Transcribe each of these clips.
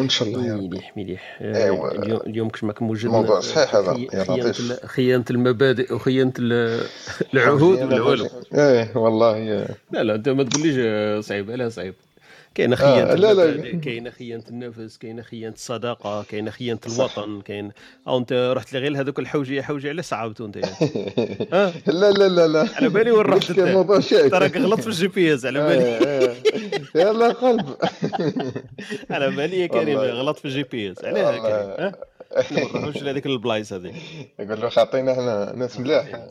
إن شاء الله مليح مليح. أيوة. آه، اليوم اليوم كما موجود الموضوع صحيح هذا، خي- يا خيانة لطيف. ال- خيانة المبادئ وخيانة ال- العهود ولا والو؟ إيه والله لا لا أنت ما تقوليش آه، صعيب. لا صعيب؟ كاينة خيانة آه، لا، لا. كاينة خيانة النفس كاينة خيانة الصداقة كاينة خيانة الوطن كاين أو أنت رحت لغير هذوك الحوجيه حوجي على صعبتوا أنت. لا لا لا لا. على بالي وين رحت تراك غلط في الجي بي إس على بالي. إيه، إيه. يلا قلب. على بالي يا كريم. غلط في الجي بي إس. علاه. كريم ما نروحوش لهذيك البلايص هذيك يقول له خاطينا إحنا ناس ملاح.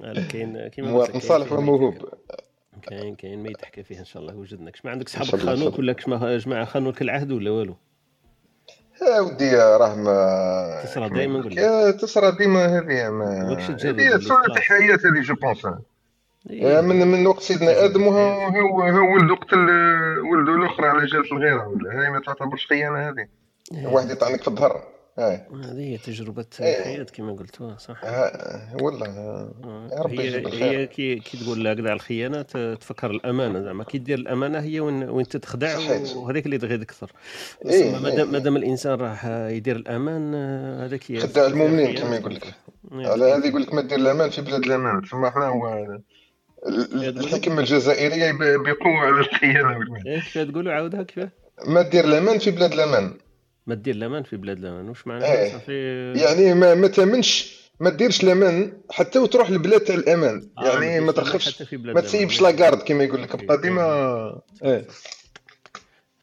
لا كاين كيما مواطن صالح وموهوب. كاين كاين ما يتحكى فيه إن شاء الله وجدناك. ما عندك صحابك شاء خانوك ولا كشما جماعة خانوك العهد ولا والو؟ يا ودي راه ما تصرى لك. يا تصرى ديما هذه ما هذه صرا. الحياة هذه je pense. إيه. من من وقت سيدنا آدم وهو هو هو ولد قتل ولده الأخرى على جالة الغيرة ولا؟ هذه ما تعتبرش خيانة هذه. واحد يطعنك في الظهر. هاي هذه هي تجربة إيه. الحياة كما قلت آه، صح والله يا ربي هي هي كي, كي تقول لك كاع الخيانة تفكر الأمانة زعما كي دير الأمانة هي وين وين تتخدع. وهذيك اللي تغيظ أكثر. إيه، مادام إيه. مادام الإنسان راه يدير الأمان آه، هذاك هي خداع المؤمنين كما يقول لك. إيه. على هذه يقول لك ما دير الأمان في بلاد الأمان. ثم إحنا هو ال- ال- الحكمة الجزائرية بقوة على الخيانة. إيه كيف تقولوا؟ عاودها كيف؟ ما دير الأمان في بلاد الأمان. ما دير الأمان في بلاد الأمان واش معناها إيه. صافي يعني ما ما تامنش ما ديرش الامان حتى وتروح لبلاد تاع الامان آه، يعني ما ترخفش ما. تسيبش la garde كما يقول لك. بقى ديما إيه.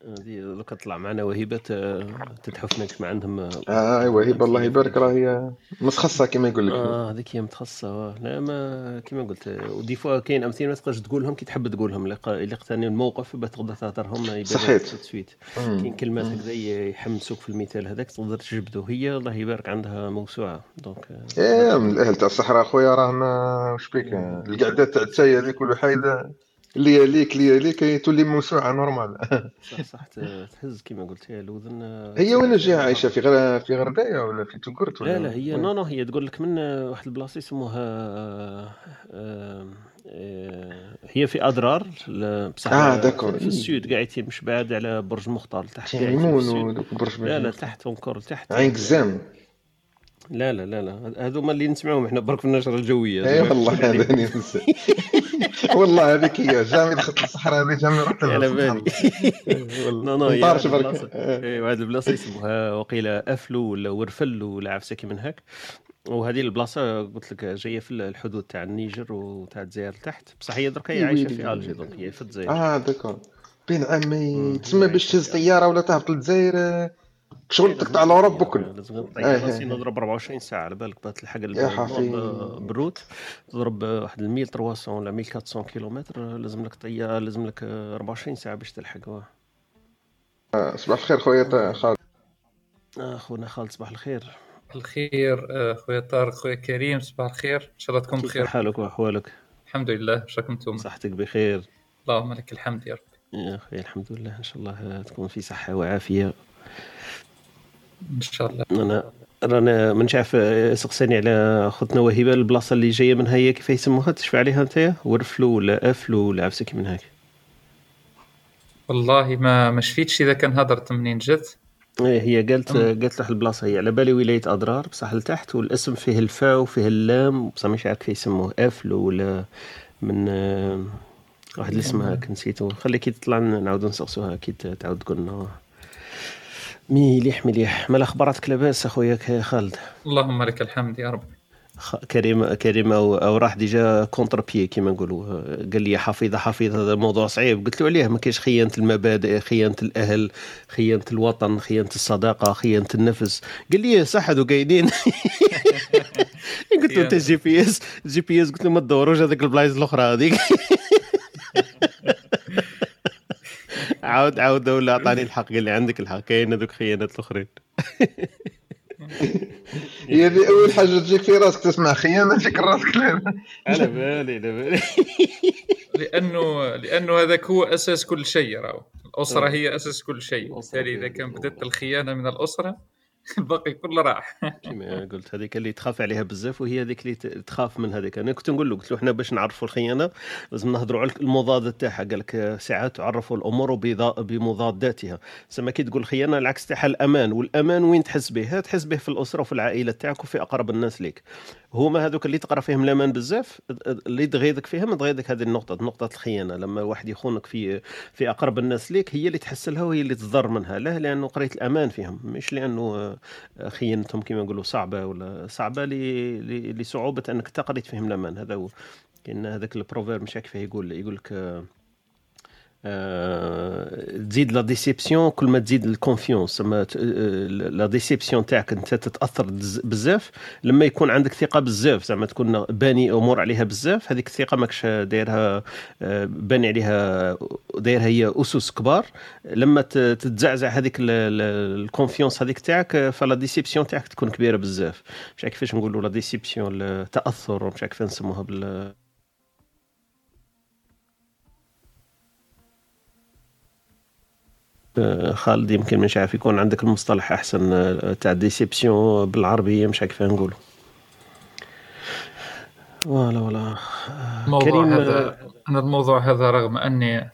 هذه دوكا طلع معنا وهبة آه، تتحفنك ما عندهم آه، آه ايوا هبه الله يبارك راهي مسخصه كما يقول لك. آه هذيك هي متخصصة آه. لا ما كيما قلت آه، و des fois كاين أمثلة ما تقدرش تقولهم كي تحب تقولهم اللي ق- اللي اقتني الموقف باش تقدر تهضرهم صحيت. تسويت. مم. كاين كلمات هكذا يحمسوك في المثال هذاك تقدر تجبدو هي الله يبارك عندها موسوعة. donc آه، إيه من الأهل تاع الصحراء خويا راه ما واش بيك؟ القعدات تاع التاي هذيك والحايده اللي ليك اللي ليك تولي موسوعه normal. صح صح تهز كيما قلت هي الاذن هي وين جهه عايشة في غير في غردايه ولا في تقرت ولا؟ لا لا هي؟ non non هي تقول لك من واحد البلاصة يسموها آه، آه، هي في أدرار بصح آه، d'accord. في ال sud قاعد مش بعاد على برج المختار تحت. ودوك برج لا لا تحت encore تحت. عين قزام لا لا لا لا هذوما اللي نسمعوهم إحنا برك في النشرة الجوية. إي والله هذا والله هذيك هي jamais دخلت الصحراء هذه jamais رحت على بالي. non non واحد برك. البلاصة- إيه، واحد البلاصة يسموها وقيله أفلو ولا ورفلو ولا عفسه كي من هاك. وهذه البلاصة قلت لك جاية في الحدود تاع النيجر وتاع الجزائر تحت. بصح هي درك هي عايشة في Alger donc هي في الجزائر. آه داكور. بين عامي مم. تسمى باش تهز طيارة ولا تهبط للجزائر. آه، شغل تقطع الاوروب بكل. لازم نطيح راسي إيه. نضرب 24 ساعة. على بالك باه تلحق يا حفيظ. بروت. تضرب واحد 1300 ولا 1400 كيلومتر. لازم لك طياره لازم لك 24 ساعة باش تلحق. آه، صباح الخير خويا خالد آه، خونا خالد صباح الخير. الخير آه، خويا طارق خويا كريم صباح الخير. إن شاء الله تكون كيف بخير. حالك وأحوالك؟ الحمد لله. واش راكم نتوما صحتك بخير. اللهم لك الحمد يا رب. يا أخي الحمد لله. إن شاء الله تكون في صحة وعافية. إن شاء الله. انا رانا ما نعرف سقساني على خوتنا وهبة البلاصة اللي جاية منها هي كيف يسموها؟ تشفى عليها أنت؟ ورفلو ولا أفلو ولا عفسة كي من هاك والله ما ما شفيتش إذا كان هضرت منين جات إيه، هي قالت. قالت له البلاصة هي على بالي ولاية أضرار بصح لتحت والاسم فيه الفاء وفيه اللام بصح مش عارف كيف يسموه أفلو ولا من آه، واحد الاسم هاك نسيتو خلي كي تطلع نعاودو نسقسوها كي تعاود تقول لنا مليح مليح. مال اخباراتك لاباس أخويا خالد؟ اللهم لك الحمد يا رب. كريم كريم أو, أو راح déjà contre-pied كيما نقولوا. قال لي حفيظه حفيظه هذا الموضوع صعيب. قلت له عليه ما كاينش خيانة المبادئ خيانة الأهل خيانة الوطن خيانة الصداقة خيانة النفس. قال لي صح هذو قايدين. قلت له أنت جي بي إس جي بي إس. قلت له ما تدوروش هذيك البلايص الأخرى هذيك. عاود عاود ولا أعطاني الحق قال لي عندك الحق كاين هذوك خيانات الأخرين. هي هذه أول حاجة تجيك في راسك تسمع خيانة تجيك راسك على بالي على بالي. لأنه لأنه هذاك هو أساس كل شيء راهو. الأسرة آه. هي أساس كل شيء. بالتالي إذا كان. بدأت الخيانة من الأسرة الباقي كله راح. قلت هذيك اللي تخاف عليها بزاف وهي هذيك اللي تخاف من هذيك. أنا كنت نقول له قلت له إحنا باش نعرفوا الخيانة لازم نهضروا على المضاد تاعها. قال لك آه، ساعات تعرفوا الأمور بمضاداتها. سما كي تقول خيانة العكس تاعها الأمان. والأمان وين تحس به؟ تحس به في الأسرة وفي العائلة تاعك وفي أقرب الناس لك هما هذوك اللي تقرا فيهم الامان بزاف اللي تغيظك فيهم تغيظك هذه النقطة نقطة الخيانة. لما واحد يخونك في في أقرب الناس ليك هي اللي تحس لها وهي اللي تضر منها. لا لأنه قريت الأمان فيهم مش لأنه آه، خيانتهم كما نقولوا صعبة ولا صعبة لصعوبة أنك انت قريت فيهم الامان هذا هو كاين هذاك ال proverbe مش عارف يقول يقول لك آه، تزيد la déception كل ما تزيد ال confiance ت- آه، la déception تاعك أنت تتأثر بز- بزاف لما يكون عندك ثقة بزاف زعما تكون باني أمور عليها بزاف هذيك الثقة ماكش دايرها آه، باني عليها دايرها هي أسس كبار. لما تتزعزع هذيك ال- ال- ال confiance هذيك تاعك آه، ف la déception تاعك تكون كبيرة بزاف. مش عارف كيفاش نقولوا la déception التاثر مش عارف كيف نسموها بال خالد يمكن مش عارف يكون عندك المصطلح أحسن آه، تاع déception بالعربية مش عارف كيف نقولوا. ولا الموضوع كريم، هذا أنا الموضوع هذا رغم أني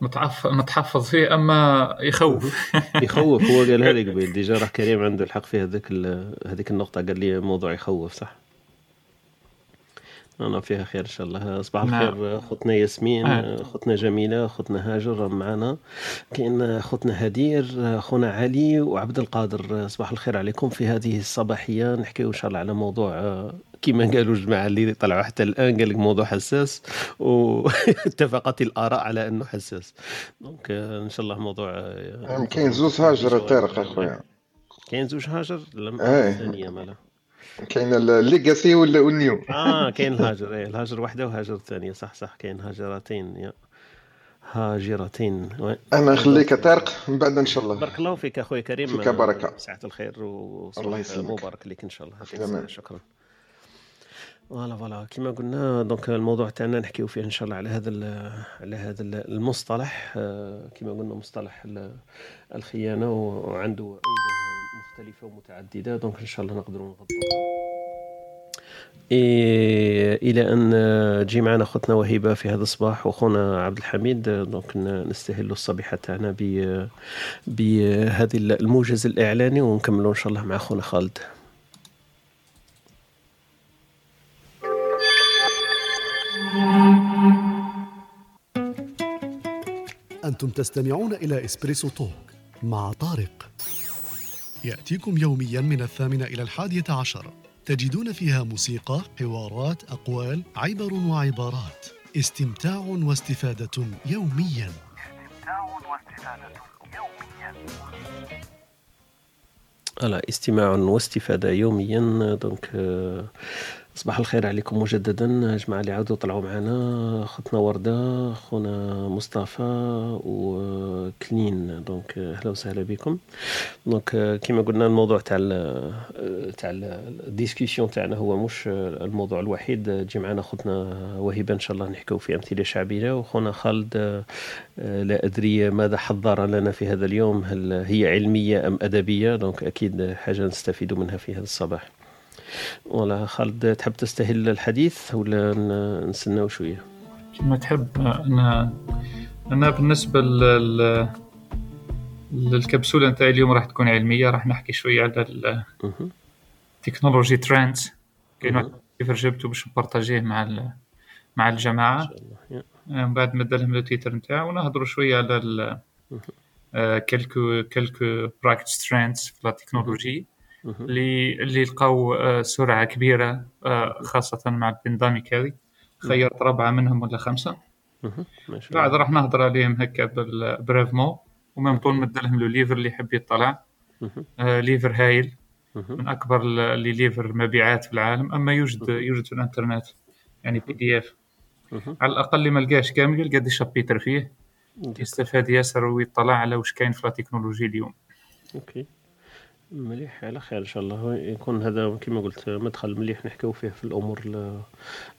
متعف... متحفظ فيه أما يخوف. يخوف هو قالها لي قبل ديجا راه كريم عنده الحق في هذيك ال- هذيك النقطة قال لي موضوع يخوف صح؟ أنا فيها خير إن شاء الله. صباح نعم. الخير أختنا ياسمين آه. جميلة أختنا هاجر معنا. كاين أختنا هدير أخونا علي وعبد القادر. صباح الخير عليكم في هذه الصباحية. نحكيو إن شاء الله على موضوع كما قالوا الجماعة اللي طلعوا حتى الآن قال لك موضوع حساس واتفقت الآراء على أنه حساس. donc إن شاء الله موضوع نعم، كاين زوز هاجر طارق أخويا. كاين زوج هاجر؟ لم إيه. الثانية مالا. كاين ال legacy ولا وال new. آه كاين الهاجر. إيه الهاجر واحدة وهاجر الثانية. صح صح. كاين هاجرتين يا. هاجرتين. oui. أنا نخليك طارق من بعد إن شاء الله. بارك الله فيك أخوي كريم. فيك بركة. ساعة الخير الله يسلمك. مبارك لك إن شاء الله. شكرا. voilà voilà. كما قلنا donc الموضوع تاعنا نحكيو فيه إن شاء الله على هذا على هذا ال- المصطلح. آه، كما قلنا مصطلح ال- الخيانة وعنده اوجه مختلفة ومتعددة donc إن شاء الله نقدروا نغطوها. إيه إلى أن تجي معنا أختنا وهبه في هذا الصباح وأخونا عبد الحميد donc نستهلوا الصبيحة تاعنا بهذه الموجز الإعلاني ونكملوا إن شاء الله مع أخونا خالد. أنتم تستمعون إلى إسبريسو توك مع طارق. يأتيكم يوميا من الثامنة إلى الحادية عشر. تجدون فيها موسيقى، حوارات، أقوال، عبر وعبارات. استمتاع واستفادة يوميا. استمتاع واستفادة يوميا على استماع واستفادة يوميا. دونك صباح الخير عليكم مجددا. جماعة اللي عادوا طلعوا معنا. اختنا وردة اخونا مصطفى وكلين. donc أهلا وسهلا بكم. donc كما قلنا الموضوع تاع ال- تاع ال- ال discussion تاعنا هو مش الموضوع الوحيد. تجي معنا اختنا وهبه إن شاء الله نحكيو في أمثلة شعبية. واخونا خالد لا أدري ماذا حضر لنا في هذا اليوم. هل هي علمية أم أدبية؟ donc أكيد حاجة نستفيد منها في هذا الصباح. ولا خالد تحب تستهل الحديث ولا نستناو شوية كما تحب أنا أنا بالنسبة لل للكبسولة نتاعي اليوم راح تكون علمية راح نحكي شوية على. التكنولوجي ترندز كاين. واحد كيف جبته باش نبارطاجيه مع مع الله يا. من بعد مد لهم التويتر نتاعو ونهضروا شوية على آه، كلكو كلكو براكتس ترندز في لا تكنولوجي مهم. اللي اللي لقاو آه، سرعة كبيرة آه، خاصة مع البانديميك هذه خيرت ربعة منهم ولا خمسة. بعد راح نهضر عليهم هكا بال brièvement ومن طول مد لهم livre اللي يحب يطلع. آه، livre هايل. من أكبر ال- اللي livre مبيعات في العالم. أما يوجد يوجد في الإنترنت يعني PDF. على الأقل اللي ما لقاش كامل يلقى des chapitres فيه. يستفاد ياسر ويطلع على واش كاين في التكنولوجي اليوم. OK. مليح على خير إن شاء الله. يكون هذا كما قلت مدخل مليح نحكيو فيه في الأمور ال-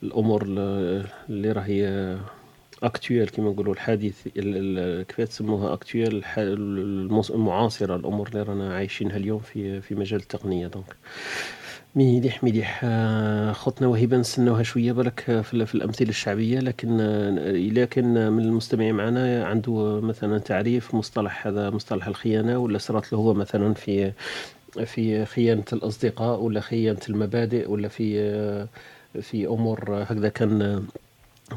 الأمور ال- اللي راهي actuelle كما نقولوا الحديث ال- ال- كيف تسموها actuelle المعاصرة الأمور اللي رانا عايشينها اليوم في في مجال التقنية. donc مليح مليح آه، ختنا وهبة نستناوها شوية بالك في, ال- في الأمثلة الشعبية. لكن آه، اذا كان من المستمعين معنا عنده مثلا تعريف مصطلح هذا مصطلح الخيانة ولا صارت له هو مثلا في في خيانة الأصدقاء ولا خيانة المبادئ ولا في آه، في أمور هكذا كان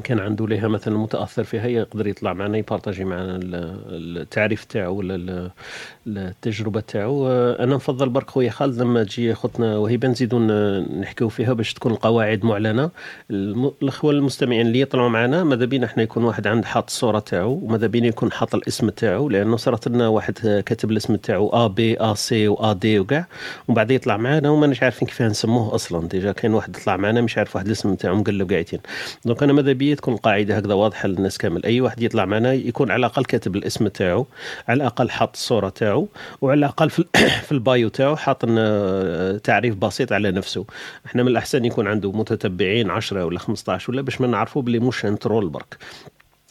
كان عنده لها مثلا متأثر فيها يقدر يطلع معنا يبارطاجي معنا ال- التعريف تاعو ولا ال- التجربة تاعو. أنا نفضل برك خويا خالد لما تجي ختنا وهبه نزيدو نحكيو فيها باش تكون القواعد معلنة. الأخوة المستمعين اللي يطلعوا معنا ماذا بينا إحنا يكون واحد عند حاط الصورة تاعو وماذا بينا يكون حاط الاسم تاعو لأنه صارت لنا واحد كاتب الاسم تاعو A B A C و A D وكاع ومن بعد يطلع معنا وماناش عارفين كيف نسموه أصلا. déjà كاين واحد يطلع معنا مش عارف واحد الاسم تاعو مقلب قاعدين. donc أنا ماذا بيا تكون القاعدة هكذا واضحة للناس كامل. أي واحد يطلع معنا يكون على الأقل كاتب الاسم تاعو على الأقل حاط الصورة تاعو وعلى الأقل في, في ال bio تاعو حاط لنا تعريف بسيط على نفسه. إحنا من الأحسن يكون عنده متتبعين 10 ولا 15 ولا باش ما نعرفوا بلي مش un troll برك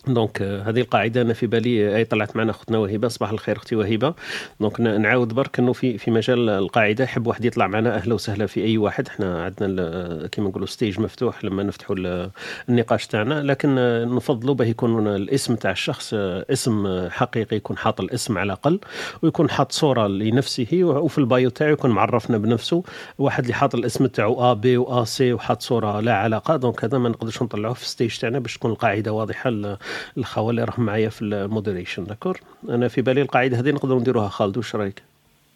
donc آه، هذه القاعدة أنا في بالي أي طلعت معنا اختنا وهبه صباح الخير أختي وهبه donc نعاود برك إنه في في مجال القاعدة يحب واحد يطلع معنا أهلا وسهلا في أي واحد. إحنا عندنا ال- كيما نقولوا stage مفتوح لما نفتحوا ال- النقاش تاعنا. لكن آه، نفضلوا به يكون الاسم تاع الشخص آه، اسم آه، حقيقي يكون حاط الاسم على الأقل ويكون حاط صورة لنفسه وفي ال bio تاعو يكون معرفنا بنفسه. واحد اللي حاط الاسم تاعو A B و A C وحاط صورة لا علاقة. donc هذا ما نقدرش نطلعوه في ال stage تاعنا باش تكون القاعدة واضحة الخاوة اللي راهم معايا في ال moderation d'accord أنا في بالي القاعدة هذه نقدروا نديروها خالد واش رأيك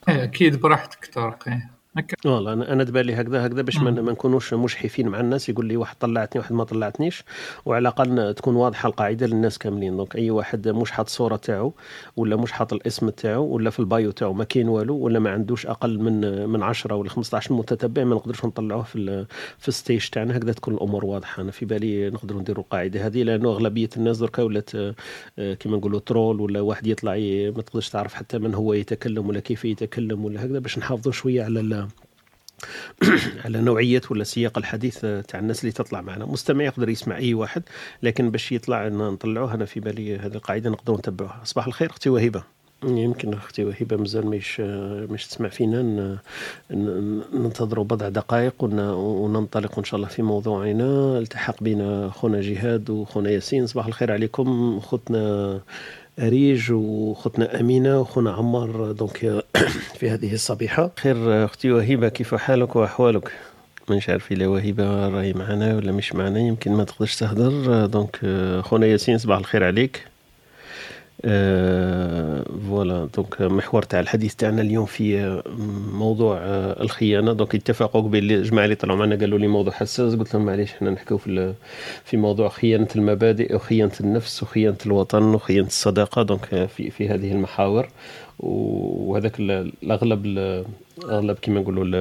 إيه، أكيد براحتك طارق إيه. هكا. والله أنا أنا دبالي هكذا هكذا باش ما نكونوش مجحفين مع الناس يقول لي واحد طلعتني واحد ما طلعتنيش وعلى الأقل تكون واضحة القاعدة للناس كاملين. donc أي واحد مش حاط الصورة تاعو ولا مش حاط الاسم تاعو ولا في ال bio تاعو ما كاين والو ولا ما عندوش أقل من من 10 ولا 15 متتبع ما نقدرش نطلعوه في في ال stage تاعنا. هكذا تكون الأمور واضحة. أنا في بالي نقدروا نديروا القاعدة هذه لأنه أغلبية الناس دركا ولات آه، كيما نقولوا ترول ولا واحد يطلع ما تقدرش تعرف حتى من هو يتكلم ولا كيف يتكلم ولا هكذا باش نحافظوا شوية على على نوعية ولا سياق الحديث آه، تاع الناس اللي تطلع معنا. مستمع يقدر يسمع أي واحد لكن باش يطلع نطلعوه أنا في بالي هذه القاعده نقدروا نتبعوها. صباح الخير أختي وهبه يمكن أختي وهبه مازال مش مش تسمع فينا. ننتظروا بضع دقائق ون- وننطلق إن شاء الله في موضوعنا. التحق بنا خونا جهاد وخونا ياسين. صباح الخير عليكم خوتنا أريج وخوتنا أمينة وخونا عمار donc في هذه الصبيحة. خير أختي وهبة كيف حالك وأحوالك؟ مش عارف إلا وهبة راهي معنا ولا مش معنا يمكن ما تقدرش تهدر. دونك خونا ياسين صباح الخير عليك. آه، voilà donc محور تاع الحديث تاعنا اليوم في آه، موضوع آه، الخيانة. donc اتفقوا قبل الجماعه اللي طلعوا معنا قالوا لي موضوع حساس. قلت لهم معليش إحنا نحكيو في في موضوع خيانة المبادئ وخيانة النفس وخيانة الوطن وخيانة الصداقة. دونك آه، في في هذه المحاور. وهذاك ال- الأغلب ال- اغلب كما نقولوا ال-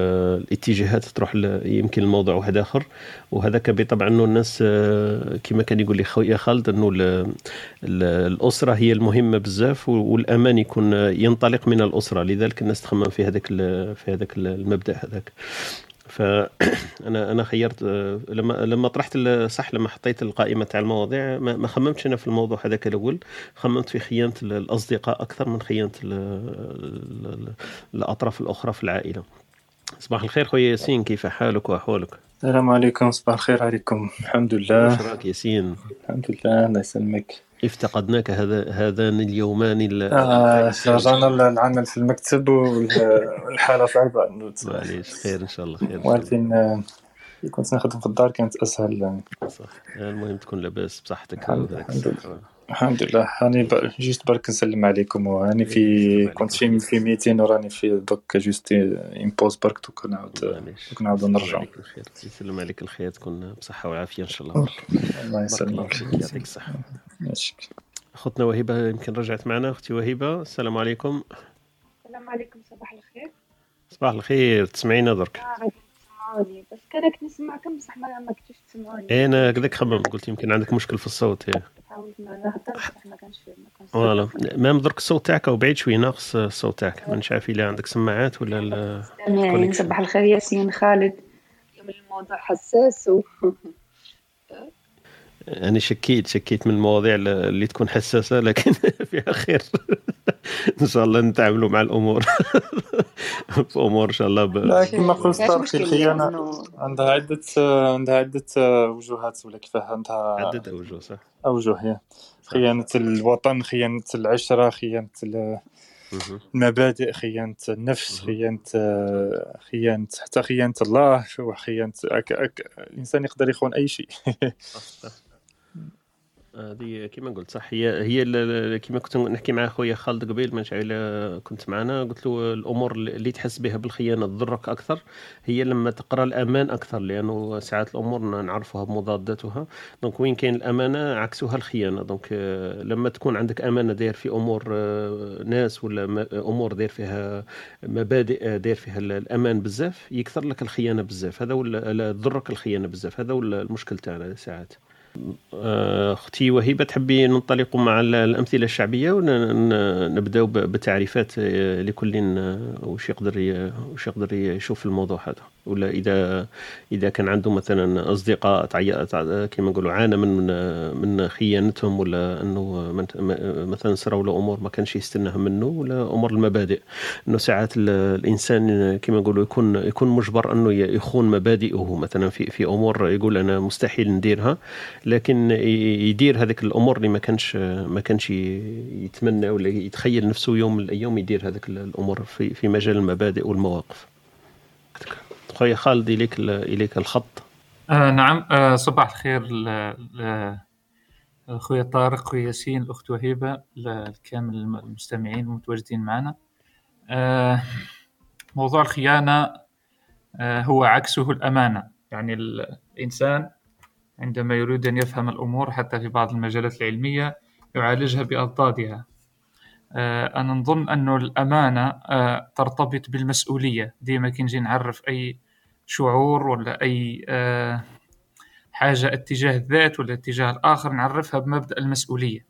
الاتجاهات تروح يمكن الموضوع واحد آخر. وهذاك بطبع أنه الناس آه، كما كان يقول لي خويا خالد أنه ال- ال- الأسرة هي المهمة بزاف والأمان يكون ينطلق من الأسرة. لذلك الناس تخمم في هذاك في هذاك ال- المبدأ هذاك. فانا أنا خيرت آه، لما لما طرحت صح لما حطيت القائمة تاع المواضيع ما خممتش أنا في الموضوع هذاك الأول. خممت في خيانة ال- الأصدقاء أكثر من خيانة ال- ال- ال- الأطراف الأخرى في العائلة. صباح الخير خويا ياسين كيف حالك وأحوالك؟ السلام عليكم صباح الخير عليكم. الحمد لله. راك ياسين؟ الحمد لله الله يسلمك. افتقدناك هذا هذان اليومان ال- آه. رجعنا العمل في المكتب وال- والحالة صعبة. إنه ت- معليش خير إن شاء الله خير. ولكن آه، كنت نخدم في الدار كانت أسهل. صح. المهم تكون لاباس بصحتك الحمد وهذاك الحمد لله. راني جيت برك نسلم عليكم. وراني في كنت في في meeting وراني في دوك juste une pause برك دوك نعاود دوك عليك الخير. يسلم عليك الخير. تكون بصحة والعافية إن شاء الله. الله يسلمك. يعطيك الصحة. ماشي. أختنا وهبة يمكن رجعت معنا أختي وهبة السلام عليكم. السلام عليكم صباح الخير. صباح الخير تسمعينا درك. آه، غادي تسمعوني بس كانك نسمعكم بصح ما ما كنتوش تسمعوني. إيه، أنا كذاك خممت قلت يمكن عندك مشكل في الصوت إيه. حاولت ما بصح ما كانش ما فوالا مام درك الصوت تاعك أو بعيد شوية ناقص الصوت تاعك. مانيش عارف إلا عندك سماعات ولا ال- يعني صباح الخير ياسين خالد. اليوم الموضوع حساس و... أنا شكيت شكيت من المواضيع اللي تكون حساسة لكن فيها خير إن شاء الله نتعاملوا مع الأمور. في أمور إن شاء الله ب... لا كما قلت طارق لأنه- عندها عدة عندها عدة وجوهات ولا كيفاه؟ عندها عدد أوجه صح. أوجه هي. خيانة الوطن خيانة العشرة خيانة ال-. المبادئ خيانة النفس. خيانة خيانة حتى خيانة الله وخيانة أك أك الإنسان يقدر يخون أي شيء. هذه كما قلت صح هي هي كما كنت نحكي مع خويا خالد قبيل ما شعل كنت معنا قلت له الأمور اللي تحس بها بالخيانة تضرك أكثر هي لما تقرأ الأمان أكثر لأنه ساعات الأمور نعرفها بمضاداتها donc وين كاين الأمانة عكسها الخيانة. donc لما تكون عندك أمانة داير في أمور آه، ناس ولا أمور داير فيها مبادئ آه، داير فيها ال- الأمان بزاف يكثر لك الخيانة بزاف. هذا هو ال- لا، تضرك الخيانة بزاف. هذا هو المشكل تاعنا ساعات. أختي وهبه تحبي ننطلق مع ال- الأمثلة الشعبية ونبداو بتعريفات آه، لكل آه، وش يقدر وش يقدر يشوف الموضوع هذا. ولا إذا إذا كان عنده مثلا أصدقاء كما نقولوا عانى من من خيانتهم ولا إنه مثلا صراو له أمور ما كانش يستناها منه ولا أمور المبادئ. إنه ساعات ال- الإنسان كما نقولوا يكون يكون مجبر إنه يخون مبادئه مثلا في في أمور يقول أنا مستحيل نديرها لكن يدير هذيك الأمور اللي ما كانش ما كانش يتمنى ولا يتخيل نفسه يوم من الأيام يدير هذيك الأمور في في مجال المبادئ والمواقف. خويا خالد إليك ال- إليك الخط. آه نعم. آه صباح الخير اخويا طارق وياسين الأخت وهيبة لكامل الم- المستمعين المتواجدين معنا. آه موضوع الخيانة آه هو عكسه الأمانة. يعني الإنسان عندما يريد أن يفهم الأمور حتى في بعض المجالات العلمية يعالجها باضدادها آه أنا نظن انه الأمانة آه ترتبط بالمسؤولية. ديما كي نجي نعرف أي شعور ولا أي آه حاجة اتجاه الذات ولا اتجاه الآخر نعرفها بمبدأ المسؤولية.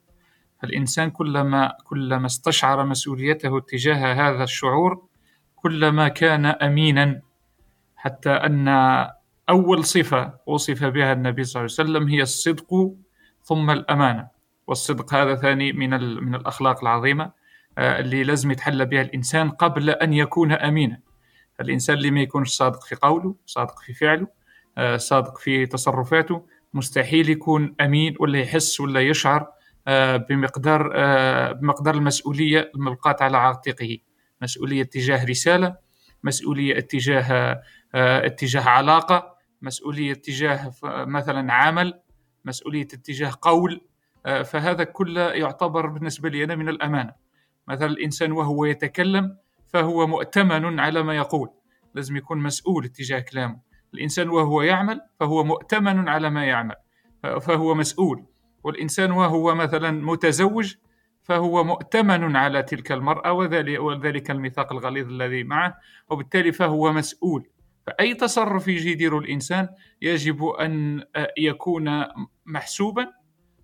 فالإنسان كلما كلما استشعر مسؤوليته تجاه هذا الشعور كلما كان أمينا حتى أن أول صفة وصف بها النبي صلى الله عليه وسلم هي الصدق ثم الأمانة. والصدق هذا ثاني من من الأخلاق العظيمة آه، اللي لازم يتحلى بها الإنسان قبل أن يكون أمينا. الإنسان اللي ما يكونش صادق في قوله صادق في فعله آه، صادق في تصرفاته مستحيل يكون أمين ولا يحس ولا يشعر آه، بمقدار آه، بمقدار المسؤولية الملقاة على عاتقه. مسؤولية تجاه رسالة مسؤولية اتجاه اتجاه علاقة مسؤولية تجاه ف- مثلا عمل مسؤولية اتجاه قول فهذا كله يعتبر بالنسبة لي أنا من الأمانة. مثلا الإنسان وهو يتكلم فهو مؤتمن على ما يقول. لازم يكون مسؤول اتجاه كلامه. الإنسان وهو يعمل فهو مؤتمن على ما يعمل. فهو مسؤول. والإنسان وهو مثلا متزوج فهو مؤتمن على تلك المرأة وذلك, الميثاق الغليظ الذي معه وبالتالي فهو مسؤول. فأي تصرف يجي يديره الإنسان يجب أن يكون محسوبا.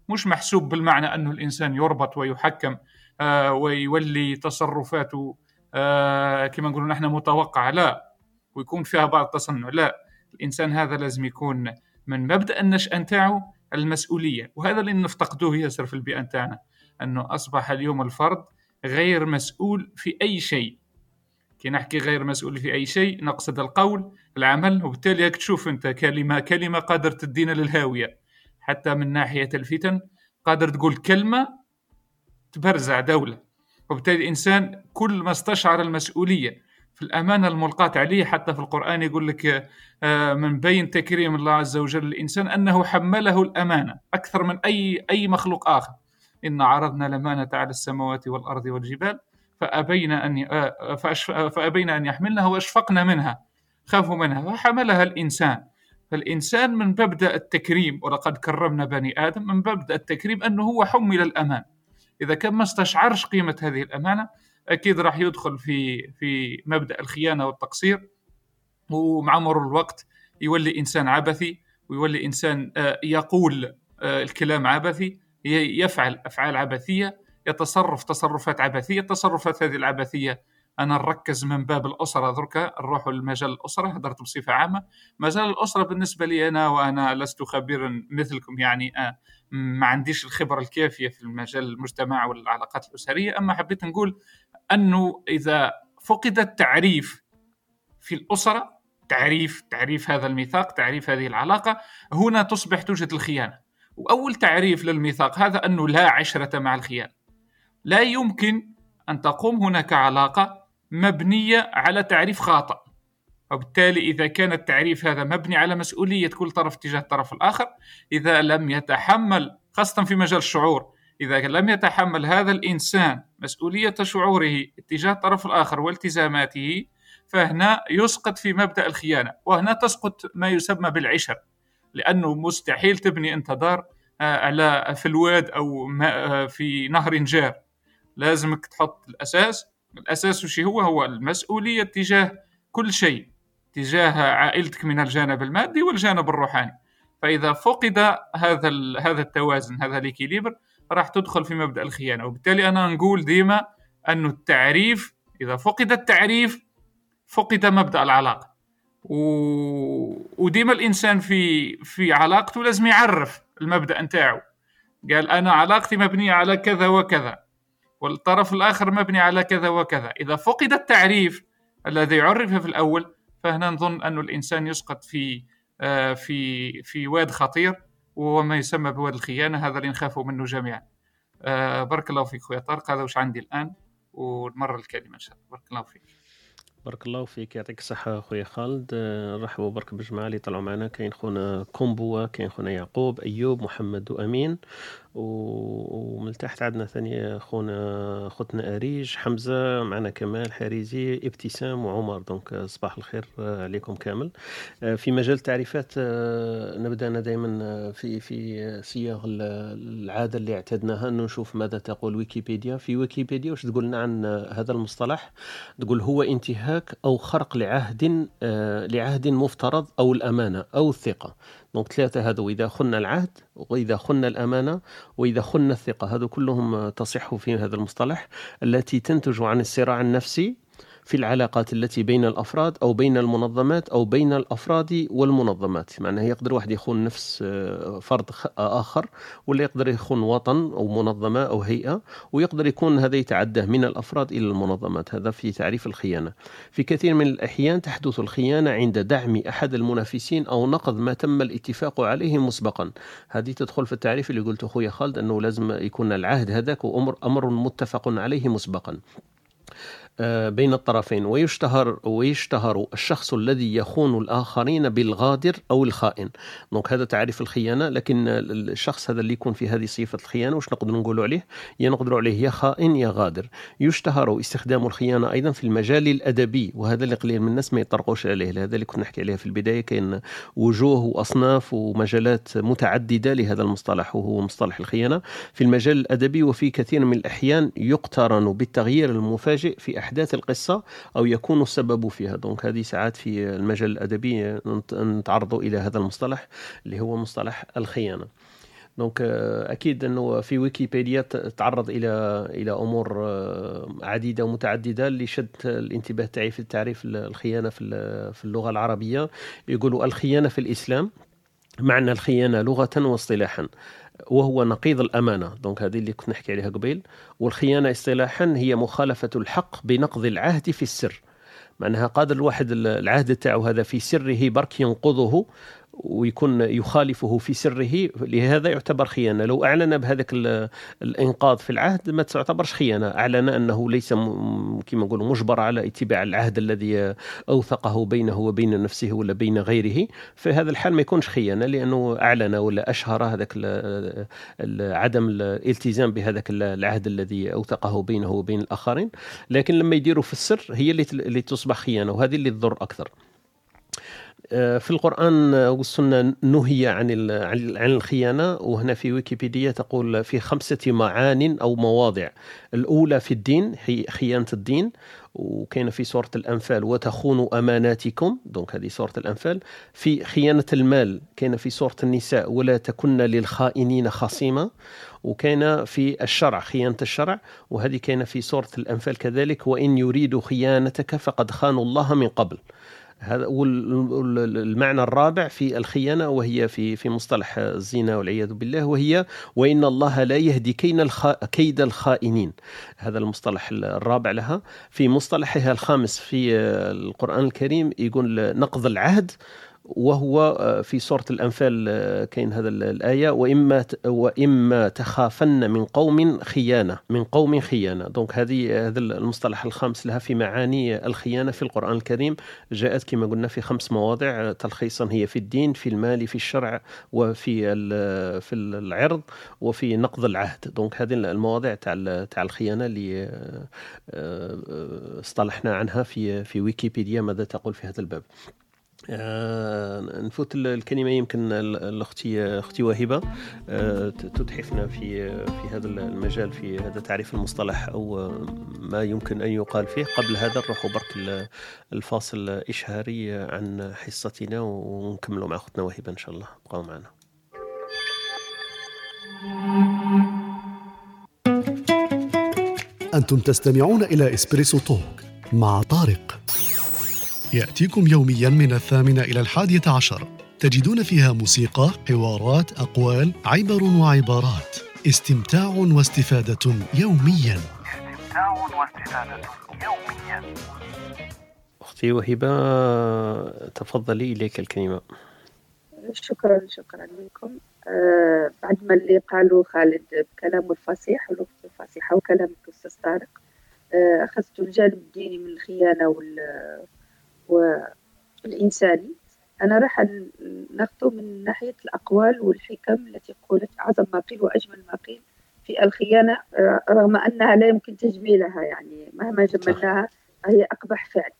مش محسوب بالمعنى أنه الإنسان يربط ويحكم آه، ويولي تصرفاته آه، كما نقولون نحن متوقع لا. ويكون فيها بعض التصنع لا. الإنسان هذا لازم يكون من مبدأ النشأة نتاعو المسؤولية. وهذا اللي نفتقدوه ياسر في البيئة نتاعنا أنه أصبح اليوم الفرد غير مسؤول في أي شيء. كي نحكي غير مسؤول في أي شيء نقصد القول العمل وبالتالي هيك تشوف أنت كلمة كلمة قادر تدينا للهاوية. حتى من ناحية الفتن قادر تقول كلمة تبرزع دولة. وبالتالي الإنسان كل ما استشعر المسؤولية في الأمانة الملقاة عليه حتى في القرآن يقول لك آه، من بين تكريم الله عز وجل للانسان أنه حمله الأمانة أكثر من أي أي مخلوق آخر. إن عرضنا الأمانة على السماوات والأرض والجبال فابين أن آه، فأشف- فابين أن يحملنها وأشفقن منها خافوا منها فحملها الإنسان. فالإنسان من مبدا التكريم ولقد كرمنا بني آدم من مبدا التكريم أنه هو حمل الأمان. إذا كان ما استشعرش قيمة هذه الأمانة أكيد راح يدخل في في مبدأ الخيانة والتقصير ومع مرور الوقت يولي إنسان عبثي ويولي إنسان آه، يقول آه، الكلام عبثي يفعل أفعال عبثية يتصرف تصرفات عبثية التصرفات هذه العبثية أنا نركز من باب الأسرة دركا نروحوا لمجال الأسرة هدرت بصفة عامة. مجال الأسرة بالنسبة لي أنا وأنا لست خبيرا مثلكم يعني آه، ما عنديش الخبرة الكافية في المجال المجتمع والعلاقات الأسرية. أما حبيت نقول أنه إذا فقد التعريف في الأسرة تعريف تعريف هذا الميثاق تعريف هذه العلاقة هنا تصبح توجد الخيانة. وأول تعريف للميثاق هذا أنه لا عشرة مع الخيانة. لا يمكن أن تقوم هناك علاقة مبنية على تعريف خاطئ. وبالتالي إذا كان التعريف هذا مبني على مسؤولية كل طرف تجاه الطرف الآخر إذا لم يتحمل خاصة في مجال الشعور إذا لم يتحمل هذا الإنسان مسؤولية شعوره اتجاه الطرف الآخر والتزاماته فهنا يسقط في مبدأ الخيانة وهنا تسقط ما يسمى بالعشر لأنه مستحيل تبني انت دار آه، على في الواد ما- آه، في نهر جار. لازمك تحط الأساس الأساس وش هو هو المسؤولية تجاه كل شيء تجاه عائلتك من الجانب المادي والجانب الروحاني. فإذا فقد هذا هذا التوازن هذا الإكيليبر راح تدخل في مبدأ الخيانة. وبالتالي أنا نقول ديما انه التعريف إذا فقد التعريف فقد مبدأ العلاقة. و... وديما الإنسان في في علاقته لازم يعرف المبدأ نتاعو. قال أنا علاقتي مبنية على كذا وكذا. والطرف الآخر مبني على كذا وكذا. إذا فقد التعريف الذي عرف في الأول فهنا نظن أن الإنسان يسقط في آه، في في واد خطير وهو ما يسمى بواد الخيانة هذا اللي نخافوا منه جميعا. آه، بارك الله فيك خويا طارق هذا وش عندي الآن ونمر الكلمة إن شاء الله. بارك الله فيك. بارك الله فيك يعطيك الصحة خويا خالد. آه، نرحبوا برك بالجماعة اللي طلعوا معنا. كاين خونا كومبوا كاين خونا يعقوب أيوب محمد وأمين. ومن تحت عندنا ثاني خونا ختنا أريج حمزة معنا كمال حريزي ابتسام وعمر. donc صباح الخير عليكم كامل. في مجال التعريفات نبدأ أنا دائما في في صيغ ال- العادة اللي اعتدناها. أنه نشوف ماذا تقول ويكيبيديا. في ويكيبيديا واش تقول لنا عن هذا المصطلح؟ تقول هو انتهاك أو خرق لعهد آه، لعهد مفترض أو الأمانة أو الثقة. دونك ثلاثة هذو. إذا خنا العهد وإذا خنا الأمانة وإذا خنا الثقة. هذو كلهم آه، تصح في هذا المصطلح التي تنتج عن الصراع النفسي في العلاقات التي بين الأفراد أو بين المنظمات أو بين الأفراد والمنظمات. معناها يقدر واحد يخون نفس آه، فرد آخر ولا يقدر يخون وطن أو منظمة أو هيئة ويقدر يكون هذا يتعدى من الأفراد إلى المنظمات. هذا في تعريف الخيانة. في كثير من الأحيان تحدث الخيانة عند دعم أحد المنافسين أو نقض ما تم الاتفاق عليه مسبقا. هذه تدخل في التعريف اللي قلته أخويا خالد أنه لازم يكون العهد هذاك أمر متفق عليه مسبقا. بين الطرفين. ويشتهر ويشتهر الشخص الذي يخون الآخرين بالغادر أو الخائن. دونك هذا تعريف الخيانة لكن الشخص هذا اللي يكون في هذه صفة الخيانة واش نقدر نقولوا عليه؟ يا نقدروا عليه يا خائن يا غادر. يشتهر استخدام الخيانة أيضا في المجال الأدبي وهذا اللي قليل من الناس ما يطرقوش عليه. هذا اللي كنا نحكي عليه في البداية كاين وجوه وأصناف ومجالات متعددة لهذا المصطلح وهو مصطلح الخيانة. في المجال الأدبي وفي كثير من الأحيان يقترن بالتغيير المفاجئ في أحداث القصة أو يكون السبب فيها. donc هذه ساعات في المجال الأدبي نت- نتعرضوا إلى هذا المصطلح اللي هو مصطلح الخيانة. donc آه، أكيد أنه في ويكيبيديا تعرض إلى إلى أمور آه، عديدة ومتعددة اللي شد الانتباه تاعي في التعريف ال- الخيانة في ال- في اللغة العربية. يقولوا الخيانة في الإسلام معنى الخيانة لغة واصطلاحا. وهو نقيض الأمانة. دونك هذه اللي كنت نحكي عليها قبيل. والخيانة اصطلاحا هي مخالفة الحق بنقض العهد في السر. معناها قادر الواحد ال- العهد تاعو هذا في سره برك ينقضه ويكون يخالفه في سره لهذا يعتبر خيانة. لو أعلن بهذاك ال- الإنقاذ في العهد ما تعتبرش خيانة. أعلن أنه ليس كما نقولوا مجبر على اتباع العهد الذي أوثقه بينه وبين نفسه ولا بين غيره. في هذا الحال ما يكونش خيانة لأنه أعلن ولا أشهر هذاك عدم الالتزام بهذاك ال- العهد الذي أوثقه بينه وبين الآخرين. لكن لما يديروا في السر هي اللي تصبح خيانة وهذه اللي تضر أكثر. في القرآن والسنة نهي عن عن ال- عن الخيانة وهنا في ويكيبيديا تقول في خمسة معان أو مواضع. الأولى في الدين هي خيانة الدين وكاين في سورة الأنفال وتخونوا أماناتكم دونك هذه سورة الأنفال. في خيانة المال كاين في سورة النساء ولا تكن للخائنين خصيما وكاين في الشرع خيانة الشرع وهذه كاين في سورة الأنفال كذلك وإن يريدوا خيانتك فقد خانوا الله من قبل هذا والمعنى الرابع في الخيانة وهي في في مصطلح الزنا والعياذ بالله وهي وإن الله لا يهدي. كيد الخائنين هذا المصطلح الرابع لها في مصطلحها الخامس في القرآن الكريم يقول نقض العهد وهو في سورة الأنفال كاين هذا الآية وإما وإما تخافن من قوم خيانة من قوم خيانة. دونك هذه هذا المصطلح الخامس لها في معاني الخيانة في القرآن الكريم. جاءت كما قلنا في خمس مواضع تلخيصا هي في الدين في المال في الشرع وفي في العرض وفي نقض العهد. دونك هذه المواضع تاع تاع الخيانة اللي اصطلحنا عنها في في ويكيبيديا ماذا تقول في هذا الباب. آه نفوت الكلمة يمكن الأختي أختي وهبة. آه تتحفنا في في هذا المجال في هذا تعريف المصطلح أو ما يمكن أن يقال فيه. قبل هذا نروحوا برك الفاصل إشهاري عن حصتنا ونكملوا مع أختنا وهبة إن شاء الله. بقوا معنا. أنتم تستمعون إلى إسبريسو توك مع طارق. يأتيكم يوميا من الثامنة إلى الحادية عشر. تجدون فيها موسيقى، حوارات، أقوال، عبر وعبارات. استمتاع واستفادة يوميا. استمتاع واستفادة يوميا. أختي وهبة تفضلي إليك الكلمة. شكرا شكرا لكم. آه بعد ما اللي قالوا خالد بكلامه الفصيح والوقت الفصيحة وكلامك أستاذ طارق آه أخذت الجانب الديني من الخيانة وال والإنساني أنا راح ناخذه من ناحية الأقوال والحكم التي قلت أعظم ما قيل وأجمل ما قيل في الخيانة رغم أنها لا يمكن تجميلها يعني مهما جملناها هي أقبح فعل.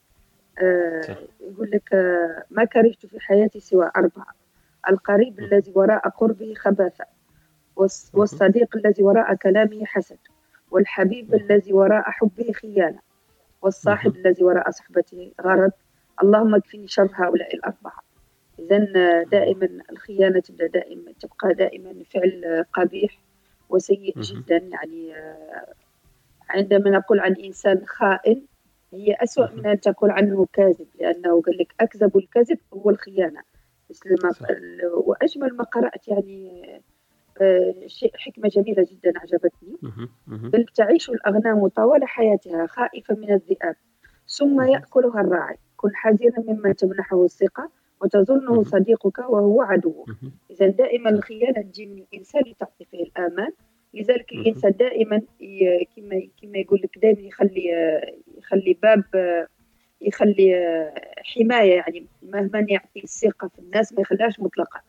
آه يقول لك آه ما كرهت في حياتي سوى أربعة. القريب الذي وراء قربه خباثة. والصديق الذي وراء كلامه حسد. والحبيب الذي وراء حبه خيانة. والصاحب الذي وراء صحبته غرض. اللهم اكفني شر هؤلاء الأربعة. إذا دائما الخيانة تبدأ دائما تبقى دائما فعل قبيح وسيء جدا. يعني عندما نقول عن إنسان خائن هي أسوأ من أن تقول عنه كاذب لأنه قال لك أكذب الكذب هو الخيانة. مثل ما وأجمل ما قرأت يعني شيء حكمة جميلة جدا عجبتني بل تعيش الأغنام طوال حياتها خائفة من الذئاب ثم يأكلها الراعي. كن حذرا ممن تمنحه الثقة وتظنه صديقك وهو عدوك إذا دائما الخيانة تجي من الإنسان لتعطي فيه الآمان لذلك الإنسان دائما كما كما يقول لك دائما يخلي يخلي باب يخلي حماية يعني مهما يعطي الثقة في الناس ما يخليهاش مطلقة.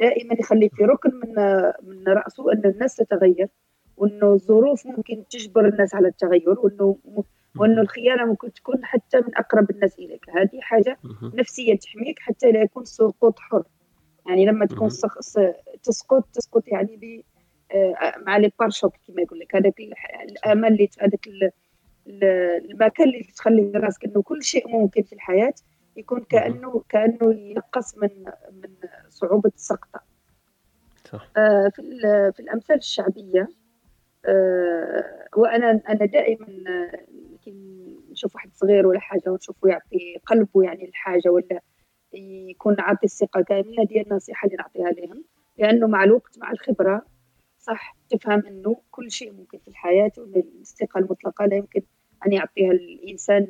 دائما يخلي في ركن من من رأسه أن الناس تتغير وأنه الظروف ممكن تجبر الناس على التغير وأنه وأنه الخيانة ممكن تكون حتى من أقرب الناس إليك. هذه حاجة نفسية تحميك حتى لا يكون سقوط حر. يعني لما تكون تسقط تسقط يعني ب مع لي بارشوك كما يقول لك. هذاك الأمل اللي هذاك المكان اللي تخلي راسك إنه كل شيء ممكن في الحياة يكون كأنه كأنه ينقص من من صعوبة السقطة. صح. آه في في الأمثال الشعبية آه وأنا أنا دائما نشوف واحد صغير ولا حاجة ونشوفه يعطي قلبه يعني الحاجة ولا يكون عاطي الثقة. كامله ديال النصيحة اللي نعطيها لهم. لأنه مع الوقت مع الخبرة صح تفهم إنه كل شيء ممكن في الحياة وان الثقة المطلقة لا يمكن أن يعطيها الإنسان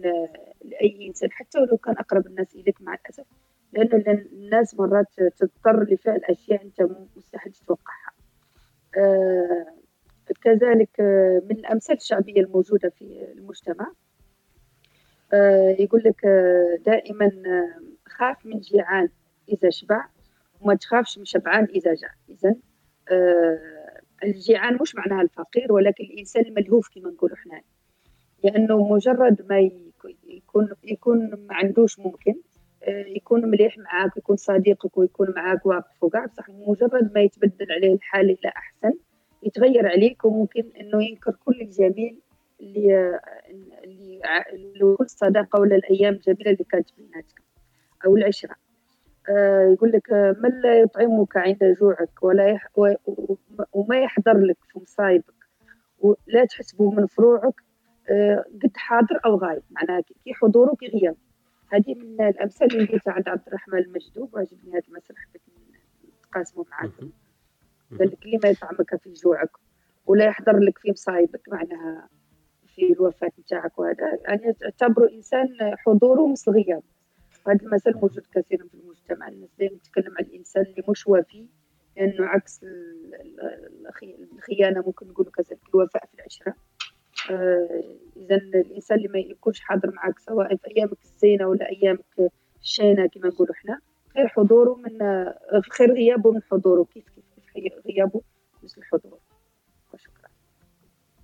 لأي إنسان. حتى ولو كان أقرب الناس إليك مع الأسف. لأن الناس مرات تضطر لفعل أشياء أنت مستحيل تتوقعها. آه كذلك من الأمثال الشعبية الموجودة في المجتمع. آه يقول لك دائما خاف من جيعان إذا شبع وما تخافش من شبعان إذا جاع. إذا آه الجيعان مش معناها الفقير ولكن الإنسان الملهوف كما نقولوا إحنا لأنه مجرد ما يكون يكون ما عندوش ممكن آه، يكون مليح معاك ويكون صديقك ويكون معاك واقف وكاع بصح مجرد ما يتبدل عليه الحال إلى أحسن. يتغير عليك وممكن إنه ينكر كل الجميل اللي اللي كل الصداقه ولا الأيام الجميلة اللي كانت بيناتكم أو العشرة. آه، يقول لك آه، من لا يطعمك عند جوعك ولا يح وما يحضر لك في مصايبك ولا تحسبه من فروعك آه، قد حاضر أو غايب. معناها كي حضوره كي غياب هذه من الامثال اللي قلتها عند عبد الرحمن المجدوب وعجبني هذا المثل حبيت نتقاسمه معاكم. قال لك ما يطعمك في جوعك ولا يحضر لك في مصايبك معناها في الوفاة نتاعك وهذا. يعني اعتبروا إنسان حضوره مثل غيابه وهذا المثل موجود كثيرا في المجتمع. الناس دائما تتكلم عن الإنسان اللي مش وفي لأنه عكس الخيانة ممكن نقولوا كذلك الوفاء في العشرة. آه إذا الإنسان اللي ما يكونش حاضر معك سواء في أيامك الزينة ولا أيامك الشينة كما نقولوا إحنا خير حضوره من خير غيابه من حضوره. كيف كيف غيابه مثل حضوره وشكرا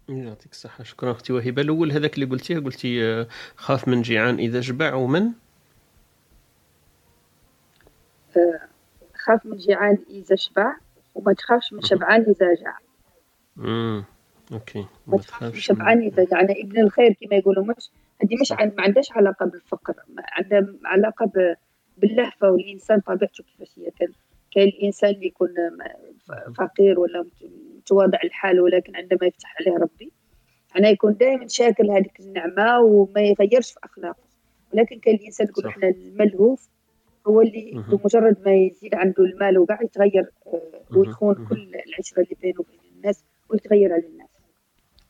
يعطيك الصحة شكرا أختي وهبة. الأول هذاك اللي قلتيه قلتي آه، خاف من جيعان. إذا جبع ومن؟ خاف من جيعان إذا شبع وما تخافش من شبعان إذا جاع. امم أوكي. ما تخافش من شبعان إذا يعني ابن الخير كما يقولوا. مش هذه مش عن... ما عندهاش علاقة بالفقر. عندها علاقة ب... باللهفة والإنسان طبيعته كيفاش هي. كان كاين الإنسان اللي يكون فقير ولا متواضع الحال ولكن عندما يفتح عليه ربي أنا يكون دائما شاكر هذيك النعمة وما يغيرش في أخلاقه. ولكن كاين الإنسان يقول إحنا الملهوف هو اللي بمجرد ما يزيد عنده المال وقاع يتغير آه، ويخون كل العشرة اللي بينه وبين الناس ويتغير على الناس.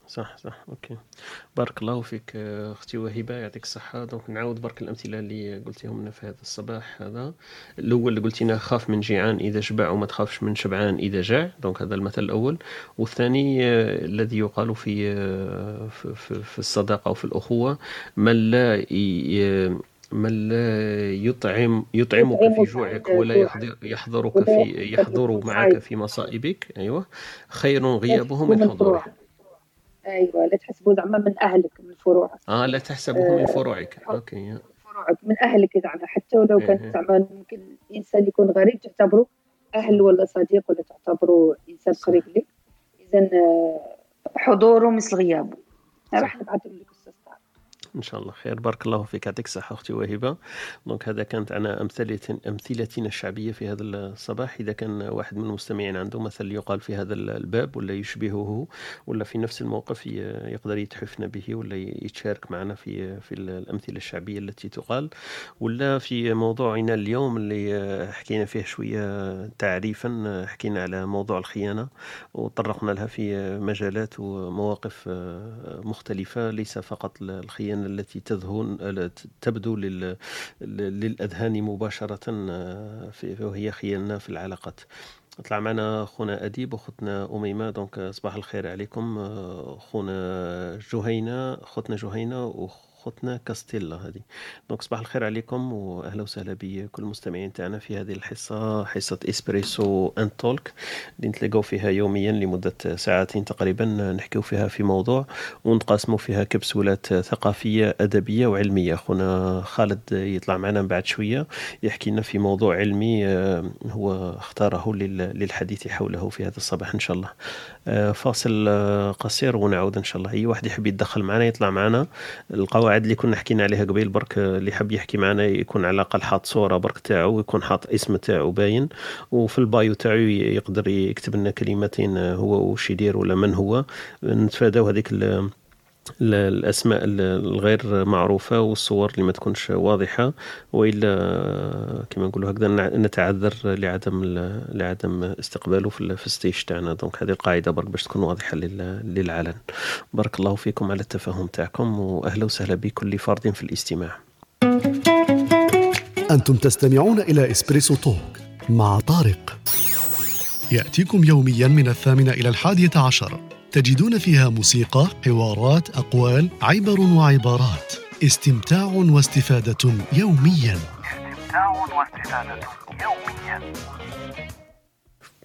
صح صح OK. بارك الله فيك آه، أختي وهبه يعطيك الصحة. donc نعاود برك الأمثلة اللي قلتيهم لنا في هذا الصباح هذا. الأول اللي قلتينا خاف من جيعان إذا شبع وما تخافش من شبعان إذا جاع donc هذا المثل الأول. والثاني آه، الذي يقال في في, في, في الصداقة وفي الأخوة من لا من لا يطعم يطعمك في جوعك ولا يحضر يحضرك في يحضر معك في مصائبك. أيوه. خير غيابه من حضوره أيوه لا تحسبه زعما من أهلك من فروعك. آه لا تحسبه من فروعك. OK. فروعك من أهلك زعما. حتى ولو كان إيه. زعما ممكن إنسان يكون غريب تعتبره أهل ولا صديق ولا تعتبره إنسان قريب لك. اذا آه، حضوره مثل غيابه. راح نبعث لك. إن شاء الله خير. بارك الله فيك. يعطيك الصحة أختي وهبة. دونك هذا كانت أنا امثله أمثلتنا الشعبية في هذا الصباح. إذا كان واحد من المستمعين عنده مثل يقال في هذا الباب ولا يشبهه ولا في نفس الموقف يقدر يتحفنا به ولا يتشارك معنا في في الأمثلة الشعبية التي تقال. ولا في موضوعنا اليوم اللي حكينا فيه شوية تعريفا حكينا على موضوع الخيانة وطرقنا لها في مجالات ومواقف مختلفة. ليس فقط الخيانة التي تذهن تبدو للأذهان مباشرة آه، وهي خيالنا في العلاقات. طلع معنا خونا أديب وخوتنا أميمة. دونك صباح الخير عليكم آه، خونا جهينة خوتنا جهينة خوتنا كاستيلا هذه. donc صباح الخير عليكم وأهلا وسهلا بكل المستمعين تاعنا في هذه الحصة حصة Espresso and Talk. اللي نتلاقاو فيها يوميا لمدة ساعتين تقريبا نحكيو فيها في موضوع ونتقاسموا فيها كبسولات ثقافية أدبية وعلمية. خونا خالد يطلع معنا بعد شوية يحكي لنا في موضوع علمي آه، هو اختاره للحديث حوله في هذا الصباح إن شاء الله. آه، فاصل آه، قصير ونعود إن شاء الله. أي واحد يحب يتدخل معنا يطلع معنا. القواعد القواعد اللي كنا حكينا عليها قبيل برك اللي حاب يحكي معنا يكون على الأقل حاط صورة برك تاعو ويكون حاط اسم تاعو باين. وفي ال bio تاعو يقدر يكتب لنا كلمتين هو وش يدير ولا من هو. نتفاداو هذيك الاسماء الغير معروفة والصور اللي ما تكونش واضحة وإلا كما نقولوا هكذا نتعذر لعدم لعدم استقباله في ال stage تاعنا. donc هذه القاعدة برك باش تكون واضحة للعلن. بارك الله فيكم على التفاهم تاعكم وأهلا وسهلا بكل فرد في الاستماع. أنتم تستمعون إلى إسبريسو توك مع طارق. يأتيكم يوميا من الثامنة إلى الحادية عشر. تجدون فيها موسيقى حوارات أقوال عبر وعبارات. استمتاع واستفادة يوميا. استمتاع واستفادة يوميا.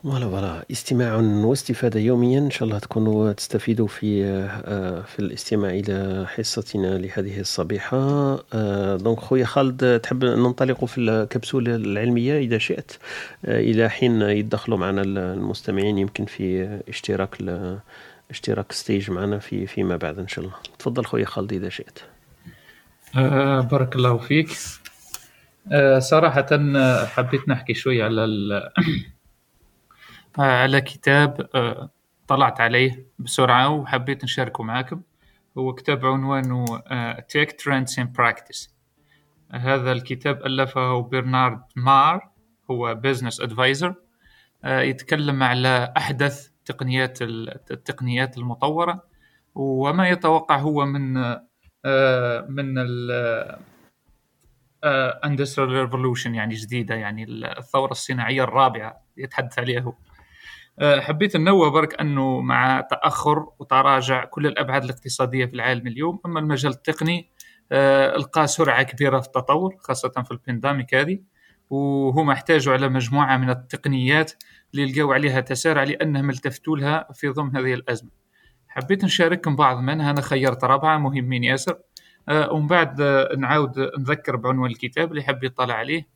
voilà voilà. استماع واستفادة يوميا. إن شاء الله تكونوا تستفيدوا في آه، في الاستماع إلى حصتنا لهذه الصبيحة. آه، donc خويا خالد تحب ننطلق في الكبسولة العلمية إذا شئت؟ آه، إلى حين يدخلوا معنا المستمعين يمكن في اشتراك اشتراك stage معنا في فيما بعد إن شاء الله. تفضل خويا خالد إذا شئت. آه بارك الله فيك. آه صراحة حبيت نحكي شوي على آه، على كتاب آه، طلعت عليه بسرعة وحبيت نشاركه معاكم. هو كتاب عنوانه آه، Tech Trends in Practice. هذا الكتاب ألفه برنارد مار هو business advisor يتكلم على أحدث تقنيات التقنيات المطورة وما يتوقع هو من من ال Industrial Revolution يعني جديدة يعني الثورة الصناعية الرابعة يتحدث عليها هو. آه، حبيت ننوه برك أنه مع تأخر وتراجع كل الأبعاد الاقتصادية في العالم اليوم أما المجال التقني آه، القى سرعة كبيرة في التطور خاصة في البانديميك هذه وهم احتاجوا على مجموعة من التقنيات اللي لقوا عليها تسارع لأنهم التفتوا لها في ضمن هذه الأزمة. حبيت نشارككم بعض منها أنا خيرت رابعه مهمين ياسر. آه، ومن بعد نعاود نذكر بعنوان الكتاب اللي حب يطلع عليه.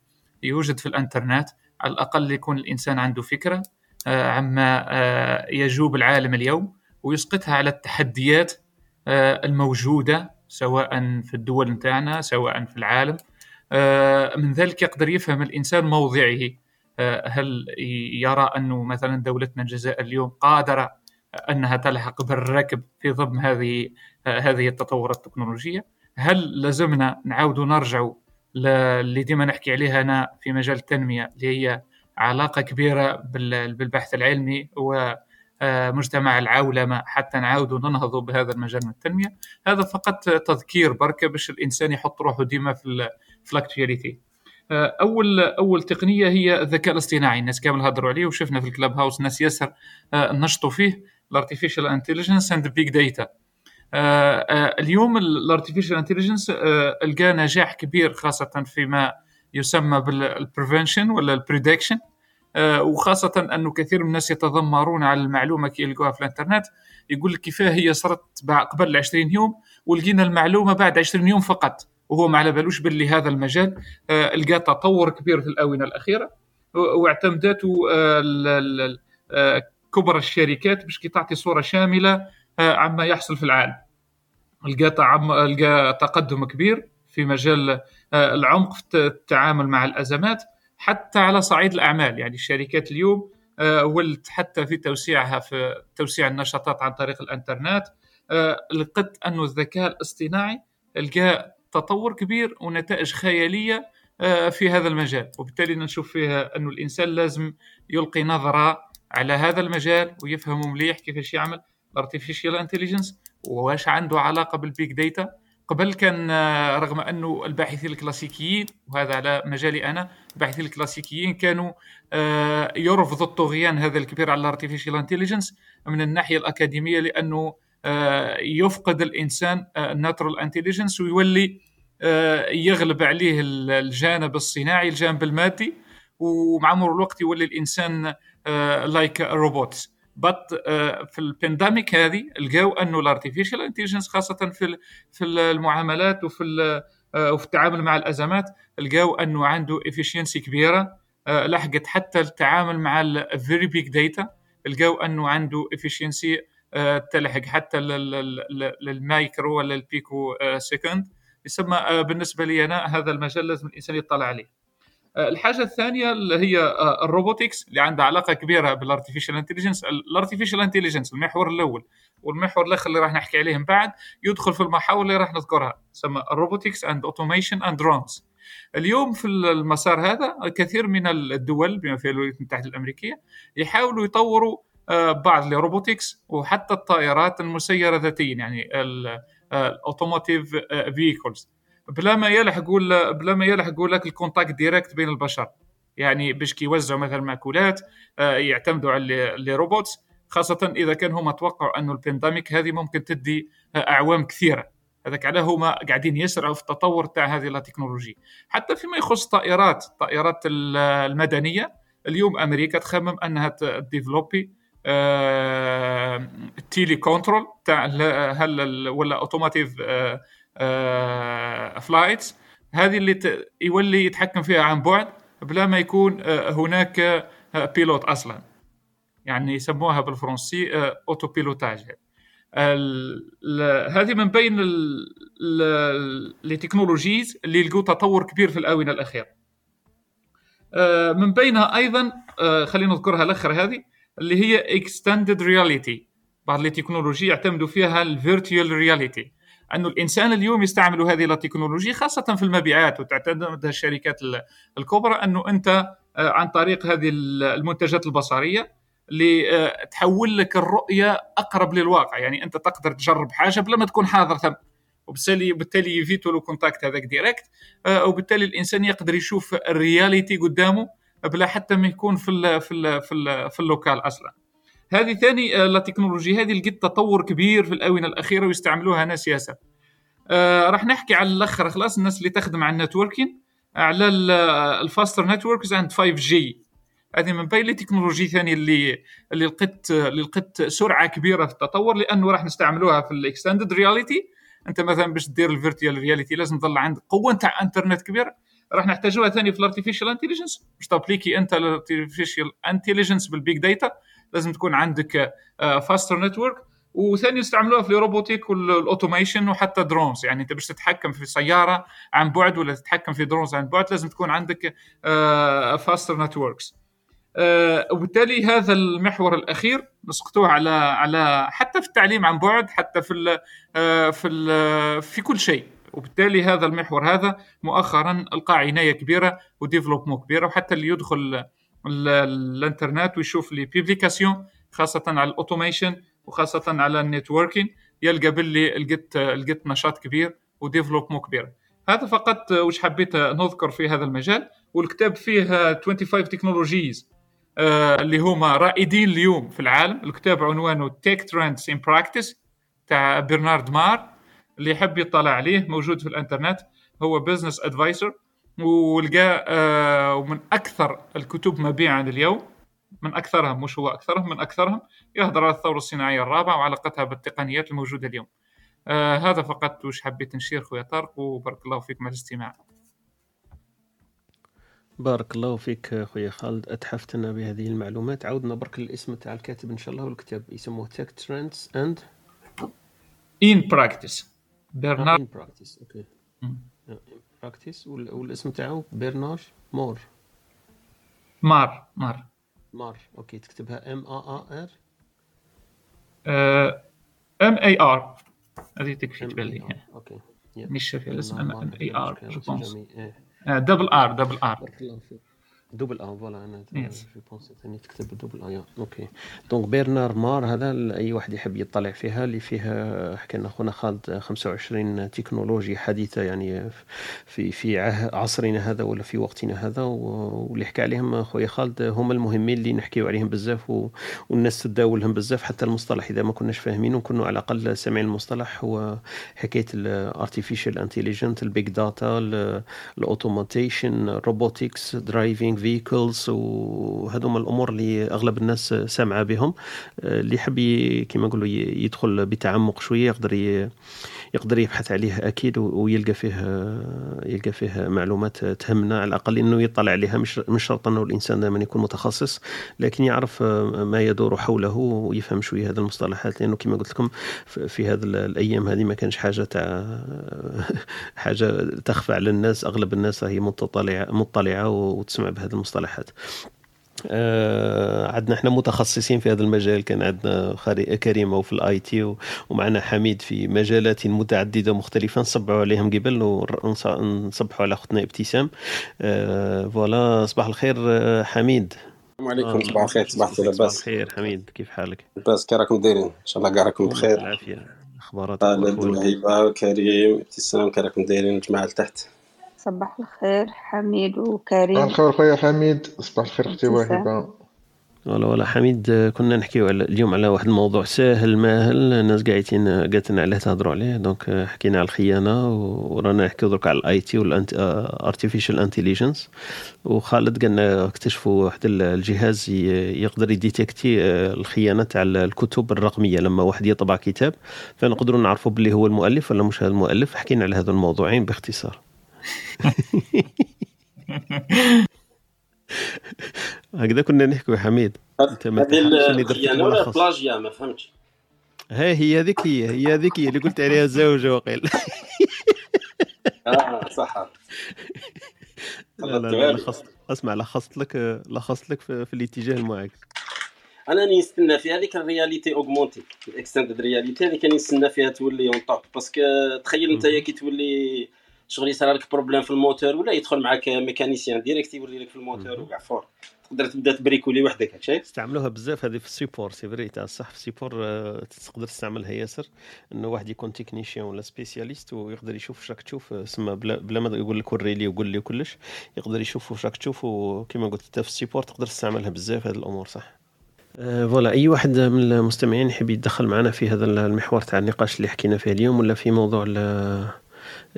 يوجد في الإنترنت على الأقل يكون الإنسان عنده فكرة آه، عما آه، يجوب العالم اليوم ويسقطها على التحديات آه، الموجودة سواء في الدول نتاعنا سواء في العالم. من ذلك يقدر يفهم الإنسان موضعه. هل يرى أنه مثلا دولتنا الجزائر اليوم قادرة أنها تلحق بالركب في ضمن هذه هذه التطورات التكنولوجية؟ هل لازمنا نعاود نرجع اللي ديما نحكي عليها أنا في مجال التنمية اللي هي علاقة كبيرة بالبحث العلمي ومجتمع العولمة حتى نعاود ننهض بهذا المجال من التنمية؟ هذا فقط تذكير بركة باش الإنسان يحط روحه ديما في ال actualité اول أول تقنية هي الذكاء الاصطناعي. الناس كامل هضروا عليه وشفنا في ال Clubhouse ناس ياسر نشطوا فيه. ال artificial intelligence and big data اليوم ال artificial intelligence لقى نجاح كبير خاصة فيما يسمى بال prevention ولا ال prediction آه، وخاصة أنه كثير من الناس يتذمرون على المعلومة كي يلقوها في الإنترنت. يقول لك كيفاه هي صارت قبل 20 يوم ولقينا المعلومة بعد 20 يوم فقط. وهو ما على بالوش باللي هذا المجال آه، لقى تطور كبير في الآونة الأخيرة واعتمدته آه، كبرى الشركات باش كي تعطي صورة شاملة عما يحصل في العالم. لقى تقدم كبير في مجال آه، العمق في التعامل مع الأزمات حتى على صعيد الأعمال. يعني الشركات اليوم آه، ولت حتى في توسيعها في توسيع النشاطات عن طريق الإنترنت. آه، لقيت انه الذكاء الاصطناعي لقى تطور كبير ونتائج خيالية في هذا المجال. وبالتالي نشوف فيها انه الإنسان لازم يلقي نظرة على هذا المجال ويفهم مليح كيفاش يعمل ال artificial intelligence واش عنده علاقة بال big data قبل كان آه، رغم انه الباحثين الكلاسيكيين وهذا على مجالي أنا الباحثين الكلاسيكيين كانوا آه، يرفضوا الطغيان هذا الكبير على ال artificial intelligence من الناحية الأكاديمية لأنه آه، يفقد الإنسان ال natural intelligence ويولي يغلب عليه الجانب الصناعي الجانب المادي ومع مرور الوقت يولي الإنسان like robots but آه، في ال pandemic هذه لقاو انه ال artificial intelligence خاصة في في المعاملات وفي آه، وفي التعامل مع الأزمات لقاو أنه عنده efficiency كبيرة. آه، لحقت حتى التعامل مع ال very big data لقاو أنه عنده efficiency تلحق حتى للمايكرو ولا ال pico second يسمى بالنسبة لي أنا هذا المجال لازم الإنسان يطلع عليه. آه، الحاجة الثانية اللي هي آه، ال robotics اللي عندها علاقة كبيرة بال artificial intelligence ال artificial intelligence المحور الأول والمحور الآخر اللي راح نحكي عليه من بعد يدخل في المحاور اللي راح نذكرها تسمى ال robotics and automation and drones اليوم في المسار هذا الكثير من الدول بما فيها الولايات المتحدة الأمريكية يحاولوا يطوروا آه، بعض ال robotics وحتى الطائرات المسيرة ذاتيا. يعني ال automotive vehicles بلا ما يلحق بلا ما يلحق يقول لك ال contact direct بين البشر. يعني باش كيوزعوا مثلا مأكولات آه، يعتمدوا على les robots خاصة إذا كان هما توقعوا أنه ال pandemic هذه ممكن تدي آه، أعوام كثيرة. هذاك علاه هما قاعدين يسرعوا في التطور تاع هذه التكنولوجيا حتى فيما يخص الطائرات الطائرات المدنية اليوم أمريكا تخمم أنها ت développer tele control تاع هل ولا automotive flights هذه اللي يولي يتحكم فيها عن بعد بلا ما يكون آه، هناك آه، pilote أصلا. يعني يسموها بالفرنسي auto pilotage هذه من بين les technologies اللي لقوا تطور كبير في الآونة الأخيرة. آه، من بينها أيضا آه، خلينا نذكرها الآخر هذه. اللي هي extended reality بعض التكنولوجيا يعتمدوا فيها ال virtual reality أنه الإنسان اليوم يستعمل هذه التكنولوجيا خاصة في المبيعات وتعتمدها الشركات ال- الكبرى أنه أنت آه، عن طريق هذه ال- المنتجات البصرية اللي آه، تحول لك الرؤية أقرب للواقع. يعني أنت تقدر تجرب حاجة بلا ما تكون حاضر ثم. وبالتالي بالتالي يفيتو le contact هذاك direct آه، وبالتالي الإنسان يقدر يشوف ال reality قدامه بلا حتى ما يكون في ال في ال في, ال في ال local أصلا. هذه ثاني آه، التكنولوجيا هذه لقيت تطور كبير في الآونة الأخيرة ويستعملوها ناس ياسر آه، راح نحكي على الآخر خلاص الناس اللي تخدم على ال networking على ال faster networks and 5G هذه من بين التكنولوجيا ثانية اللي اللي لقيت اللي لقيت سرعة كبيرة في التطور لأنه راح نستعملوها في ال extended reality أنت مثلا باش دير ال virtual reality لازم تظل عندك قوة نتاع انترنت كبيرة. راح نحتاجوها ثاني في ال artificial intelligence باش ت appliquer أنت ال artificial intelligence بال big data لازم تكون عندك faster network وثاني يستعملوها في ال robotique وال automation وحتى drones يعني أنت باش تتحكم في سيارة عن بعد ولا تتحكم في drones عن بعد لازم تكون عندك faster networks وبالتالي هذا المحور الأخير نسقطوه على على حتى في التعليم عن بعد حتى في ال في ال في كل شيء. وبالتالي هذا المحور هذا مؤخرا القى عنايه كبيرة و développement كبيرة وحتى اللي يدخل ال- الإنترنت ويشوف les publications خاصة على ال automation وخاصة على ال networking يلقى باللي لقيت لقيت نشاط كبير و développement كبير. هذا فقط وش حبيت نذكر في هذا المجال والكتاب فيه 25 technologies اللي هما رائدين اليوم في العالم. الكتاب عنوانه Tech Trends in Practice تاع برنارد مار. اللي يحب يطلع عليه موجود في الإنترنت هو business adviser ولقى آه، ومن أكثر الكتب مبيعا اليوم من أكثرهم مش هو أكثرهم؟ من أكثرهم يهضر على الثورة الصناعية الرابعة وعلاقتها بالتقنيات الموجودة اليوم. آه هذا فقط وش حبيت نشير خويا طارق وبارك الله فيكم على الاستماع. بارك الله فيك خويا خالد. اتحفتنا بهذه المعلومات. عاودنا برك الاسم تاع الكاتب إن شاء الله والكتاب يسموه Tech Trends in ان براكتس برنارد ان براكتس أوكي. براكتس والاسم تاعو برناج مور مار مار مار أوكي تكتبها ام ا ار ام اي ار هذه تكفي تبان لي أوكي مش في الاسم ام اي ار جو بونس. دبل ار دبل ار بارك الله فيك دوبل آه فوالا أنا. في بونسي ثاني تكتب دوبل آه يا. أوكي donc برنار مار هذا أي واحد يحب يطلع فيها اللي فيها حكى لنا خونا خالد 25 تكنولوجيا حديثة يعني في في عصرنا هذا ولا في وقتنا هذا واللي حكى عليهم خويا خالد هم المهمين اللي نحكيو عليهم بزاف و- والناس تداولهم بزاف حتى المصطلح إذا ما كناش فاهمين ونكونوا على الأقل سامعين المصطلح هو حكاية ال artificial intelligence ال big data ال automation robotics driving vehicles وهذوما الأمور اللي أغلب الناس سامعة بهم. آه، اللي يحب كما نقولوا يدخل بتعمق شوية يقدر يقدر يبحث عليه أكيد ويلقى فيه يلقى فيه معلومات تهمنا. على الأقل إنه يطلع عليها مش مش شرط أنه الإنسان دائما يكون متخصص لكن يعرف ما يدور حوله ويفهم شوية هذه المصطلحات. لأنه كما قلت لكم في هذه الأيام هذه ما كانش حاجة تاع حاجة تخفى على الناس أغلب الناس راهي مطلعة مطلعه وتسمع بهذه المصطلحات. آه عندنا إحنا متخصصين في هذا المجال. كان عندنا خاري- كريمة وفي ال IT ومعنا حميد في مجالات متعددة مختلفة نصبحوا عليهم قبل ونصبحوا على اختنا ابتسام. آه voilà صباح الخير آه، حميد. السلام عليكم صباح الخير صباح الخير صباح لاباس الخير حميد كيف حالك؟ لاباس كي راكم دايرين؟ إن شاء الله كاع راكم بخير. العافية. اخباراتك خالد وأخوك؟ وهيبه وكريم ابتسام كي راكم دايرين الجماعه لتحت صباح الخير حميد صباح وكريم الخير خويا حميد. صباح الخير أختي. وهبه ولا ولا حميد آه، كنا نحكيو على اليوم على واحد الموضوع ساهل ماهل. الناس قاعدين قالتنا عليه تهضروا عليه. donc آه، حكينا على الخيانة ورانا نحكيو درك على ال IT وال artificial intelligence وخالد قالنا اكتشفوا واحد الجهاز ي- يقدر ي détecter آه، الخيانة تاع الكتب الرقمية. لما واحد يطبع كتاب فنقدروا نعرفوا باللي هو المؤلف ولا مش هذا المؤلف. حكينا على هذا الموضوعين باختصار. هكذا كنا نحكوا حميد. أنت ما الخيانه ولا الملخص. بلاجيا ما فهمتش. ها هي هذيك هي هي هذيك هي اللي قلت عليها زوجة وقيل. آه صح. لا لا لا لخصت. اسمع لخصت لك لخصت لك في, في الاتجاه المعاكس أنا نستنى في هذيك ال réalité augmentée ال extended reality هذيك نستنى فيها تولي en top parce que تخيل انت كي تولي شغل يصير لك problème في الموتور ولا يدخل معك mécanicien direct يوري لك في الموتور وكاع فور. تقدر تبدا ت bricoler وحدك هكشي استعملوها بزاف هذه في ال support c'est vrai تاع صح في ال support آه، تقدر تستعملها ياسر. إنه واحد يكون technicien ولا spécialiste ويقدر يشوف واش راك تشوف آه، سما بلا, بلا ما يقول لك وري لي وقول لي وكلش يقدر يشوف واش راك تشوف. وكما قلت أنت في ال support تقدر تستعملها بزاف هذه الأمور صح؟ آه، voilà أي واحد من المستمعين يحب يتدخل معنا في هذا المحور تاع النقاش اللي حكينا فيه اليوم ولا في موضوع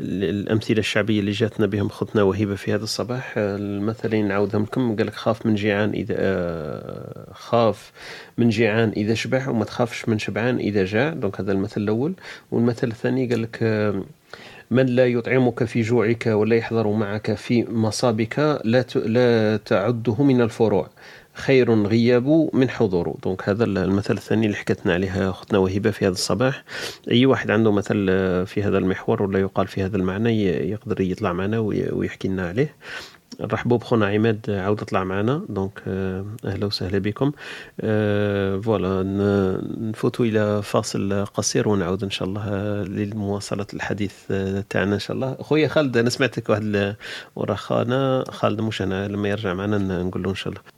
الأمثلة الشعبية اللي جاتنا بهم خطنا وهبه في هذا الصباح. آه، المثلين نعاودهم لكم. قال لك خاف من جيعان اذا آه، خاف من جيعان إذا شبع وما تخافش من شبعان إذا جاع. donc هذا المثل الأول. والمثل الثاني قال لك آه، من لا يطعمك في جوعك ولا يحضر معك في مصابك لا لا تعده من الفروع. خير غياب من حضور. donc هذا المثل الثاني اللي حكتنا عليه أختنا وهبة في هذا الصباح. أي واحد عنده مثل في هذا المحور ولا يقال في هذا المعنى يقدر يطلع معنا وي- ويحكي لنا عليه. نرحبوا بخونا عماد عاود طلع معنا. donc آه، أهلا وسهلا بكم. آه، voilà نفوتوا إلى فاصل قصير ونعود إن شاء الله لمواصلة الحديث آه، تاعنا إن شاء الله. خويا خالد أنا سمعتك واحد ورا خالد مش أنا لما يرجع معنا نقول له إن شاء الله.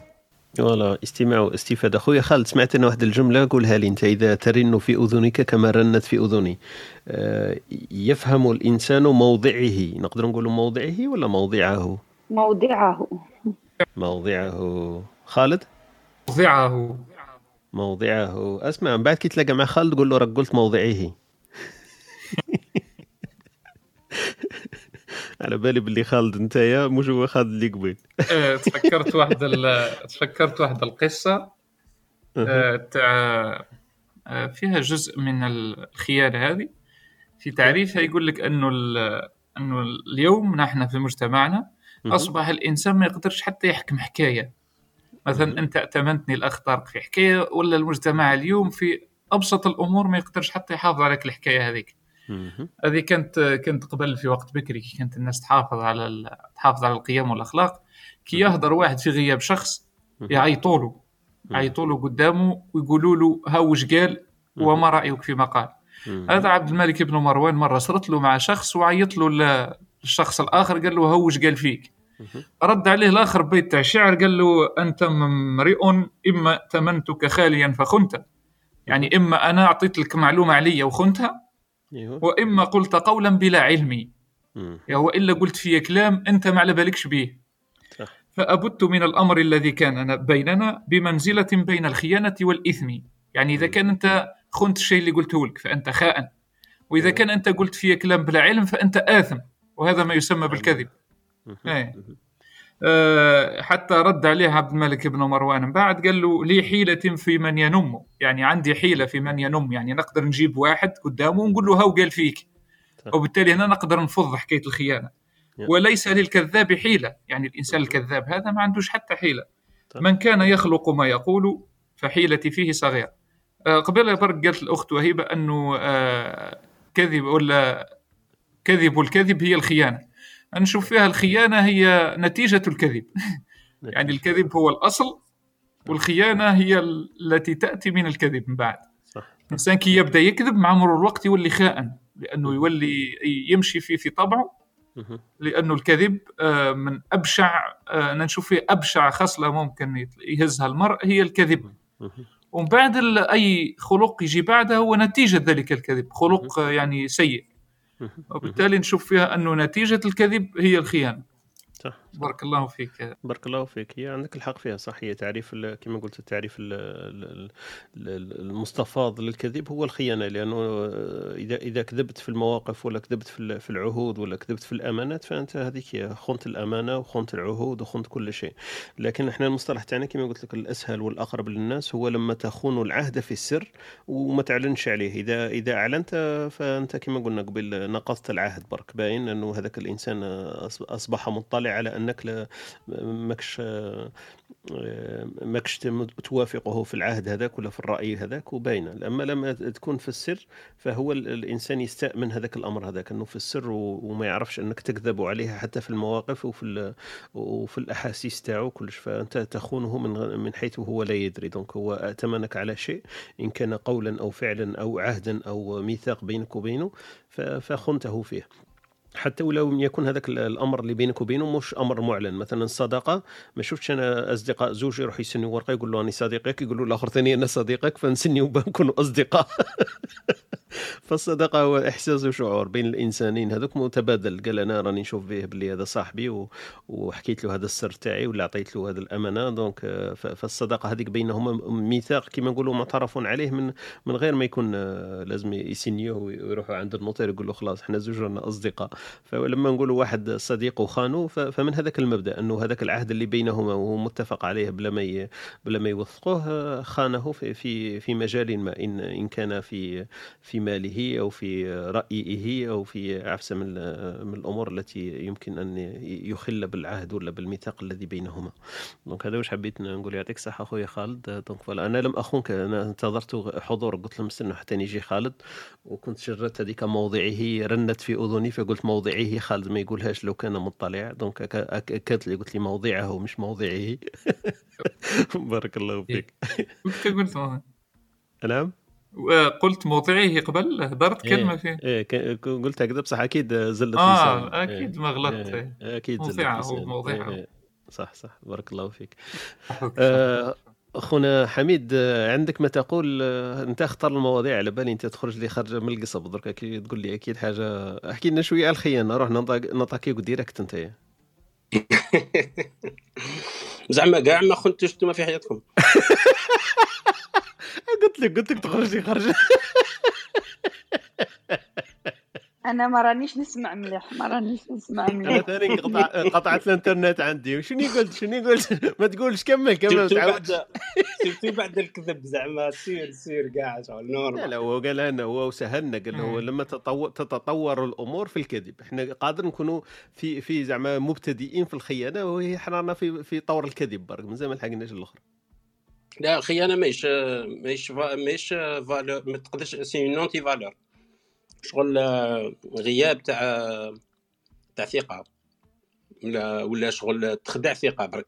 voilà استماع واستفاده خويا خالد سمعت أنا واحد الجملة قولها لي. أنت إذا ترن في أذنك كما رنت في أذني. آه، يفهم الإنسان موضعه. نقدر نقول موضعه ولا موضعه؟ موضعه. موضعه. خالد؟ موضعه. موضعه. أسمع من بعد كي تلاقى مع خالد قول له راك قلت موضعه. على بالي باللي خالد نتايا مش هو خالد اللي قبل آه، تفكرت واحد ال- تفكرت واحد القصة آه، تاع آه، فيها جزء من الخيانه هذه. في تعريفها يقول لك إنه ال- إنه اليوم نحن في مجتمعنا. أصبح الإنسان ما يقدرش حتى يحكم حكاية. مثلا أنت أتمنتني الاخ طارق في حكاية ولا المجتمع اليوم في أبسط الأمور ما يقدرش حتى يحافظ عليك الحكاية هذيك. هذه كانت كانت قبل في وقت بكري كي كانت الناس تحافظ على ال- تحافظ على القيم والأخلاق. كي يهضر واحد في غياب شخص يعيطوا له يعيطوا له قدامه ويقولوا له ها وش قال وما رأيك فيما قال. هذا عبد الملك بن مروان مرة صرت له مع شخص وعيط له للشخص الآخر قال له ها وش قال فيك؟ رد عليه الآخر بيت تاع شعر قال له أنت امرئ إما تمنتك خاليا فخنت. يعني إما أنا أعطيت لك معلومة عليا وخنتها وإما قلت قولا بلا. يا والا قلت فيه كلام أنت ما على بالكش به. فأبت من الأمر الذي كان بيننا بمنزلة بين الخيانة والإثم. يعني إذا كان أنت خنت الشيء اللي قلته لك فأنت خائن. وإذا كان أنت قلت فيه كلام بلا علم فأنت آثم. وهذا ما يسمى بالكذب. إيه. آه، حتى رد عليه عبد الملك بن مروان. من بعد قال له لي حيلة في من ينم. يعني عندي حيلة في من ينم. يعني نقدر نجيب واحد قدامه ونقول له هاو قال فيك. وبالتالي هنا نقدر نفض حكاية الخيانة. يا. وليس للكذاب حيلة. يعني الإنسان الكذاب هذا ما عندوش حتى حيلة. من كان يخلق ما يقول فحيلتي فيه صغيرة. آه، قبل برك قالت الأخت وهيبة أنه آه، كذب ولا كذب الكذب هي الخيانة. نشوف فيها الخيانة هي نتيجة الكذب. يعني الكذب هو الأصل والخيانة هي ال- التي تأتي من الكذب من بعد. صح. الإنسان كي يبدأ يكذب مع مرور الوقت يولي خائن لأنه يولي يمشي في في طبعه. لأنه الكذب آه، من أبشع آه، أنا نشوف فيه أبشع خصلة ممكن يهزها المرء هي الكذب. ومن بعد أي خلق يجي بعده هو نتيجة ذلك الكذب خلق آه، يعني سيء. وبالتالي نشوف فيها أنه نتيجة الكذب هي الخيانة. بارك الله فيك. بارك الله فيك. هي عندك الحق فيها صح؟ هي تعريف كما قلت التعريف ال- ال- ال- المستفاض للكذب هو الخيانة لأنه إذا إذا كذبت في المواقف ولا كذبت في ال- في العهود ولا كذبت في الأمانات فأنت هذيك هي خنت الأمانة وخنت العهود وخنت كل شيء. لكن إحنا المصطلح تاعنا كما قلت لك الأسهل والأقرب للناس هو لما تخون العهد في السر وما تعلنش عليه. إذا إذا أعلنت فأنت كما قلنا قبل نقضت العهد برك باين؟ انه هذاك الإنسان أصبح مطلع على أنك لا ماكش ماكش توافقه في العهد هذاك ولا في الرأي هذاك وباينة. اما لما تكون في السر فهو ال- الإنسان يستامن هذاك الأمر هذاك إنه في السر وما يعرفش أنك تكذب عليه حتى في المواقف وفي وفي الأحاسيس تاعو كلش. فأنت تخونه من من حيث هو لا يدري. دونك هو ائتمنك على شيء إن كان قولا أو فعلا أو عهدا أو ميثاق بينك وبينه فخنته فيه. حتى ولو يكن هذاك ال- الأمر اللي بينك وبينه مش أمر معلن. مثلا الصداقه ما شفتش أنا أصدقاء زوج يروح يسنيوا ورقة يقول له راني صديقك يقول له الآخر ثاني أنا صديقك فنسنيو نكونوا أصدقاء. فالصداقة هو إحساس وشعور بين الإنسانين. هذوك متبادل. قال أنا راني نشوف به باللي هذا صاحبي و... وحكيت له هذا السر تاعي ولا عطيت له هذه الأمانة. donc فالصداقة هذيك بينهما ميثاق كما نقولوا معترف عليه من من غير ما يكون آه، لازم يسنيوه ويروحوا عند notaire يقول له خلاص إحنا زوج رانا أصدقاء. فلما نقولوا واحد صديق وخانه ف- فمن هذاك المبدأ أنه هذاك العهد اللي بينهما وهو متفق عليه بلا ما ي- بلا ما يوثقوه آه، خانه في في في مجال ما. ان إن كان في في ماله أو في رأيه أو في عفسه من من الأمور التي يمكن أن يخل بالعهد ولا بالميثاق الذي بينهما. donc هذا واش حبيت نقول يعطيك الصحة اخويا خالد. donc voilà أنا لم اخونك أنا انتظرت حضورك قلت لهم استنوا حتى يجي خالد. وكنت شرت هذيك موضعه رنت في أذني فقلت موضعه خالد ما يقولهاش لو كان مطلع. donc اكدت لي قلت لي موضعه مش موضعه. بارك الله فيك. قلت قلت نعم؟ قلت موضعيه قبل هدرت كلمة فيه إيه قلت هكذا بصح أكيد زلت آه لساني. أكيد إيه. ما غلطت إيه. أكيد زلت موضعه لساني. موضعه. إيه. صح صح بارك الله فيك. آه، أخونا حميد آه، عندك ما تقول آه، أنت اختار المواضيع على بالي أنت تخرج لي خارجة من القصب درك كي تقول لي أكيد حاجة أحكي لنا شوية على الخيانة روح نطاكيو direct أنت زعما كاع ما خنتوش أنتم في حياتكم قلت لك قلت لك تخرج لي خارجه أنا ما رانيش نسمع مليح ما رانيش نسمع أنا مليح. ثاني قطعت الإنترنت عندي. وشني قلت؟ شني قلت؟ ما تقولش كمل كمل surtout تعاودش بعد الكذب زعما؟ سير سير كاع شغل l'anormal لا هو قال لنا هو سهلنا قال هو مم. لما تطور تتطور الأمور في الكذب. إحنا قادر نكونوا في في زعما مبتدئين في الخيانة وهي حنا في في طور الكذب برك مازال ما لحقناش الآخر لا الخيانه ماهيش ماهيش ماهيش valeur ما تقدرش c'est une anti-valeur شغل غياب تاع تاع ثقة ولا ولا شغل تخدع ثقة برك.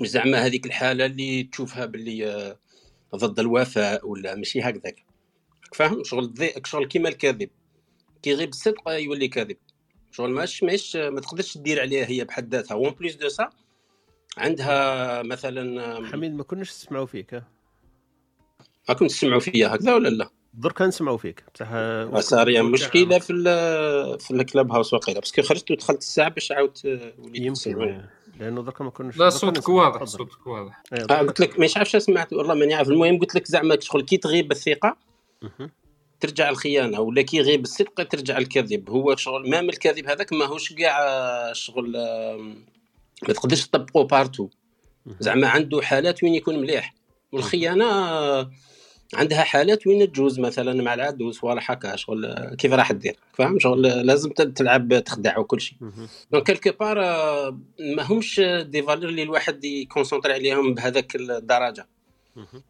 مش زعما هذيك الحالة اللي تشوفها باللي ضد الوفاء ولا ماشي هكذاك. فاهم؟ شغل شغل كيما الكذب كي يغيب الصدق يولي كاذب. شغل ماش ماش ما تقدرش تدير عليها هي بحد ذاتها. و en plus de ça عندها مثلا حميد ما كناش نسمعوا فيك ها راكم تسمعوا فيا هكذا ولا لا؟ درك نسمعوا فيك بصح صار يعني مشكلة في ال- في ال Clubhouse وقيله parce que خرجت ودخلت الساعة باش عاود آه، وليت يمكن لأنه درك ما كناش لا صوتك. واضح. صوتك واضح إيه، درك- قلت لك مش عارف سمعت والله ماني عارف المهم قلت لك زعما شغل كي تغيب الثقة. ترجع الخيانة ولا كي يغيب الصدق ترجع الكذب هو شغل même الكذب هذاك ماهوش كاع آه، شغل ما تقدرش تطبقه partout. زعما عنده حالات وين يكون مليح. والخيانة عندها حالات وين تجوز مثلا مع العدو صوالح هكا شغل كيف راح دير فاهم شغل لازم تلعب تخدع وكل شيء. donc quelque part ما همش des valeurs اللي الواحد يconcentrer عليهم بهذاك الدرجة.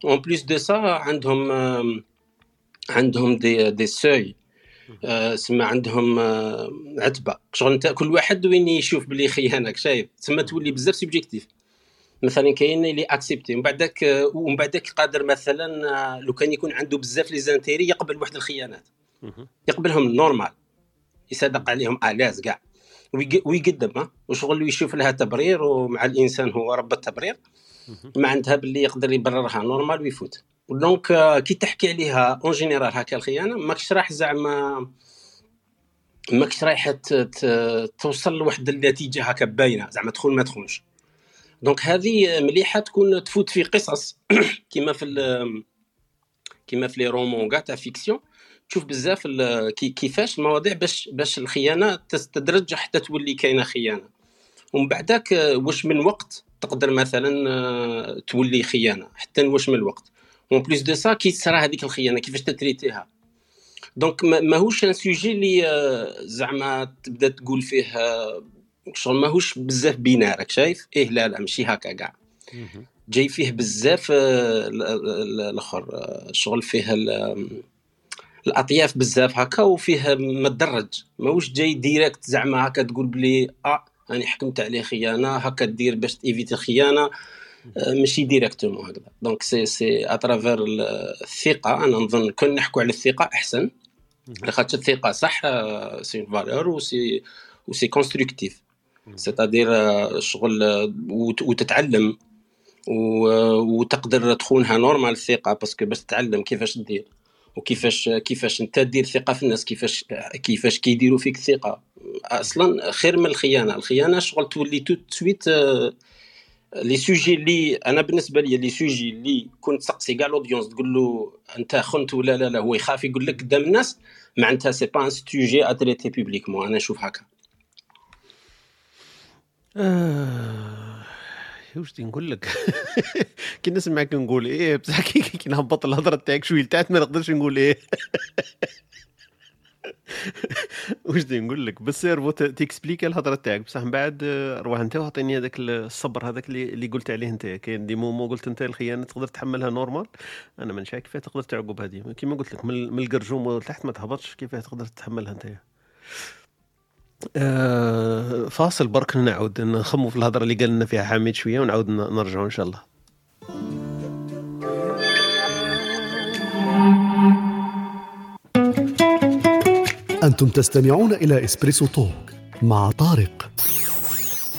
en plus de ça عندهم عندهم دي دي سوي سما عندهم آه، عتبة. شغل انت كل واحد وين يشوف بلي خيانك شايف؟ تسمى تولي بزاف subjectif مثلا كاين اللي accepter ومن بعدك ومن بعدك قادر مثلا آه، لو كان يكون عنده بزاف les intérêts يقبل واحد الخيانات. يقبلهم normal. يصدق عليهم à l'aise كاع. ويق- ويقدم وشغل يشوف لها تبرير ومع الإنسان هو رب التبرير. ما عندها باللي يقدر يبررها normal ويفوت. donc آه، كي تحكي عليها en général هكا الخيانة ماكش راح زعما ماكش رايح توصل لواحد النتيجة هكا باينة زعما تدخل ما تدخلش donc هذه مليحة تكون تفوت في قصص. كيما في كيما في les romans تاع fiction تشوف بزاف كيفاش المواضيع باش باش الخيانة تستدرج حتى تولي كاينة خيانة. ومن بعدك آه، واش من وقت تقدر مثلا آه، تولي خيانة حتى واش من الوقت. en plus de ça كي تصرى هذيك الخيانة كيفاش تtraiterها؟ donc ما- ماهوش un sujet اللي آه، زعما تبدا تقول فيه آه، شغل ماهوش بزاف binaire راك شايف؟ إيه لا لا ماشي هكا كاع. جاي فيه بزاف ال- ال- الآخر شغل فيه ال- الأطياف بزاف هكا وفيه مدرج. ماهوش جاي direct زعما هكا تقول بلي آه راني حكمت عليه خيانة هكا دير باش تéviter الخيانة آه، ماشي directement هكذا. donc c'est c'est à travers الثقه أنا نظن كون نحكوا على الثقة أحسن. لخاطر الثقة صح آه، c'est valeur و c'est و c'est constructif c'est-à-dire آه، شغل آه، وت- وتتعلم. و- وتقدر تخونها normal الثقة parce que باش تتعلم كيفاش دير. وكيفاش كيفاش انت دير ثقة في الناس كيفاش كيفاش كيديروا فيك الثقه أصلا خير من الخيانة. الخيانة شغل تولي tout de suite les sujets اللي أنا بالنسبة لي les sujets اللي كنت تسقسي كاع l'audience تقول له أنت خنت ولا لا لا هو يخاف يقول لك قدام الناس. معناتها c'est pas un sujet à traiter publiquement أنا نشوف هكا. واش بدي نقول لك كي نسمعك نقول إيه بصح كي كي نهبط الهضرة تاعك شوية لتحت ما نقدرش نقول إيه. واش بدي نقول لك؟ بال cerveau ت- تexpliqua الهضرة تاعك بصح من بعد آه، روح أنت وأعطيني هذاك الصبر هذاك اللي, قلت عليه أنت. كاين دي مومو قلت أنت الخيانة تقدر تحملها normal أنا ما نشاك كيفاه تقدر تعقب هذه كيما قلت لك من القرجوم لتحت ما تهبطش كيفاه تقدر تتحملها أنت؟ آه فاصل برك نعاود نخمو في الهضرة اللي قال لنا فيها حميد شوية ونعاود نرجعوا إن شاء الله. أنتم تستمعون إلى إسبريسو توك مع طارق.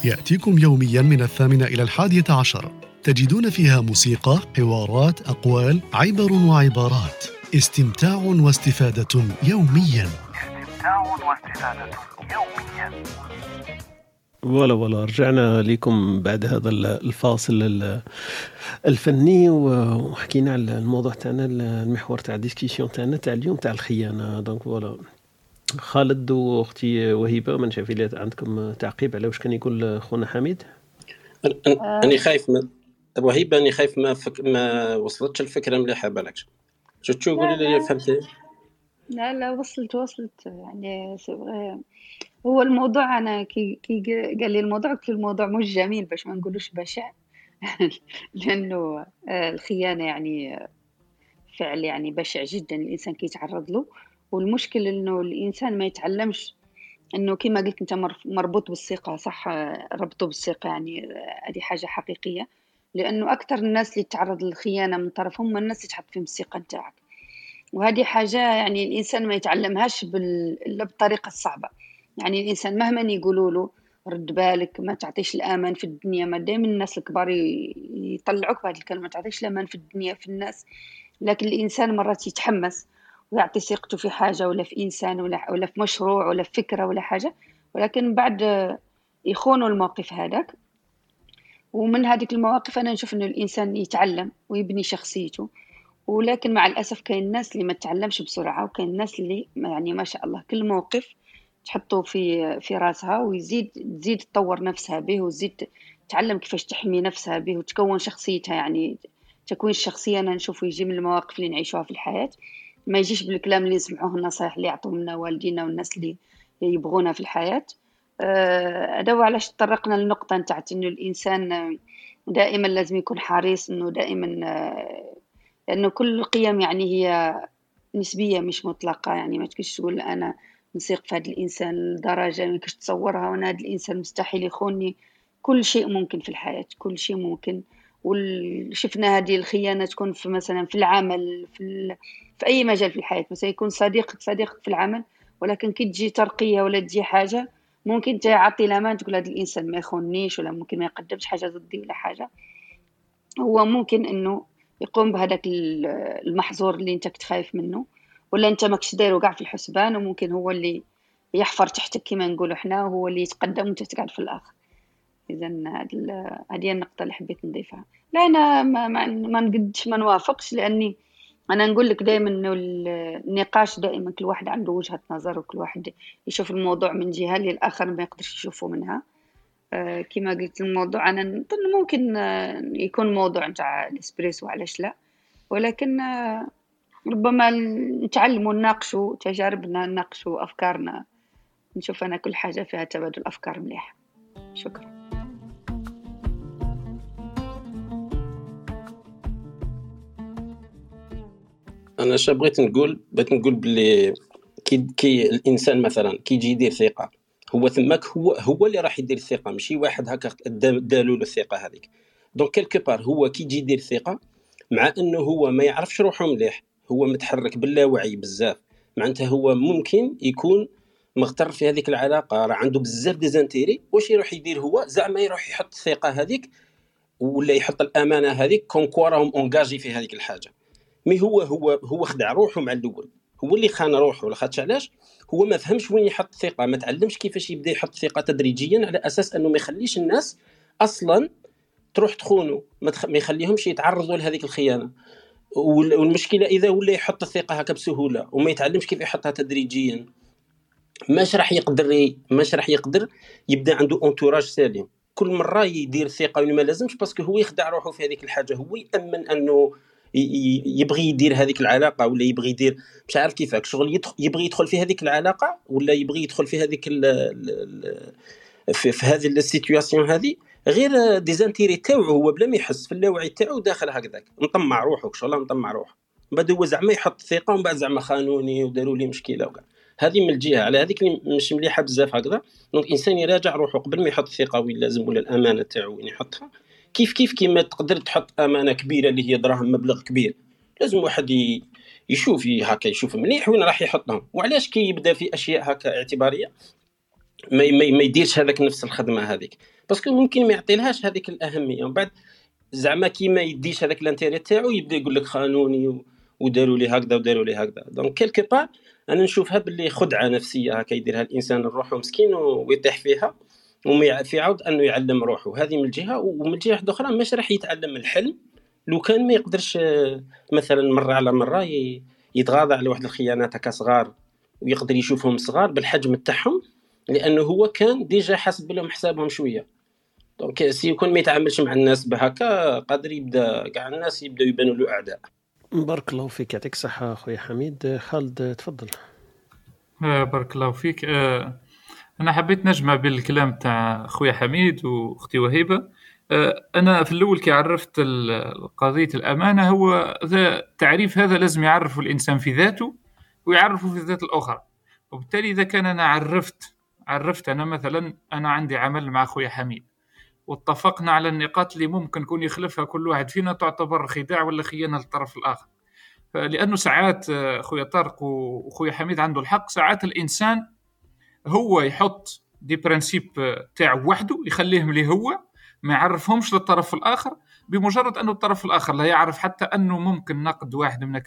يأتيكم يوميا من الثامنة إلى الحادية عشر. تجدون فيها موسيقى، حوارات، أقوال، عبر وعبارات. استمتاع واستفادة يوميا. استمتاع واستفادة يوميا. ولا ولا رجعنا لكم بعد هذا ال- الفاصل ال- الفني وحكينا على الموضوع تاعنا المحور تاع ال discussion تاعنا تاع اليوم تاع الخيانة. donc voilà خالد واختي وهبه ما نشاف عندكم تعقيب على واش كان يقول خونا حميد؟ أنا خايف من وهيبة أني خايف ما فك... ما وصلتش الفكرة مليحة بالك. شو شو قولي لي؟ فهمتي؟ لا لا وصلت وصلت. يعني آه، هو الموضوع أنا كي كي قا- قال لي الموضوع له الموضوع مش جميل باش ما نقولوش بشع. لأنه آه، الخيانة يعني آه، فعل يعني بشع جدا الإنسان كيتعرض له. والمشكل إنه الإنسان ما يتعلمش إنه كما قلت أنت مر- مربوط بالثقة صح؟ ربطه بالثقة يعني هذه حاجة حقيقية. لأنه أكثر الناس اللي تتعرض للخيانة من طرف هم الناس اللي تحط فيهم الثقة نتاعك. وهذه حاجة يعني الإنسان ما يتعلمهاش بال... إلا بالطريقة الصعبة يعني الإنسان مهما يقولوا له رد بالك ما تعطيش الأمان في الدنيا. ما دائما الناس الكبار يطلعوك بهذه الكلمة ما تعطيش الأمان في الدنيا في الناس. لكن الإنسان مرات يتحمس ويعطي ثقته في حاجة ولا في إنسان ولا ولا في مشروع ولا في فكرة ولا حاجة. ولكن بعد يخونوا الموقف هذاك. ومن هذه المواقف أنا نشوف إنه الإنسان يتعلم ويبني شخصيته. ولكن مع الأسف كاين الناس اللي ما تتعلمش بسرعة وكاين الناس اللي يعني ما شاء الله كل موقف تحطه في في راسها ويزيد تزيد تطور نفسها به وتزيد تعلم كيفاش تحمي نفسها به وتكون شخصيتها يعني تكوين الشخصية أنا نشوفه يجي من المواقف اللي نعيشوها في الحياة. ما يجيش بالكلام اللي نسمعوه النصائح اللي يعطوه لنا والدينا والناس اللي يبغونا في الحياة. آه، هذا هو علاش تطرقنا للنقطة نتاعت إنه الإنسان دائما لازم يكون حريص إنه دائما آه، لأنه كل القيم يعني هي نسبية مش مطلقة. يعني ما تكونش تقول أنا نثق في هذا الإنسان لدرجة ما كنتش تصورها وأنا هذا الإنسان مستحيل يخونني كل شيء ممكن في الحياة كل شيء ممكن. وشفنا هذه الخيانة تكون في مثلا في العمل في, ال... في أي مجال في الحياة. مثلا يكون صديقك صديقك في العمل ولكن كي تجي ترقية ولا تجي حاجة ممكن تعطي الأمان تقول هذا الإنسان ما يخوننيش ولا ممكن ما يقدمش حاجة ضدي ولا حاجة. هو ممكن إنه يقوم بهذاك المحظور اللي انت كنت خايف منه. ولا انت ماكش دايرو كاع في الحسبان وممكن هو اللي يحفر تحتك كما نقولوا حنا وهو اللي يتقدم وانت تقعد في الآخر. اذا هذه النقطة اللي حبيت نضيفها. لا أنا ما, ما, ما نقدش ما نوافقش لأني أنا نقول لك دائما إنه النقاش دائما كل واحد عنده وجهة نظر وكل واحد يشوف الموضوع من جهة اللي الآخر ما يقدرش يشوفه منها. كما قلت الموضوع أنا نظن ممكن آه، يكون موضوع نتاع الإسبريسو علاش لا؟ ولكن آه، ربما نتعلموا نناقشوا تجاربنا نناقشوا أفكارنا نشوف أنا كل حاجة فيها تبادل أفكار مليح شكرا. أنا اش بغيت نقول بغيت نقول بلي كي, كي الإنسان مثلا كيجي يدير ثقة هو ثماك هو هو اللي راح يدير الثقة ماشي؟ واحد هكا دالو له الثقة هذيك. donc quelque part هو كي يجي يدير ثقه مع إنه هو ما يعرفش روحه مليح هو متحرك باللاوعي بزاف. معناتها هو ممكن يكون مغتر في هذيك العلاقة راه عنده بزاف des intérêts واش يروح يدير هو؟ زعما يروح يحط الثقة هذيك ولا يحط الأمانة هذيك comme quoi راهم engagés في هذيك الحاجة. mais هو هو هو خدع روحه مع الأول. هو اللي خان روحه لاخاطش علاش؟ هو ما فهمش وين يحط الثقة ما تعلمش كيفاش يبدا يحط الثقة تدريجيا على أساس أنه ما يخليش الناس أصلا تروح تخونه ما, تخ... ما يخليهمش يتعرضوا لهذيك الخيانة. والمشكلة إذا ولا يحط الثقة هكا بسهولة وما يتعلمش كيف يحطها تدريجيا ماش راح يقدر ماش راح يقدر يبدا عنده انتوراج سليم. كل مرة يدير ثقة ما لازمش باسكو هو يخدع روحه في هذيك الحاجة هو يأمن أنه يبغي يدير هذيك العلاقة ولا يبغي يدير مش عارف كيفاك شغل يبغي يدخل في هذيك العلاقة ولا يبغي يدخل في هذيك في, في هذه ال situation هذه؟ غير des intérêts تاعو هو بلا ما يحس في اللاوعي تاعو داخل هكذاك. مطمع روحه شغل مطمع روحه من بعد هو زعما يحط ثقة ومن بعد زعما خانوني وداروا لي مشكلة وكاع هذه من الجهة على هذيك مش مليحة بزاف هكذا. donc الإنسان يراجع روحه قبل ما يحط الثقه وين لازم ولا الأمانة تاعو وين يحطها. كيف كيف كيما تقدر تحط أمانة كبيرة اللي هي دراهم مبلغ كبير؟ لازم واحد يشوف هكا يشوف مليح وين راح يحطهم. وعلاش كي يبدأ في أشياء هكا اعتبارية؟ ما, ما, يديرش هذاك نفس الخدمة هذيك. parce que ممكن ما يعطيلهاش هذيك الأهمية. ومن بعد زعما كي ما يديش هذاك ال intérêt تاعو يبدأ يقول لك خانوني وداروا لي هكذا وداروا لي هكذا. donc quelque part أنا نشوفها باللي خدعة نفسية هكا يديرها الإنسان لروحه مسكين ويطيح فيها. وما يعرف يعاود أنه يعلم روحه. هذه من الجهة ومن الجهة واحدة أخرى مش راح يتعلم الحلم. لو كان ما يقدرش آه، مثلا مرة على مرة يتغاضى على واحد الخيانات هكا صغار ويقدر يشوفهم صغار بالحجم تاعهم لأنه هو كان déjà حاسب لهم حسابهم شوية. donc si يكون ما يتعاملش مع الناس بهكا قادر يبدأ كاع الناس يبداو يبانوا له أعداء. بارك الله فيك. يعطيك الصحة خويا حميد. خالد تفضل. آه، بارك الله فيك. آه، أنا حبيت نجمع بين الكلام تاع خويا حميد وأختي وهيبة. آه، أنا في الأول كي عرفت قضية الأمانة هو ذا التعريف هذا لازم يعرفه الإنسان في ذاته ويعرفه في ذات الأخرى. وبالتالي إذا كان أنا عرفت عرفت أنا مثلا أنا عندي عمل مع خويا حميد. واتفقنا على النقاط اللي ممكن يكون يخلفها كل واحد. فينا تعتبر خداع ولا خيانة للطرف الآخر. لأنه ساعات آه، خويا طارق وخويا حميد عنده الحق ساعات الإنسان هو يحط دي برانسيب تاعو وحده يخليهم لي هو ما يعرفهمش للطرف الآخر بمجرد أنه الطرف الآخر لا يعرف حتى أنه ممكن نقد واحد من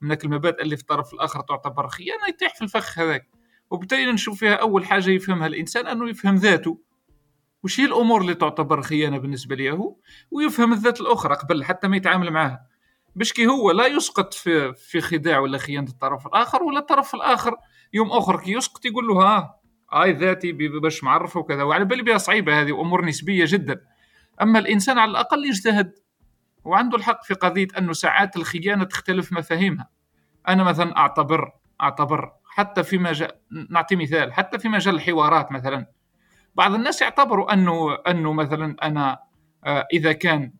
من المبادئ اللي في الطرف الآخر تعتبر خيانه يطيح في الفخ هذاك. وبالتالي نشوف فيها أول حاجة يفهمها الإنسان أنه يفهم ذاته. وش هي الأمور اللي تعتبر خيانه بالنسبة له ويفهم الذات الأخرى قبل حتى ما يتعامل معها. باش كي هو لا يسقط في في خداع ولا خيانة الطرف الآخر ولا الطرف الآخر يوم أخر كي يسقط يقول له ها هاي ذاتي باش معرفة وكذا. وعلى بالي بها صعيبة هذه امور نسبية جدا. أما الإنسان على الأقل يجتهد وعنده الحق في قضية انه ساعات الخيانة تختلف مفاهيمها. أنا مثلا أعتبر أعتبر حتى في مجال نعطي مثال حتى في مجال الحوارات مثلا. بعض الناس يعتبروا أنه أنه مثلا أنا آه، إذا كان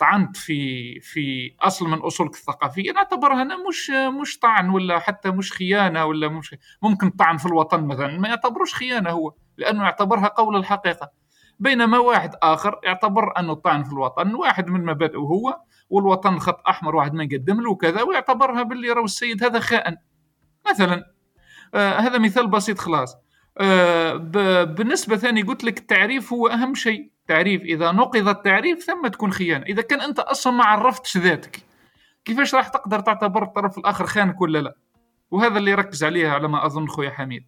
طعنت في في أصل من أصولك الثقافية. نعتبرها أنا مش مش طعن ولا حتى مش خيانة ولا مش ممكن طعن في الوطن مثلا ما يعتبروش خيانة هو لأنه يعتبرها قول الحقيقة. بينما واحد آخر يعتبر أنه الطعن في الوطن واحد من مبادئه هو والوطن خط أحمر واحد ما يقدم له وكذا ويعتبرها باللي راهو السيد هذا خائن. مثلا آه هذا مثال بسيط خلاص. بالنسبة ثاني قلت لك التعريف هو أهم شيء. تعريف إذا نقض التعريف ثم تكون خيانة. إذا كان أنت أصلا ما عرفتش ذاتك كيفاش راح تقدر تعتبر الطرف الآخر خانك ولا لا؟ وهذا اللي ركز عليه على ما أظن خويا حميد.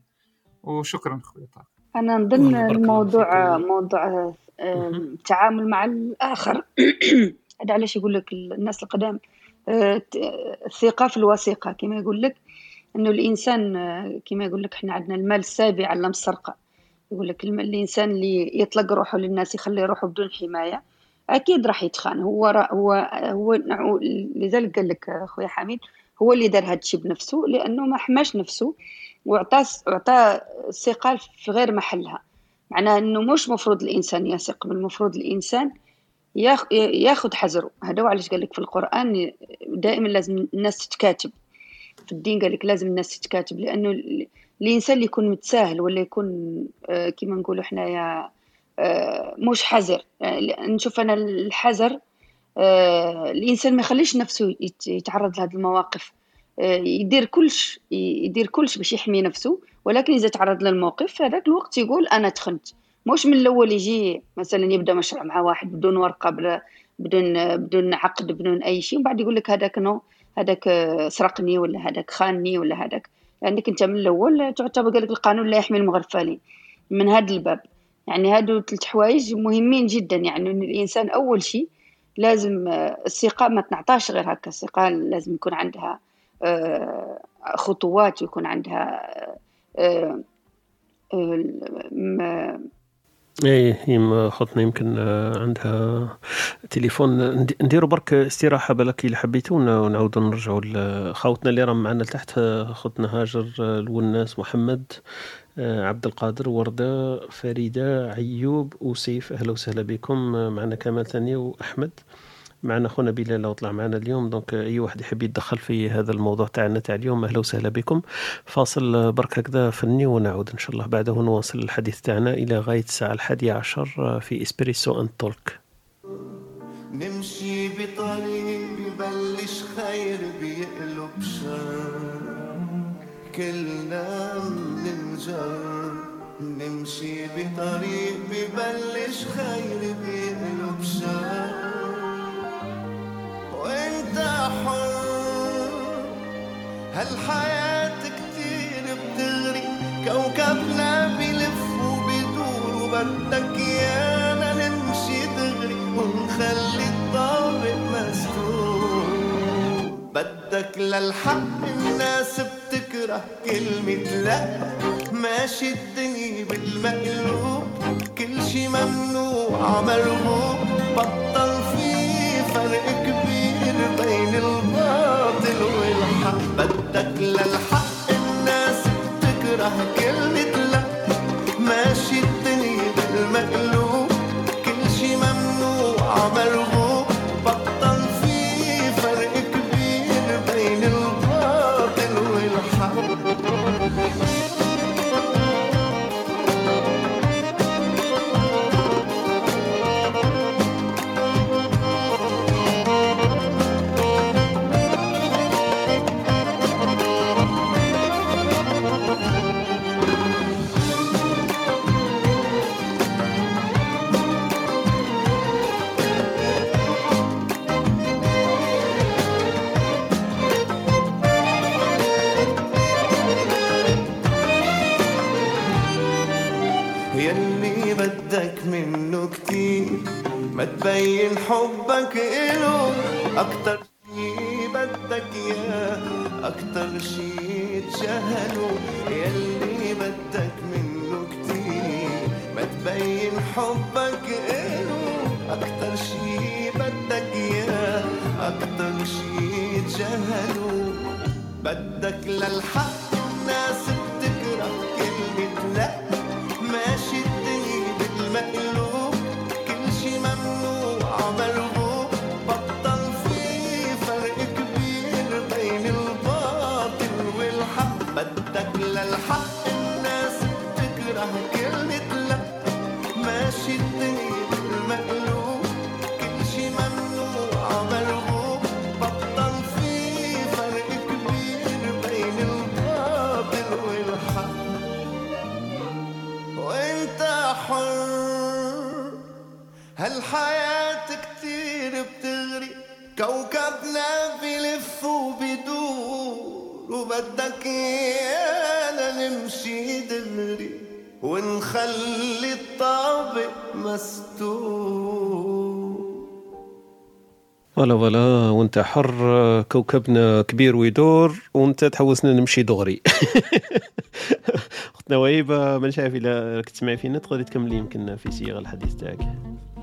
وشكرا خويا طارق. أنا الله نظن الموضوع. موضوع آه،. التعامل مع الآخر. هذا علاش يقول لك الناس القدام آه، الثقة في الوثيقة. كما يقول لك إنه الإنسان كما يقول لك إحنا عندنا المال السابع علم السرقه يقول لك الإنسان اللي يطلق روحه للناس يخلي روحه بدون حماية أكيد راح يتخان. هو را هو هو لذلك قال لك خويا حميد هو اللي دار هذا الشيء بنفسه لأنه ما حماش نفسه وعطى عطى الثقه في غير محلها. معناه إنه مش مفروض الإنسان يثق بل المفروض الإنسان ياخ- ياخذ حذره. هذا هو علاش قال لك في القرآن دائما لازم الناس تتكاتب. في الدين قال لك لازم الناس تتكاتب لأنه ال- الإنسان اللي يكون متساهل ولا يكون آه، كيما نقولوا حنايا آه، مش حذر. آه، نشوف أنا الحذر الإنسان ما يخليش نفسه يت- يتعرض لهذه المواقف. يدير كلش يدير كلش باش يحمي نفسه ولكن إذا تعرض للموقف في هذاك الوقت يقول أنا تخنت. مش من الأول يجي مثلا يبدأ مشروع مع واحد بدون ورقة بدون بدون عقد بدون أي شيء ومن بعد يقول لك هذاك نو هذاك آه، سرقني ولا هذاك خانني ولا هذاك. لانك انت من الأول تعتبر قال لك القانون لا يحمي المغفلين من هذا الباب. يعني هادو ثلاث حوايج مهمين جدا. يعني إن الإنسان أول شيء لازم آه، الثقة ما تنعطاش غير هكا. الثقة لازم يكون عندها آه، خطوات ويكون عندها إيه هي ما خطنا يمكن آه، عندها تليفون. ندي- نديروا برك استراحة بالك إلا حبيتوا ون- ونعاودوا نرجعوا لخوتنا اللي راهم معنا لتحت آه، خوتنا هاجر آه، الوناس محمد عبد القادر وردة فريدة عيوب وسيف أهلا وسهلا بكم معنا كمال ثاني وأحمد. معنا خونا بلال لو طلع معنا اليوم. donc أي واحد يحب يتدخل في هذا الموضوع تاعنا تاع اليوم أهلا وسهلا بكم. فاصل آه، برك هكذا فني ونعود إن شاء الله. بعده نواصل الحديث تاعنا إلى غاية الساعة الحادية عشر آه، في Espresso and Talk. نمشي بطريق ببلش خير بيقلب شر. كلنا مننجر نمشي بطريق ببلش خير بيقلب شر. هالحياة كتير بتغري كوكبنا بلف وبدور وبدك يانا نمشي دغري ونخلي الطابق مستور. بدك للحق الناس بتكره كلمة لا. ماشي الدنيا بالمقلوب كل شي ممنوع مرغوب بطل في فرق كبير بين الباطل والحق. بدك للحق الناس بتكره كلمة لا ماشي الدنيا بالمقلوب. كل شي ممنوع مرغوب منه كتير. ما تبين حبك إله. أكتر شي بدك إياه أكتر شي تجاهله. يلي بدك منه كتير. ما تبين حبك إله. أكتر شي بدك إياه أكتر شي تجاهله. بدك للحق وبدك ايانا نمشي دغري ونخلي الطابق مستور. voilà voilà وانت حر كوكبنا كبير ويدور وانت تحوسنا نمشي دغري. أختنا وهيبة ما عارف إلا راك تسمعي فينا تقدري تكملي يمكن في صيغه الحديث تاعك.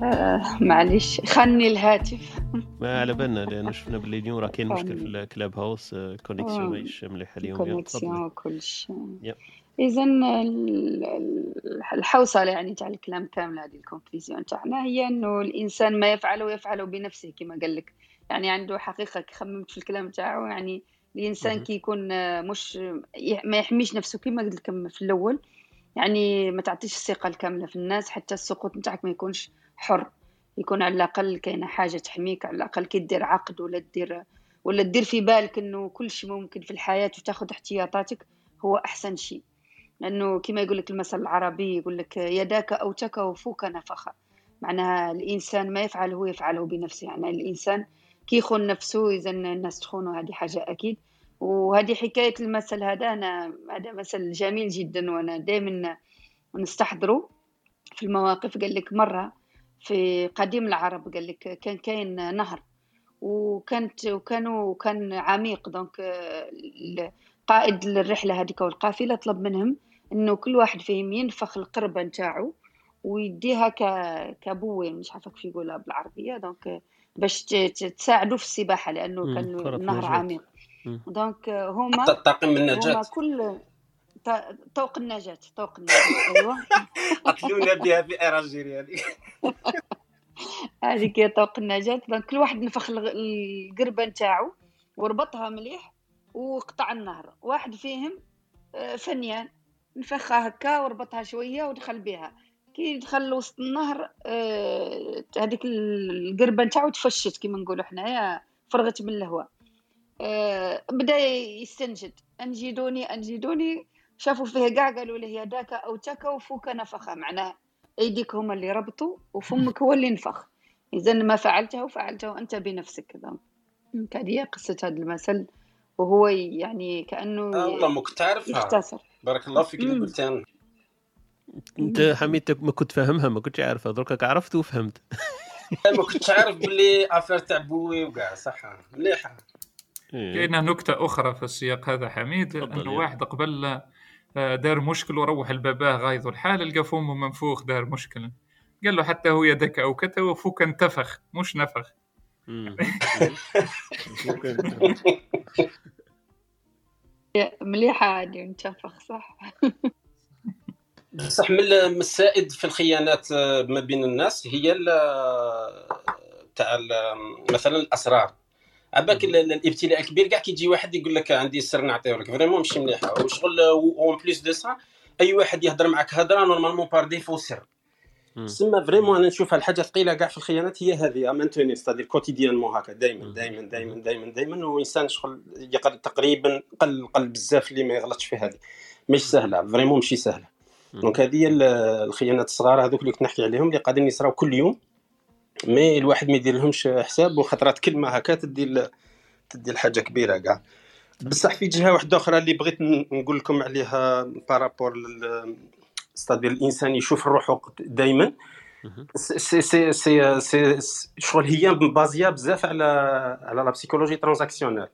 آه معليش خلني الهاتف ما على بالنا لأن شفنا باللي اليوم راه كاين مشكل في ال Clubhouse connexion آه. ماهيش مليحه اليوم connexion. وكلش يب. اذا الحوصلة يعني تاع الكلام كامل هذه ال conclusion تاعنا هي إنه الإنسان ما يفعله يفعله بنفسه كما قال لك يعني عنده حقيقة كي خممت في الكلام تاعو يعني الإنسان. كي يكون آه، مش ما يحميش نفسه كما قلت لكم في الأول يعني ما تعطيش الثقة الكاملة في الناس حتى السقوط نتاعك ما يكونش حر. يكون على الأقل كاينة حاجة تحميك على الأقل كي دير عقد ولا دير ولا تدير في بالك إنه كل شيء ممكن في الحياة وتاخذ احتياطاتك هو أحسن شيء لأنه كما يقول لك المثل العربي يقول لك يداك أوكتا وفوك نفخ معناها الإنسان ما يفعل هو يفعله بنفسه. يعني الإنسان كي يخون نفسه إذا الناس تخونه هذه حاجة أكيد. وهذه حكاية المثل هذا أنا هذا مثل جميل جدا وأنا دائما نستحضره في المواقف. قال لك مرة في قديم العرب قال لك كان كاين نهر وكانت وكانوا كان عميق donc آه، قائد الرحله هذيك والقافلة طلب منهم إنه كل واحد فيهم ينفخ القربه نتاعو ويديها ك كبوه مش عارفة كيف يقولها بالعربية donc باش تساعدوا في السباحة لأنه كان النهر. عميق. donc هما طاقم هما النجاة كل طوق النجاة طوق النجاة أيوة. قتلونا بها في l'Algérie هذه. هذيك هي طوق النجاة donc كل واحد نفخ القربة نتاعو وربطها مليح وقطع النهر. واحد فيهم آه، فنيان نفخها هكا وربطها شوية ودخل بها. كي دخل وسط النهر آه، هذيك القربة نتاعو تفشت كيما نقولوا حنايا فرغت من الهواء. آه، بدأ يستنجد. أنجدوني أنجدوني شافوا فيه كاع قالوا له يداك اوتك وفوك نفخه معناه أيديك هما اللي ربطوا وفمك هو اللي نفخ اذا ما فعلته فعلته انت بنفسك. دونك هذه هي قصة هذا المثل. وهو يعني كأنه آه والله عارفها يختصر. بارك الله فيك اللي. قلتها. أنت حميد ما كنت فاهمها ما كنتش عارفها دركك عرفت وفهمت. ما كنتش عارف باللي افير تاع بوي وكاع صح. مليحة. كاينة نكتة أخرى في السياق هذا حميد أنه. واحد قبل دار مشكل وروح لباباه غايظ الحال لقى فمه منفوخ دار مشكل. قال له حتى هو يدك أو كتا وفوك انتفخ مش نفخ. مليحة هذه نتفق صح؟ بصح من السائد في الخيانات آه، ما بين الناس هي ال- تاع مثلا الأسرار. عباك ال- ال- الابتلاء الكبير كاع كيجي واحد يقول لك عندي سر نعطيه لك vraiment ماشي مليحه وشغل en plus de ça أي واحد يهضر معك هضرة normalement par défaut سر. سما vraiment أنا نشوفها الحاجة الثقيله كاع في الخيانات هي هذه maintenant c'est-à-dire quotidiennement هكا دائما دائما دائما دائما دائما وانسان شغل يقل تقريبا قل قل بزاف اللي ما يغلطش في هذه. مش سهلة فريمون ماشي سهلة. donc هذه الخيانات الصغار هذوك اللي كنت نحكي عليهم اللي قاعدين يصراو كل يوم. mais الواحد ما يدير لهمش حساب وخطرات كلمه هكا تدي تدي الحاجة كبيرة كاع. بصح في جهة واحدة أخرى اللي بغيت نقول لكم عليها par rapport c'est-à-dire الإنسان يشوف روحه دائما. سي سي سي سي شغل هي basée بزاف على على la psychologie transactionnelle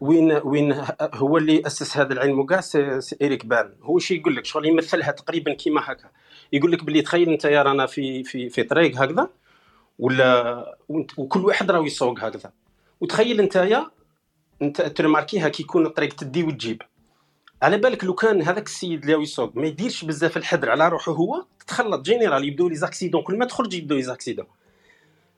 وين وين هو اللي أسس هذا العلم كاع c'est, Eric Berne. هو شي يقول لك شغل يمثلها تقريبا كيما هكا. يقول لك باللي تخيل أنت يا رانا في في في طريق هكذا ولا وكل واحد راه يسوق هكذا. وتخيل انت يا انت ت remarquer يها كي يكون الطريق تدي وتجيب. على بالك لو كان هذاك السيد اللي يسوق ما يديرش بزاف الحذر على روحه هو تتخلط générale يبداو les accidents. كل ما تخرج يبداو les accidents.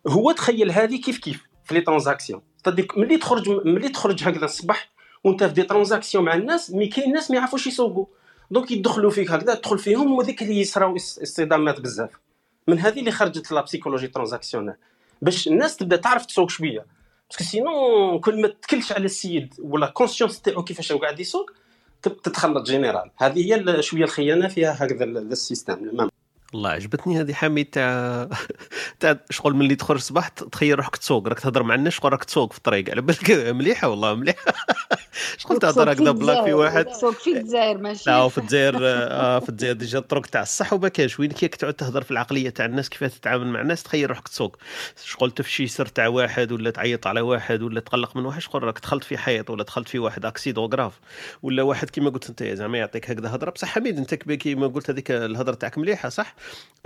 هو تخيل هذه كيف كيف؟ في les transactions. تدير ملي تخرج ملي تخرج هكذا الصباح وانت في des transactions مع الناس mais كاين ناس ما يعرفوش يسوقوا. donc يدخلوا فيك هكذا تدخل فيهم وذيك اللي يصراو اصطدامات بزاف. من هذه اللي خرجت la psychologie transactionnelle باش الناس تبدا تعرف تسوق شوية. parce que sinon كل ما تكلش على السيد ولا conscience تاعو كيفاش هو قاعد يسوق تتخلط générale هذه هي شوية الخيانة فيها هكذا ال- ال système. والله عجبتني هذه حميد تاع تاع شغل ملي تخرج الصباح تخيل روحك تسوق راك تهضر مع الناس شغل راك تسوق في الطريق على بالك؟ مليحة والله مليحة. شغل تهضر هكذا بلاك في واحد. سوق في الجزائر ماشي. لا في الجزائر آه في الجزائر déjà الطرق تاع الصح وما كاينش. وين كيك تعود تهضر في العقلية تاع الناس كيفاش تتعامل مع الناس تخيل روحك تسوق. شغل تفشي سر تاع واحد ولا تعيط على واحد ولا تقلق من واحد شغل راك دخلت في حيط ولا دخلت في واحد accident grave ولا واحد كيما قلت أنت زعما يعطيك هكذا هضرة. بصح حميد أنت كي- كيما قلت هذيك الهضرة تاعك مليحة صح؟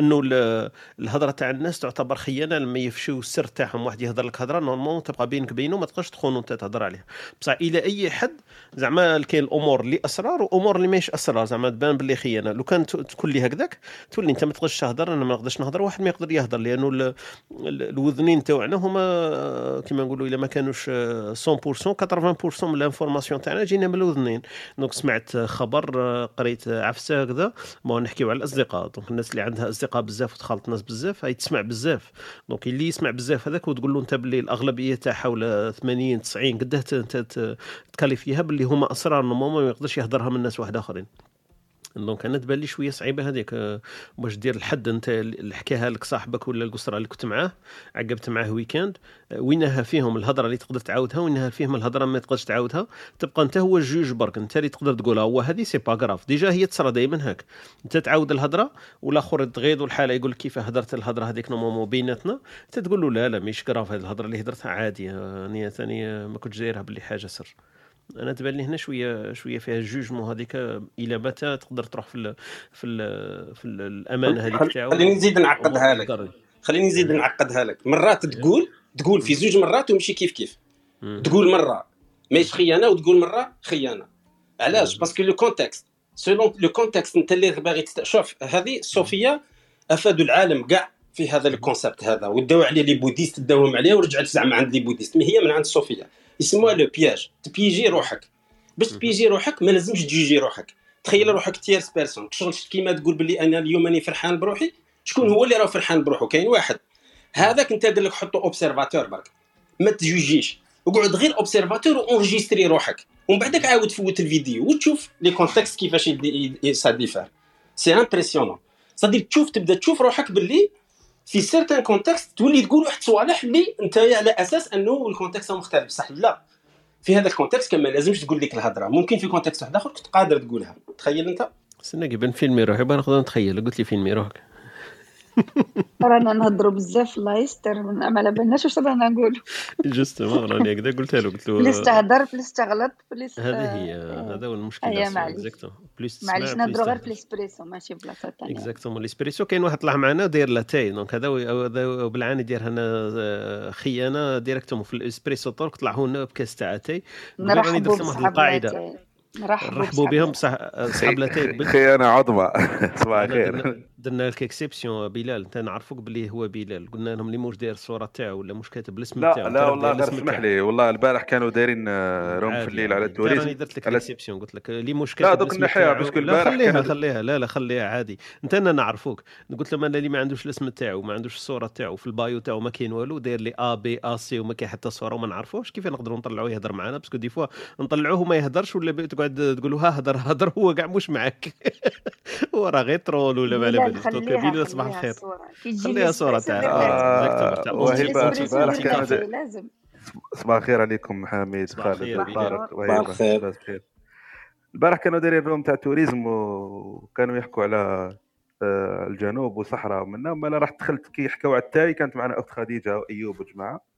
انه ال- الهضره تاع الناس تعتبر خيانه لما يفشوا السر تاعهم. واحد يهضر لك هضره normalement تبقى بينك بينه ما تقدرش تخون وانت تهضر عليها. بصح إلى أي حد زعما كاين الأمور اللي أسرار وأمور اللي ماهيش أسرار زعما تبان باللي خيانة. لو كان لي هكذاك تولي أنت ما تقدرش تهضر أنا ما نقدرش نهضر واحد ما يقدر يهضر لأنه ال- ال- الوذنين تاعنا هما كيما نقولوا إلا ما كانوش آه، 100% 80% من ال information تاعنا جينا من الوذنين. donc سمعت خبر قريت عفسة هكذا ما نحكيو على الأصدقاء. donc الناس اللي عندها أصدقاء بزاف وتخالط ناس بزاف هاي تسمع بزاف. donc اللي يسمع بزاف هذاك وتقول له أنت باللي الأغلبية تاع حول 80 90 قداه ت- ت- ت- ت qualifier يها باللي هما أسرار normalement ما يقدرش يهضرها من ناس واحد آخرين. donc أنا تبان لي شوية صعيبة هذيك آه، باش دير الحد أنت اللي حكاها لك صاحبك ولا القصرة اللي كنت معاه عقبت معاه week-end آه، وينها فيهم الهضرة اللي تقدر تعاودها وينها فيهم الهضرة ما تقدرش تعاودها تبقى أنت هو ال juge برك أنت اللي تقدر تقولها هو هذه c'est pas grave déjà هي تصرى دائما هاك. أنت تعاود الهضرة والآخر تغيض والحالة يقول كيف هدرت الهضرة هذيك normalement بيناتنا؟ انت تقول له لا لا مش grave هذه الهضرة اللي هدرتها عاديه آه، أنا ثاني آه، ما كنتش دايرها باللي حاجة سر. أنا تبان لي هنا شوية شوية فيها ال jugement هذيك إلى متى تقدر تروح في ال في ال في ال الأمانة هذيك تاعو؟ خليني نزيد نعقدها لك. خليني نزيد نعقدها لك. مرات تقول تقول في زوج مرات ومشي كيف كيف. تقول مرة ماهيش خيانة وتقول مرة خيانة. علاش. parce que le contexte selon le contexte انت اللي باغي. شوف هذه صوفيا أفادوا العالم كاع في هذا ال concept هذا وداو عليه les bouddhistes داوهم عليه ورجعت زعما عند les bouddhistes mais هي من عند صوفيا. يسموها لو بياج. تبيجي روحك. باش تبيجي روحك ما لازمش تجيجي روحك. تخيل روحك tierce personne. شغل كيما تقول باللي أنا اليوم راني فرحان بروحي؟ شكون هو اللي راه فرحان بروحه كاين واحد. هذاك أنت قال لك حطه observateur برك. ما تجوجيش اقعد غير اوبسيرفاتور و enregistrer روحك. ومن بعدك عاود فوت الفيديو وتشوف les contextes كيفاش ça diffère c'est impressionnant صدير تشوف تبدا تشوف روحك باللي في certains contextes تولي تقول واحد الصوالح اللي أنت على أساس أنه ال contexte مختلف. بصح لا؟ في هذا ال contexte كان ما لازمش تقول ديك الهضرة. ممكن في contexte واحد آخر كنت قادر تقولها. تخيل أنت؟ استنى كيبان فيلمي روحي بقى نقدر نتخيل قلت لي فيلمي روحك رانا نهضروا بزاف الله يستر ما على بالناش واش رانا نقولوا جوستومون راني هكذا قلتها له قلت بليس له تهضر بليس تغلط بليس هذه هي هذا هو المشكل. اكزاكتومون بليس معليش. نهضروا غير في بليس الإسبريسو ماشي بلاصة ثانية اكزاكتومون الاسبريسو كاين واحد طلع معنا داير لاتاي دونك هذا بالعاني دير هنا آه، خيانة ديريكتومون في الاسبريسو تورك طلع هنا بكاس تاع نقول راني درت واحد القاعدة. بصحاب بهم قبل خيانة عظمى صباح أنا الخير. درنا, لك اكسبسيون بلال. أنت نعرفوك باللي هو بلال. قلنا لهم اللي موش داير الصورة تاعو ولا مش كاتب الاسم لا تاعو. لا ترى والله غير اسمح. لي. والله البارح كانوا دايرين آه، روم في الليل على. انت راني التوريزم درت لك على الاكسبسيون قلت لك اللي مش لا كاتب دوك الاسم نحيها باسكو لا البارح خليها خليها. لا لا خليها عادي. أنت أنا نعرفوك. قلت لهم أنا اللي ما عندوش الاسم تاعو ما عندوش الصورة تاعو. في البايو تاعو ما كاين والو. داير لي ا بي ا سي وما كاين حتى صورة وما نعرفوش كيف نقدروا نطلعوه يهضر معنا باسكو دي فوا نطلعوه وما يهضرش ولا بي- تقعد تقولوا ها هضر هضر هو كاع مش معاك هو راه غير ترول ولا ما على خليها بلال صباح خليها الخير خليها صورة تاع آه، وهبة الاسبريسو البارح لازم. صباح الخير عليكم حميد صباح خالد طارق وهبة. الخير. البارح كانوا دايرين روم تاع توريزم وكانوا يحكوا على آه، الجنوب وصحراء ومنا ما رحت دخلت كي يحكوا على التاي كانت معنا أخت خديجة وأيوب وجماعة.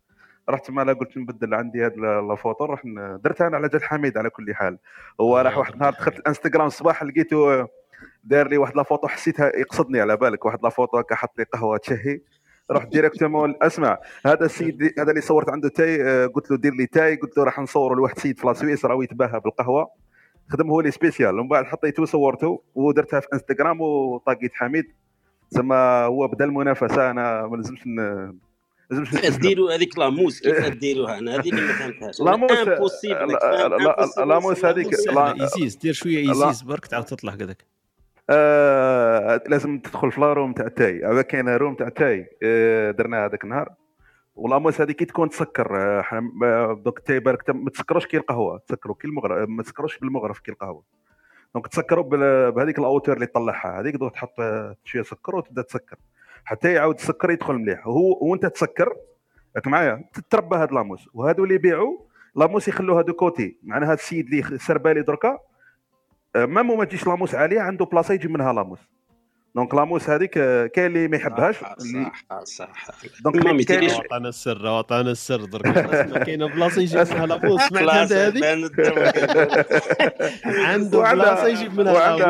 رحت معنا قلت نبدل عندي هاد الفوتو رح ن- درتها أنا على جال حميد على كل حال. هو راح واحد النهار دخلت الانستغرام الصباح لقيته داير لي واحد la photo حسيتها يقصدني على بالك واحد la photo هكا حط لي قهوة تشهي. رحت directement أسمع هذا السيد هذا اللي صورت عنده تاي آه، قلت له دير لي تاي قلت له راح نصوروا لواحد سيد في la Suisse راهو يتباهى بالقهوة. خدم هو لي spécial ومن بعد حطيته صورته ودرتها في انستغرام و tag يت حميد. زعما هو بدا المنافسة أنا ما لازمش نستسلم ديروا هذيك la mousse؟ كيف ديروها أنا هذه اللي ما فهمتهاش. la mousse impossible لا- لا- la mousse هذيك إيزيز دير شوية. إيزيز برك تعاود تطلع هكذاك آه لازم تدخل في l'arôme تاع تاي. هذا كاين arôme تاع تاي. آه درنا هذاك النهار. و la mousse هذه كي تكون تسكر آه، حنا آه، دوك التاي بالك تا- ما تسكروش كي القهوة. تسكروا كي المغرب ما تسكروش بالمغرب كي القهوة. donc تسكروا بال- بهذيك ال hauteur اللي طلعها. هذيك تحط آه، شوية سكر وتبدأ تسكر. حتى يعاود السكر يدخل مليح. وهو وانت تسكر راك معايا تتربى هاد la mousse. وهادو اللي يبيعوا la mousse يخلوها de côté. معناها السيد اللي سر بالي دركا. آه، même ما تجيش la mousse عالية عنده بلاصة يجيب منها la mousse. donc la mousse هذيك آه، كاين اللي ما يحبهاش صح صح donc ما كاين عطانا السر عطانا السر درك. كاينة بلاصة يجيب منها la mousse سمعت أنت هذه. عنده بلاصة يجيب منها وعند-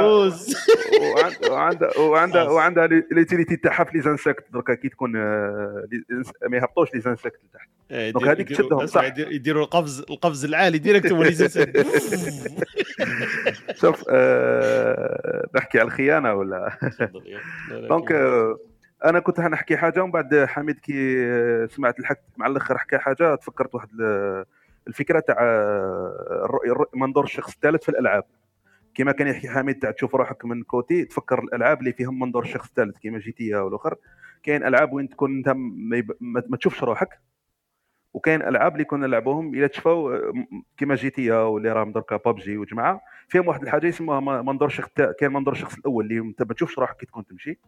وعندها وعندها. وعندها l'utilité تاعها في les insectes دركا كي تكون آه، ما يهبطوش les insectes لتحت. إيه، donc هذيك تشدهم، صح. يدير- يديروا القفز القفز العالي direct هما اللي يزيد- شوف آه، نحكي على الخيانة ولا؟ donc. آه، أنا كنت نحكي حاجة ومن بعد حميد كي آه، سمعت الحق مع الأخر حكى حاجة تفكرت واحد ال- الفكرة تاع منظور الشخص الثالث في الألعاب. كما كان يحكي حميد تاع تشوف روحك من côté تفكر الألعاب اللي فيهم منظور الشخص الثالث كما GTA والاخر كاين ألعاب وين تكون انت ما, يب... ما ما تشوفش روحك. وكاين ألعاب اللي كنا نلعبوهم إلى تشفاو آه، كما GTA واللي راهم دركا بابجي وجماعة. فيهم واحد الحاجة يسموها منظور التا- كاين منظور الشخص الأول اللي أنت ما تشوفش روحك كي تكون تمشي.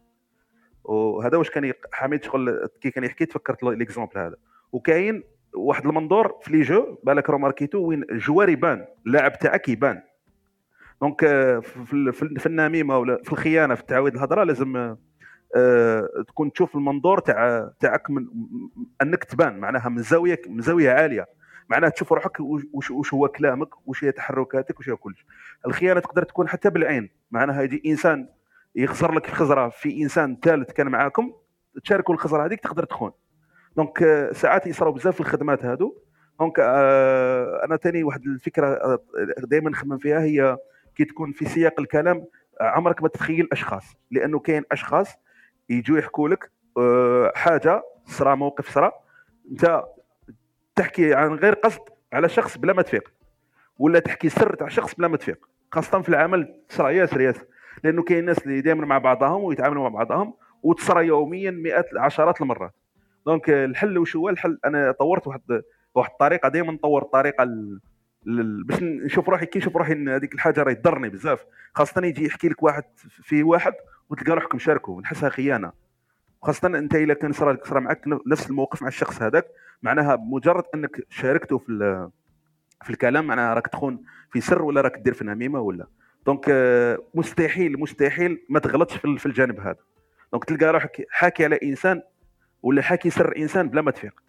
وهذا واش كان. حميد شغل كي كان يحكي تفكرت l'exemple هذا. وكاين واحد المنظور في les jeux بالك remarqui تو وين الجوار يبان اللاعب تاعك يبان. donc آه، في ال- في ال- في النميمة ولا في الخيانة في تعويض الهضرة لازم آه، تكون تشوف المنظور تاع تاعك من أنك تبان. معناها من زاويه من زاوية عالية. معناها تشوف روحك وش- وش, هو كلامك وش هي تحركاتك وش هي كلش. الخيانة تقدر تكون حتى بالعين. معناها يجي إنسان يخزر لك خزره في إنسان ثالث كان معاكم تشاركوا الخزرة هذيك تقدر تخون. donc آه، ساعات يصراو بزاف في الخدمات هادو. donc آه، أنا تاني واحد الفكرة دائما نخمم فيها هي كي تكون في سياق الكلام آه، عمرك ما تتخيل أشخاص. لأنه كاين أشخاص يجوا يحكوا لك آه، حاجة صرا موقف صرا. أنت تحكي عن غير قصد على شخص بلا ما تفيق ولا تحكي سر تاع شخص بلا ما تفيق خاصة في العمل تصرى ياسر ياسر لأنه كاين ناس اللي دائما مع بعضهم ويتعاملوا مع بعضهم وتصرى يوميا مئات عشرات المرات. donc الحل وش هو؟ الحل أنا طورت واحد واحد الطريقة دائما نطور الطريقة ال... ال- باش نشوف روحي كي نشوف روحي هذيك الحاجة راهي تضرني بزاف. خاصة يجي يحكي لك واحد في واحد وتلقى روحك مشاركه نحسها خيانة. خاصة أنت اذا كان صرا صرا معك نفس الموقف مع الشخص هذاك معناها بمجرد أنك شاركته في في الكلام معناها راك تخون في سر ولا راك دير في نميمه ولا. donc مستحيل مستحيل ما تغلطش في ال- في الجانب هذا. donc تلقى روحك حاكي على إنسان ولا حاكي سر إنسان بلا ما تفيق.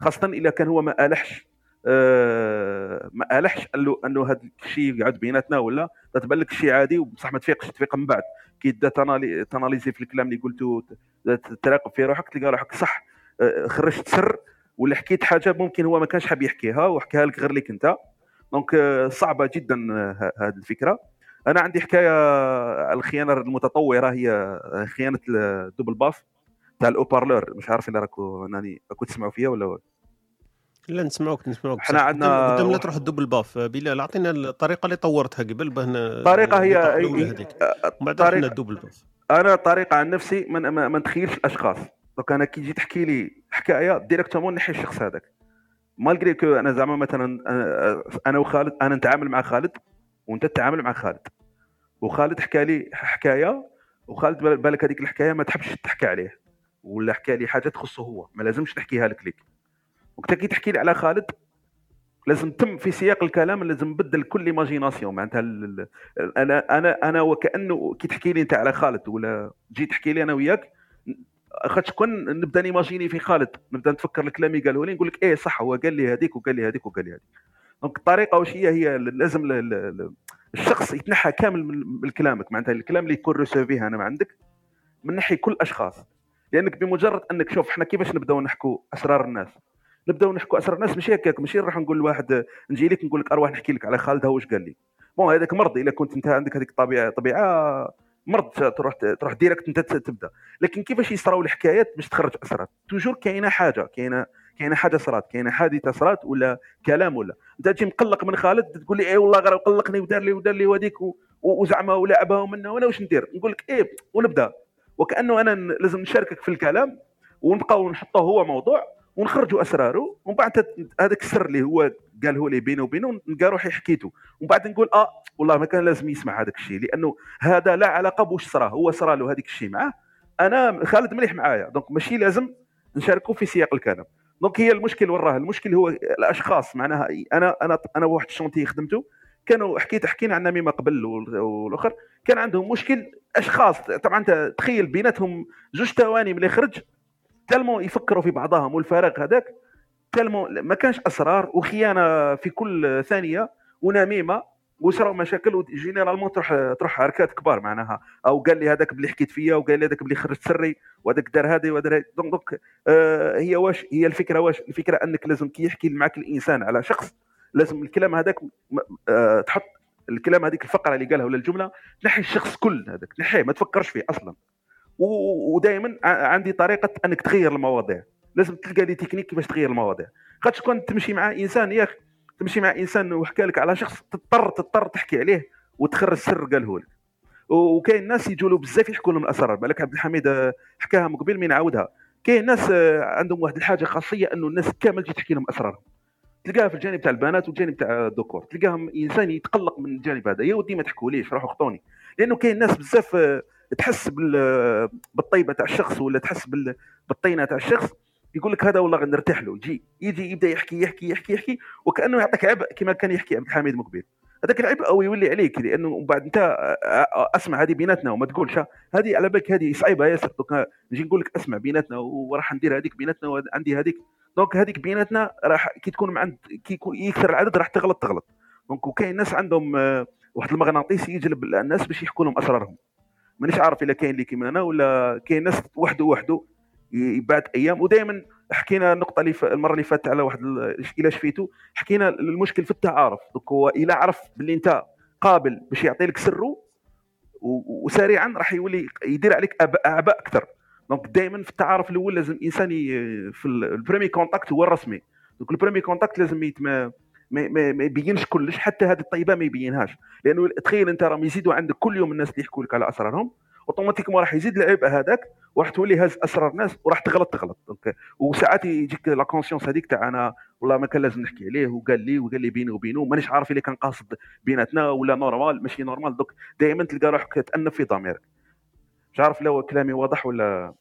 خاصة اذا كان هو ما ألحش آه، ما الحش قال له انه هذا الشيء يقعد بيناتنا ولا تتبان لك شيء عادي وبصح ما تفيقش تفيق من بعد. كي تبدا تنالي- ت analyser في الكلام اللي قلته تراقب في روحك تلقى روحك صح. آه، خرجت سر ولا حكيت حاجة ممكن هو ما كانش حاب يحكيها وحكاها لك غير لك انت. donc آه، صعبة جدا هذه الفكرة. أنا عندي حكاية الخيانة المتطورة هي خيانة ال double baffle تاع ال haut-parleur مش عارف إلا راكو أنني راكو تسمعوا فيها ولا؟ لا نسمعوك نسمعوك بصح. عندنا قدام- لا تروح ال double baffle بلال اعطينا الطريقة اللي طورتها قبل باه الطريقة هي ومن بعد رحنا الطريقة ال double baffle أنا طريقة عن نفسي ما ما, ما نتخيلش الأشخاص. donc أنا كي تجي تحكي لي حكاية directement نحي الشخص هذاك. malgré que أنا زعما مثلا أنا- أنا وخالد أنا نتعامل مع خالد وأنت تتعامل مع خالد. وخالد حكى لي حكاية وخالد بال- بالك هذيك الحكاية ما تحبش تحكي عليه. ولا حكى لي حاجة تخصه هو. ما لازمش تحكيها لك ليك. وقت كي تحكي لي على خالد لازم تم في سياق الكلام لازم نبدل كل imagination معناتها أنا أنا أنا وكأنه كي تحكي لي أنت على خالد ولا جيت تحكي لي أنا وياك خاطش كون نبدا ن imaginer في خالد نبدا نتفكر الكلام اللي قاله لي نقول لك إيه صح هو قال لي هذيك وقال لي هذيك وقال لي هذيك. donc الطريقة واش هي؟ هي لازم الشخص يتنحى كامل من كلامك. معناتها الكلام اللي يكون ريسيفيه أنا ما عندك من ناحية كل أشخاص. لأنك بمجرد أنك شوف إحنا كيفاش نبداو نحكوا أسرار الناس. نبداو نحكوا أسرار الناس. ماشي هكاك ماشي نروح نقول لواحد نجي لك نقول لك أروح نحكي لك على خالد واش قال لي؟ bon هذاك مرض إلا كنت أنت عندك هذيك الطبيعة طبيعة مرض تروح تروح direct أنت تبدأ. لكن كيفاش يصراو الحكايات باش تخرج أسرار؟ toujours كاينة حاجة كاينة كاينة حاجة صرات كاينة حادثة صرات ولا كلام ولا. أنت تجي مقلق من خالد تقول لي اي والله غير قلقني ودار لي ودار لي وديك و- و- وزعما ولعبها ومنا وأنا واش ندير؟ نقول لك إيه ونبدأ. وكأنه أنا لازم نشاركك في الكلام ونبقاو نحطوه هو موضوع. ونخرجوا اسراره ومن بعد هذاك السر اللي هو قاله لي بينه وبينه نلقى روحي حكيته. ومن بعد نقول آه والله ما كان لازم يسمع هذاك الشيء لأنه هذا لا علاقة بوش صرا هو صرا له هذيك الشيء معاه. أنا خالد مليح معايا donc ماشي لازم نشاركوا في سياق الكلام. donc هي المشكل وراه المشكل هو الأشخاص معناها أنا أنا أنا واحد ال chantier خدمته كانوا حكيت حكينا عن نميمة قبل وال- والأخر كان عندهم مشكل أشخاص طبعا انت تخيل بيناتهم زوج ثواني من يخرج tellement يفكروا في بعضهم والفراغ هذاك. tellement ما كانش أسرار وخيانة في كل ثانية ونميمة وصراو مشاكل و généralement تروح تروح حركات كبار معناها. أو قال لي هذاك بلي حكيت فيا وقال لي هذاك بلي خرجت سري وهذاك دار هذه وهذا donc donc آه هي واش هي الفكرة واش؟ الفكرة أنك لازم كي يحكي معك الإنسان على شخص لازم الكلام هذاك آه تحط الكلام هذيك الفقرة اللي قالها ولا الجملة تنحي الشخص كل هذاك. تنحيه ما تفكرش فيه أصلا. ودائما عندي طريقة أنك تغير المواضيع. لازم تلقى لي تكنيك كيفاش تغير المواضيع. قد تكون تمشي مع إنسان ياك تمشي مع إنسان وحكى لك على شخص تضطر تضطر تحكي عليه وتخرج السر قاله لك. وكاين ناس يجوا له بزاف يحكوا لهم الأسرار. بالك عبد الحميد آه، حكاها من قبل من نعاودها كاين ناس آه، عندهم واحد الحاجة خاصية أنه الناس كامل تجي تحكي لهم اسرارهم تلقاها في الجانب تاع البنات والجانب تاع الذكور تلقاهم إنسان يتقلق من الجانب هذا. يا ودي ما تحكوليش روحوا خطوني لأنه كاين ناس بزاف آه، تحس بال- بالطيبة تاع الشخص ولا تحس بال- بالطينة تاع الشخص. يقول لك هذا والله غنرتاح له يجي يجي يبدأ يحكي يحكي يحكي يحكي وكأنه يعطيك عبء كما كان يحكي عبد الحميد مقبل. هذاك العبء أو يولي عليك لأنه بعد أنت آه، آه، أسمع هذه بيناتنا وما تقولش هذه على بالك هذه صعيبة ياسر دوك نجي نقول لك أسمع بيناتنا وراح ندير هذيك بيناتنا وعندي هذيك. donc هذيك بيناتنا راح كي تكون عند كي يكثر العدد راح تغلط تغلط. donc وكاين ناس عندهم آه، واحد المغناطيس يجلب الناس باش يحكوا لهم أسرارهم مانيش عارف إلا كاين اللي كيما أنا ولا كاين ناس وحده وحده يبعد أيام ودائما حكينا النقطة اللي. المرة اللي فاتت على واحد ال- إلى شفيتو حكينا المشكل في التعارف دوك هو إلى عرف باللي أنت قابل باش يعطي لك سره وسريعا راح يولي يدير عليك أعباء أكثر donc دائما في التعارف الأول لازم الإنسان. في ال- ال premier contact هو الرسمي donc ال premier contact لازم يت... ما... ما, يبينش كلش حتى هذه الطيبة ما يبينهاش. لأنه تخيل أنت راهم يزيدوا عندك كل يوم الناس اللي يحكوا لك على أسرارهم automatiquement راح يزيد العبء هذاك وراح تولي هاز أسرار الناس وراح تغلط تغلط. donc وساعات يجيك la conscience هذيك تاع أنا والله ما كان لازم نحكي عليه وقال لي وقال لي بيني وبينه مانيش عارف اللي كان قاصد بيناتنا ولا normal ماشي normal دوك دائما تلقى روحك تأنف في ضميرك. مش عارف لو كلامي واضح ولا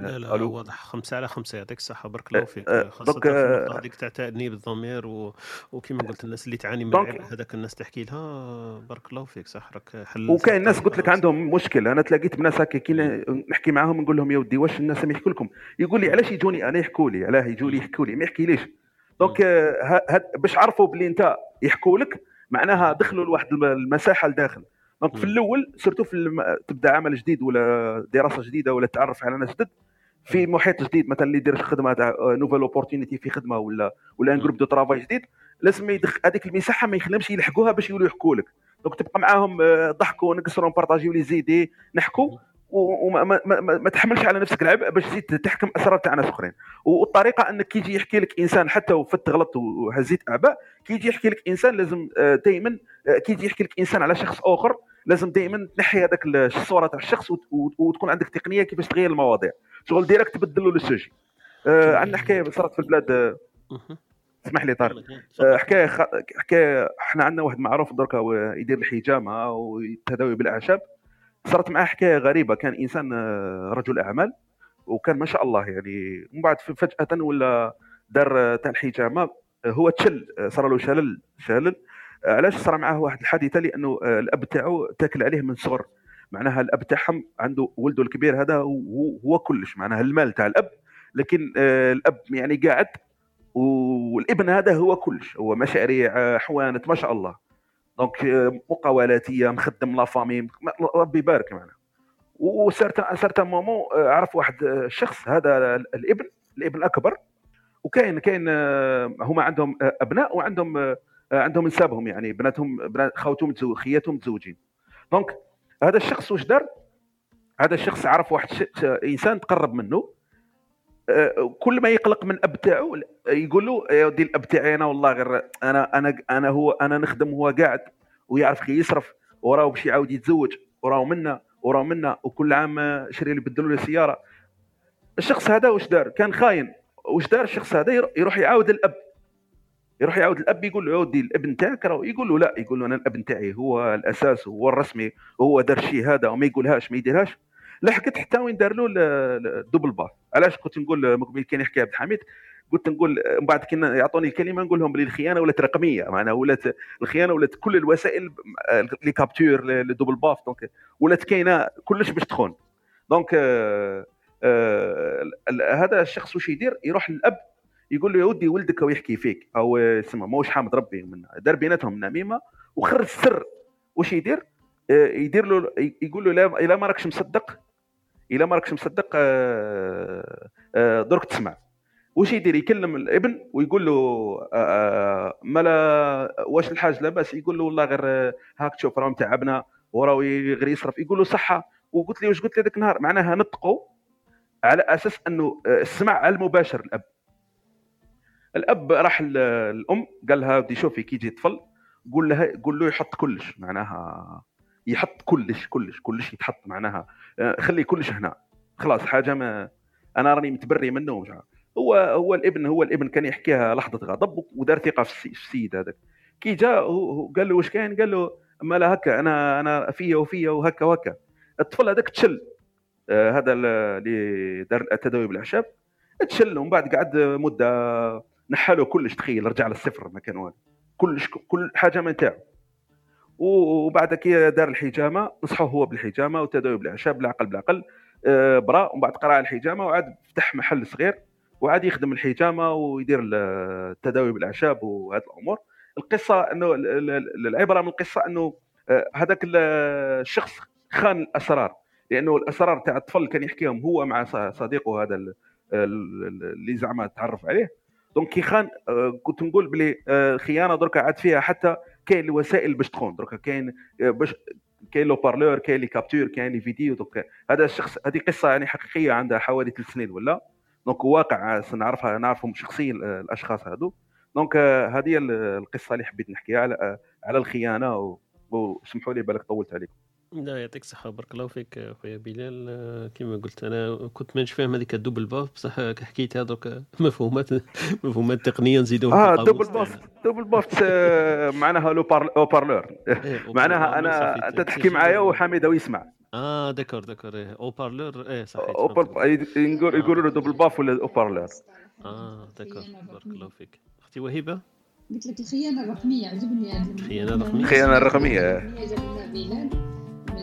لا لا ألو؟ واضح. خمسة على خمسة يعطيك الصحة. بارك الله فيك. آه، خاصة دوك، في النقطة هذيك تاع تأنيب الضمير و... وكما قلت الناس اللي تعاني من هذاك الناس تحكي لها بارك الله فيك صح راك حل وكاين ناس قلت لك عندهم مشكل أنا تلاقيت بناس هكا كي نحكي معاهم نقول لهم يا ودي واش الناس ما يحكوا لكم؟ يقول لي علاش يجوني أنا يحكوا لي؟ علاه يجوا لي يحكوا لي ما يحكي ليش؟ donc باش عرفوا بلي أنت يحكوا لك معناها دخلوا لواحد الم- المساحة لداخل. donc في الأول surtout في الم... تبدأ عمل جديد ولا دراسة جديدة ولا تعرف على ناس جدد في محيط جديد مثلا اللي يدير خدمه تاع nouvelle opportunité في خدمة ولا ولا un groupe de travail جديد لازم يدخل هذيك المساحة ما يخليهمش يلحقوها باش يولوا يحكوا لك donc تبقى معاهم آه، ضحكوا نقصروا نبارطاجيو les idées نحكوا. وما ما, ما, ما, ما تحملش على نفسك العبء باش تزيد تحكم أسرار تاع ناس أخرين. والطريقة أنك كي يجي يحكي لك إنسان حتى وفت غلط وهزيت أعباء كي يجي يحكي لك إنسان لازم دائما كي يجي يحكي لك إنسان على شخص آخر لازم دائما تنحي هذاك ال- الصورة تاع الشخص وت- وت- وتكون عندك تقنية كيفاش تغير المواضيع. شغل direct تبدل له ال sujet آه، عندنا حكاية صارت في البلاد. آه، اسمح لي طارق آه، حكاية خ... حكاية إحنا عندنا واحد معروف دركا يدير الحجامة والتداوي بالأعشاب. صارت معاه حكاية غريبة. كان إنسان آه، رجل أعمال وكان ما شاء الله يعني من بعد فجأة ولا دار آه، تاع الحجامة آه، هو تشل صار له شلل شلل. علاش صار معاه واحد الحادثة؟ لأنه الأب تاعو تاكل عليه من صغر. معناها الأب تاعهم عنده ولده الكبير هذا هو, هو كلش معناها المال تاع الأب. لكن الأب يعني قاعد والابن هذا هو كلش. هو مشاريع حوانت ما شاء الله. donc آه، مقاولاتية مخدم la famille ربي يبارك معنا. وسارت سارت moment آه، عرف واحد آه، الشخص هذا الابن الابن الأكبر. وكاين كاين آه، هما عندهم آه، أبناء وعندهم آه، عندهم نسابهم يعني بناتهم بنات خوتهم خياتهم متزوجين. donc هذا الشخص واش دار؟ هذا الشخص عرف واحد إنسان تقرب منه. آه، كل ما يقلق من أب تاعو يقول له يا ودي الأب تاعي أنا والله غير أنا أنا أنا هو أنا نخدم وهو قاعد ويعرف كي يصرف وراه باش يعاود يتزوج وراه منا وراه منا وكل عام شري لي بدلوا لي سيارة. الشخص هذا واش دار؟ كان خاين. واش دار الشخص هذا؟ يرو- يروح يعاود الاب يروح يعاود الاب يقول له ودي الابن تاعك راه يقول له لا. يقول له أنا الابن تاعي هو الأساس هو الرسمي هو دار الشيء هذا وما يقولهاش ما يديرهاش. لحقت حتى وين دار له ال- ال- ال double baffe علاش كنت نقول مقبل كان يحكي عبد الحميد؟ قلت نقول من بعد كي يعطوني الكلمة نقول لهم بلي الخيانة ولات رقمية. معناها ولات الخيانة ولات كل الوسائل les capteurs لل double baffe donc ولات كاينة كلش باش تخون. donc آه، آه، هذا الشخص واش يدير؟ يروح للأب يقول له يا ودي ولدك هو يحكي فيك. أو اسمه ماهوش حامد ربي من دار بيناتهم نميمه وخرج السر. واش يدير؟ آه، يدير له يقول له لا إلا ما راكش مصدق إلا ما راكش مصدق آه، آه، درك تسمع. واش يدير؟ يكلم الابن ويقول له آه، مالا واش الحاج لاباس؟ يقول له والله غير هاك تشوف راهم تعبنا وراه غير يصرف. يقول له صحة. وقلت لي واش قلت لي ذاك النهار؟ معناها نطقوا على أساس أنه السمع المباشر الأب. الأب راح الأم قال لها ودي شوفي كي يجي طفل قول له قول له يحط كلش معناها يحط كلش كلش كلش يتحط معناها. آه، خلي كلش هنا. خلاص حاجة ما أنا راني متبري منه ومش عارف. هو هو الابن هو الابن كان يحكيها لحظة غضب ودار ثقة في السي- في السيد هذاك. كي هو قال له واش كاين؟ قال له أما لا هكا أنا أنا فيا وفيا وهكا وهكا. الطفل هذاك تشل. آه، هذا ال- اللي دار التداوي بالأعشاب. تشل ومن بعد قعد مدة نحاله كلش تخيل رجع للصفر ما كان والو. كلش كل حاجة ما نتاعو. وبعد كي دار الحجامة نصحوه هو بالحجامة والتداوي بالاعشاب بالعقل بالعقل آه، برا ومن بعد قرأ الحجامة وعاد فتح محل صغير وعاد يخدم الحجامة ويدير ال- التداوي بالاعشاب وهذه الأمور. القصة إنه ال- ال- ال- العبرة من القصة إنه آه، هذاك ال- الشخص خان الأسرار لأنه الأسرار تاع الطفل كان يحكيهم هو مع صديقه هذا ال- ال- ال- اللي زعما تعرف عليه. donc كي خان آه، كنت نقول بلي الخيانه دركا عاد فيها حتى كاين الوسائل باش تخون دركا كاين آه، باش كاين l'haut-parleur كاين les capteurs كاين les vidéos donc هذا الشخص هذه قصة يعني حقيقية عندها حوالي ثلاث سنين ولا؟ donc واقع نعرفها نعرفهم شخصيا آه، الأشخاص هذو donc آه، هذه القصة اللي حبيت نحكيها على آه، على الخيانة وسمحوا لي بالك طولت عليكم. لا يعطيك الصحة بارك الله فيك خويا بلال. آه، كما قلت أنا كنت مانيش فاهم هذيك ال double baffle بصح كي حكيت هذوك مفهومات مفهومات تقنية نزيدوهم في آه double. baffle double baffle آه، معناها l'haut-parleur. معناها أنا أنت تحكي معايا وحميد يسمع. آه d'accord d'accord. إيه. haut-parleur. إيه صحيح haut-par- يقول- يقولوا له double baffle ولا haut-parleur. آه d'accord. بارك الله فيك. أختي وهبة قلت لك الخيانة الرقمية عجبني هذا الخيانة الرقمية؟ الخيانة الرقمية. عجبنا بلال.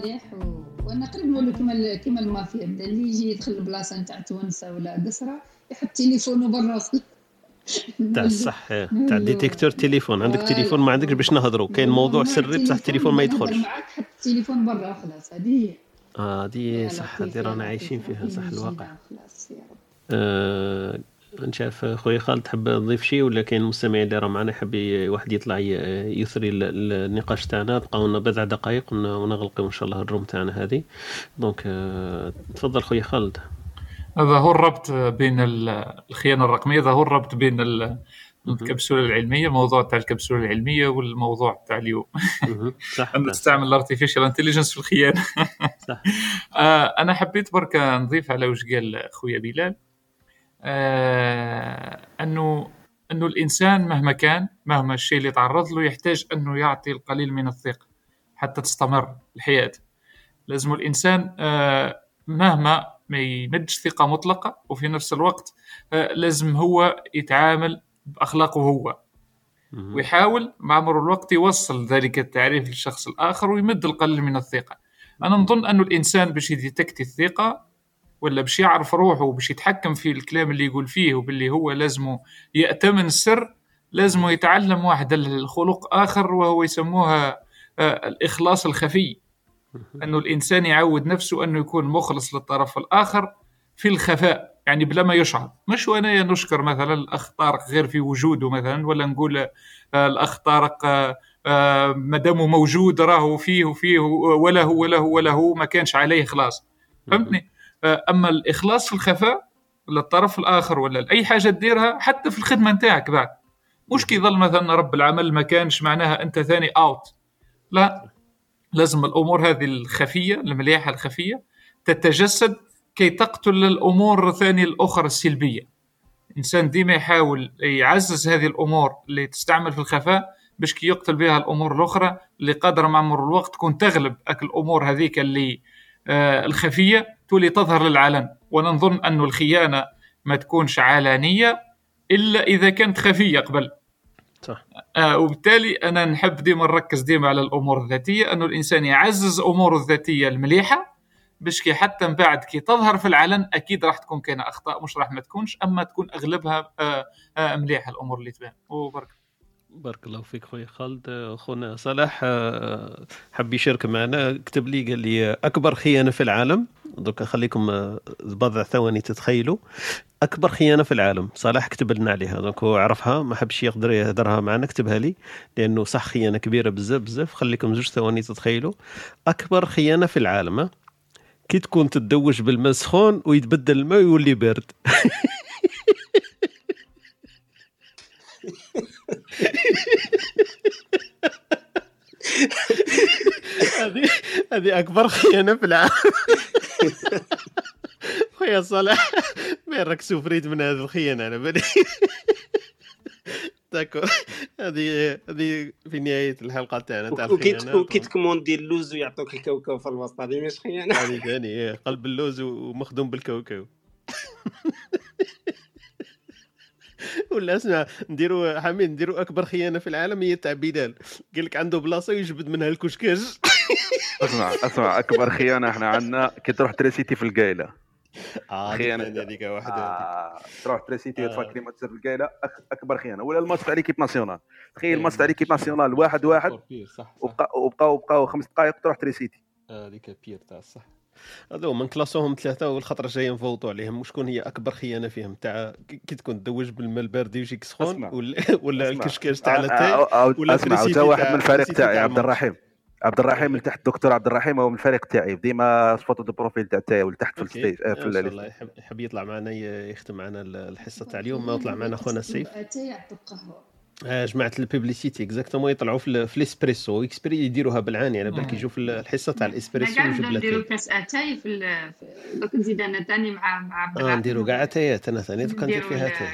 مليح و... وأنا قريب نولو كيما كيما المافيا بدا اللي يجي يدخل البلاصة نتاع تونسه ولا قصره يحط تليفونه برا. تاع الصح. تاع détecteur تليفون. عندك تليفون ما عندكش باش نهضروا. كاين موضوع سري بصح التليفون ما يدخلش. معك حط التليفون برا خلاص هذه هي. آه دي صح هذه رانا عايشين فيها صح الواقع. خلاص يا رب. عارف خويا خالد تحب تضيف شيء ولا كاين مستمعين اللي راه معنا يحب واحد يطلع يثري ال- ال- النقاش تاعنا؟ بقاو لنا بضع دقائق ون- ونغلقوا إن شاء الله الروم تاعنا هذه. دونك آه تفضل خويا خالد. هذا هو الربط بين ال- الخيانة الرقمية هذا هو الربط بين ال- الكبسولة العلمية الموضوع تاع الكبسولة العلمية والموضوع تاع اليوم. صح أن نستعمل ال artificial intelligence في الخيانة. صح. آه أنا حبيت برك نضيف على وش قال خويا بلال. انه أنه الإنسان مهما كان مهما الشيء اللي تعرض له يحتاج أنه يعطي القليل من الثقة حتى تستمر الحياة. لازم الإنسان آه مهما ما يمدش ثقة مطلقة وفي نفس الوقت آه لازم هو يتعامل بأخلاقه هو. ويحاول مع مرور الوقت يوصل ذلك التعريف للشخص الآخر ويمد القليل من الثقة. أنا نظن أن الإنسان باش يديتكتي الثقة ولا باش يعرف روحه وباش يتحكم في الكلام اللي يقول فيه وباللي هو لازمه يأتمن السر لازمه يتعلم واحد الخلق آخر وهو يسموها آه، الإخلاص الخفي. أنه الإنسان يعود نفسه أنه يكون مخلص للطرف الآخر في الخفاء يعني بلا ما يشعر. مش وأنا نشكر مثلا الاخ طارق غير في وجوده مثلا ولا نقول آه، الاخ طارق آه، ما دامه موجود راهو فيه وفيه ولا هو ولا هو ولا هو ما كانش عليه خلاص فهمتني؟ اما الإخلاص في الخفاء للطرف الآخر ولا لاي حاجة تديرها حتى في الخدمة نتاعك بعد. مش كي يظل مثلا رب العمل ما كانش معناها أنت ثاني اوت لا لازم الأمور هذه الخفية المليحة الخفية تتجسد كي تقتل الأمور الثانية الأخرى السلبية. الإنسان ديما يحاول يعزز هذه الأمور اللي تستعمل في الخفاء باش كي يقتل بها الأمور الأخرى اللي قادرة مع مرور الوقت تكون تغلب الأمور هذيك اللي آه الخفية. تولي تظهر للعلن وأنا نظن انه الخيانة ما تكونش علانية إلا إذا كانت خفية قبل. صح. آه وبالتالي أنا نحب ديما نركز ديما على الأمور الذاتية انه الإنسان يعزز أموره الذاتية المليحة باش كي حتى من بعد كي تظهر في العلن أكيد راح تكون كاينة أخطاء مش راح ما تكونش أما تكون أغلبها آه آه مليحة الأمور اللي تبان. وبرك بارك الله فيك خويا خالد. اخونا صلاح آه، حب يشارك معنا. كتب لي قال لي أكبر خيانة في العالم. دوك خليكم آه، بضع ثواني تتخيلوا. أكبر خيانة في العالم. صلاح كتب لنا عليها. donc هو عرفها. ما حبش يقدر يهدرها معنا. كتبها لي. لأنه صح خيانة كبيرة بزاف بزاف. خليكم زوج ثواني تتخيلوا. أكبر خيانة في العالم ها؟ كي تكون تدوش بالماء سخون ويتبدل الماء ويولي بارد هذه هذه أكبر خيانة في العالم. خويا صالح ما راك سفريت من هذه الخيانة على بالي داكو هذه هذه في نهاية الحلقة تاعنا تاع الخيانه وكي تكوموندي اللوز ويعطوك الكوكب في الوسط هذه مش خيانة. هذه ثاني قلب اللوز ومخدوم بالكاوكاو ولا اسمع نديروا حميد نديروا أكبر خيانة في العالم هي تاع بلال قال لك عنده بلاصة يجبد منها الكشكاش. اسمع اسمع أكبر خيانة إحنا عندنا كي تروح électricité في القايلة. آه. خيانة. هذيك واحدة آه، تروح électricité آه. وتفكري ما تصير في القايلة أكبر خيانة. ولا الماتش تاع l'équipe nationale. تخيل الماتش تاع l'équipe nationale واحد واحد وبقاو بقاو خمس دقائق تروح électricité هذيك pire تاع الصح هذو من كلاسوهم ثلاثة والخطرة جاية نفوتوا عليهم. وشكون هي أكبر خيانة فيهم؟ تاع كي تكون تدوش بالماء البارد يجيك سخون. ولا ولا. الكشكاش تاع لاتاي ولا أسمع وجا واحد من الفريق تاعي تاع عبد. الرحيم. عبد الرحيم اللي تحت الدكتور عبد الرحيم هو من الفريق تاعي. ديما photo de profil تاع تاعي واللي تحت في ال stage آه، في إن شاء ال- الله يحب, يطلع معنا يختم معنا ال- الحصة تاع اليوم ما يطلع معنا خونا سيف. جماعة ال publicité exactement يطلعوا في, في الإسبريسو. exprès يديروها بالعاني على بالك يجوا في الحصة تاع الإسبريسو ويجيب نبداو نديرو كاس أتاي في دوك نزيد أنا ثاني مع مع عبد آه نديرو كاع اتايات أنا ثاني دوكا ندير فيها أتاي.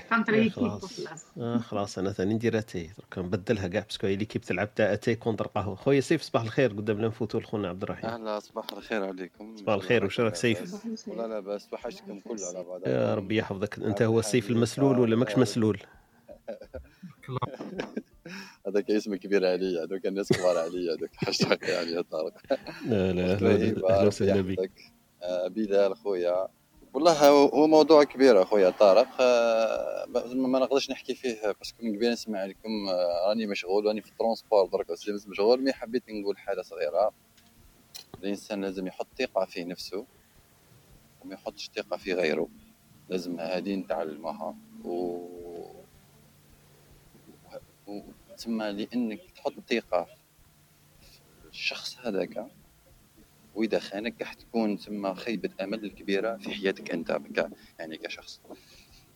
آه، خلاص. آه خلاص أنا ثاني ندير أتاي. دوكا نبدلها كاع parce que هي l'équipe تلعب تاع أتاي contre قهوة. خويا سيف صباح الخير قدام نفوتوا لخونا عبد الرحيم. أهلا صباح الخير عليكم. صباح الخير وش راك سيف؟ صباح الخير. ولا لا بس وحشتكم كل على بعض. يا ربي يحفظك. أنت هو السيف المسلول ولا ماكش مسلول؟ هذاك اسم كبير علي هذوك الناس كبار علي هذوك حشتك يعني يا طارق. لا لا أهلا وسهلا بك بلال خويا. والله هو موضوع كبير أخويا طارق. آه، ما نقدرش نحكي فيه parce que من قبل نسمع لكم آه، راني مشغول راني في ال transport درك مشغول mais حبيت نقول حاجة صغيرة. الإنسان لازم يحط ثقة في نفسه وما يحطش ثقة في غيره. لازم هذه نتعلمها. و تسمى لأنك تحط ثقة في الشخص هذاك وإذا خانك راح تكون تسمى خيبة أمل كبيرة في حياتك أنت ك... يعني كشخص.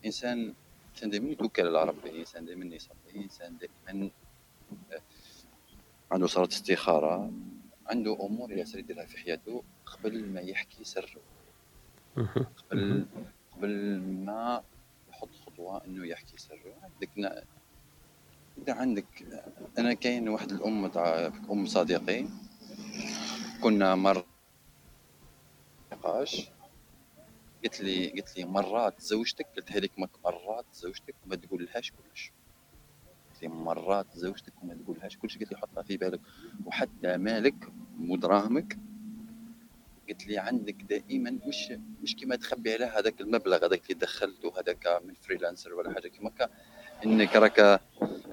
إنسان إنسان دائما يتوكل على ربه إنسان دائما يصلي إنسان دائما آه، عنده صلاة استخارة عنده أمور ياسر يديرها في حياته قبل ما يحكي سره. قبل قبل ما يحط خطوة إنه يحكي سره. عندك إذا عندك أنا كاين واحد الأم تاع أم صديقي. كنا مر نقاش قلت لي قلت لي مرات زوجتك قلتها لك مك- مرات زوجتك وما تقول لهاش كلش. قلت لي مرات زوجتك وما تقول لهاش كلش. قلت لي حطها في بالك. وحتى مالك ودراهمك قلت لي عندك دائما مش مش كيما تخبي على هذاك المبلغ هذاك اللي دخلته هذاك من freelancer ولا حاجة كيما إنك راك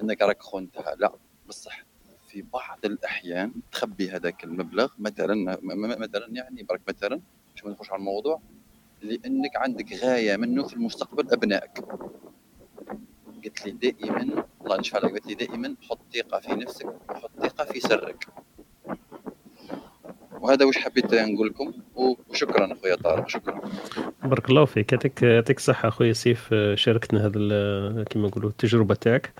إنك راك خنتها. لا بصح في بعض الأحيان تخبي هذاك المبلغ مثلا مثلا يعني برك مثلا باش ما نخش على الموضوع لأنك عندك غاية منه في المستقبل أبنائك. قلت لي دائما الله ينشفع عليك قلت لي دائما حط ثقة في نفسك وحط ثقة في سرك. وهذا وش حبيت نقول لكم؟ وشكرا أخويا طارق شكرا. بارك الله فيك. يعطيك يعطيك الصحة أخويا سيف آه، شاركتنا هذا ال- كما نقولوا التجربة تاعك.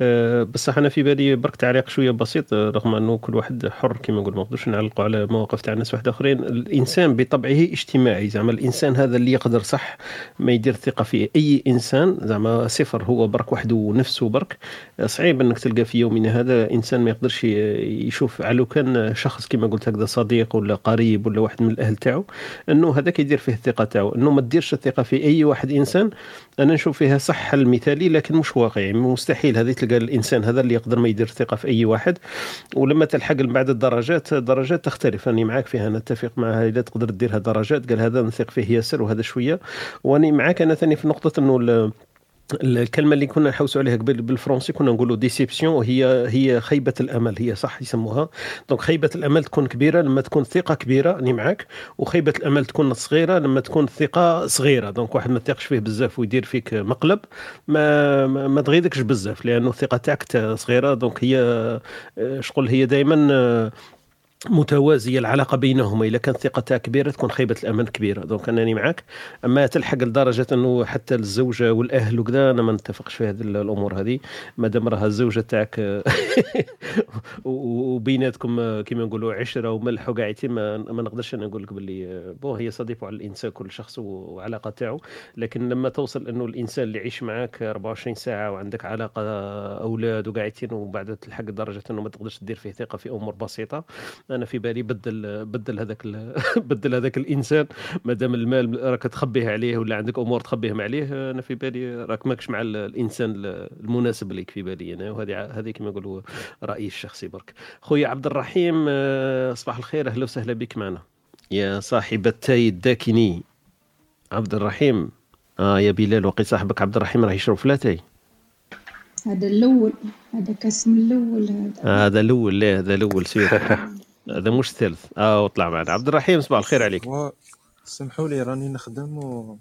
آه، بصح أنا في بالي برك تعليق شوية بسيط آه، رغم أنه كل واحد حر كما نقول ما نقدرش نعلقوا على مواقف تاع ناس واحد آخرين. الإنسان بطبعه اجتماعي زعما الإنسان هذا اللي يقدر صح ما يدير ثقة في أي إنسان زعما صفر هو برك وحده ونفسه برك. آه، صعيب أنك تلقى في يومنا هذا إنسان ما يقدرش يشوف على كان شخص كما قلت هكذا صديق ولا قريب ولا واحد من الأهل تاعو إنه هذاك يدير فيه الثقة تاعو. إنه ما تديرش الثقة في أي واحد إنسان أنا نشوف فيها صح حل مثالي لكن مش واقعي مستحيل هذه تلقى الإنسان هذا اللي يقدر ما يدير الثقة في أي واحد. ولما تلحق بعد الدرجات الدرجات تختلف. أنا معاك فيها نتفق معها. اذا تقدر ديرها درجات قال هذا نثق فيه ياسر وهذا شوية. وأني معاك أنا ثاني في نقطة إنه الكلمة اللي كنا نحوسوا عليها قبل بالفرنسي كنا نقولوا ديسيبسيون وهي هي خيبة الأمل هي صح يسموها. donc خيبة الأمل تكون كبيرة لما تكون ثقة كبيرة راني معاك. وخيبة الأمل تكون صغيرة لما تكون الثقه صغيرة. donc واحد ما تثقش فيه بزاف ويدير فيك مقلب ما ما, تغيضكش بزاف لأنه الثقه تاعك تا- صغيرة. donc هي آه، شغل هي دائما متوازية العلاقة بينهما. إذا كانت ثقتها كبيرة تكون خيبة الامل كبيرة. donc راني معاك أما تلحق لدرجة أنه حتى الزوجة والأهل وكذا أنا ما نتفقش في هذه الأمور هذه. ما دام راها الزوجة تاعك وبيناتكم كما نقولوا عشرة وملح وقاعدين ما, ما نقدرش أنا نقول لك باللي بون هي صديق على الإنسان كل شخص وعلاقة تاعو. لكن لما توصل أنه الإنسان اللي يعيش معك 24 ساعة وعندك علاقة أولاد وقاعدين وبعد تلحق لدرجة أنه ما تقدرش تدير فيه ثقة في أمور بسيطة أنا في بالي بدل بدل هذاك ال- بدل هذاك الإنسان ما دام المال راك تخبيه عليه ولا عندك أمور تخبيهم عليه أنا في بالي راك ماكش مع ال- الإنسان المناسب لك في بالي أنا. وهذه هذه كما يقولوا رأيي الشخصي برك. خويا عبد الرحيم آه، صباح الخير أهلا وسهلا بك معنا. يا صاحب التاي الداكني. عبد الرحيم آه يا بلال وقي صاحبك عبد الرحيم راه يشرب فلاتاي هذا الأول هذا كاسم الأول هذا. آه هذا الأول لا هذا الأول سير. هذا مش الثالث آه وطلع معنا. عبد الرحيم صباح الخير عليك. سمحوا لي راني نخدم و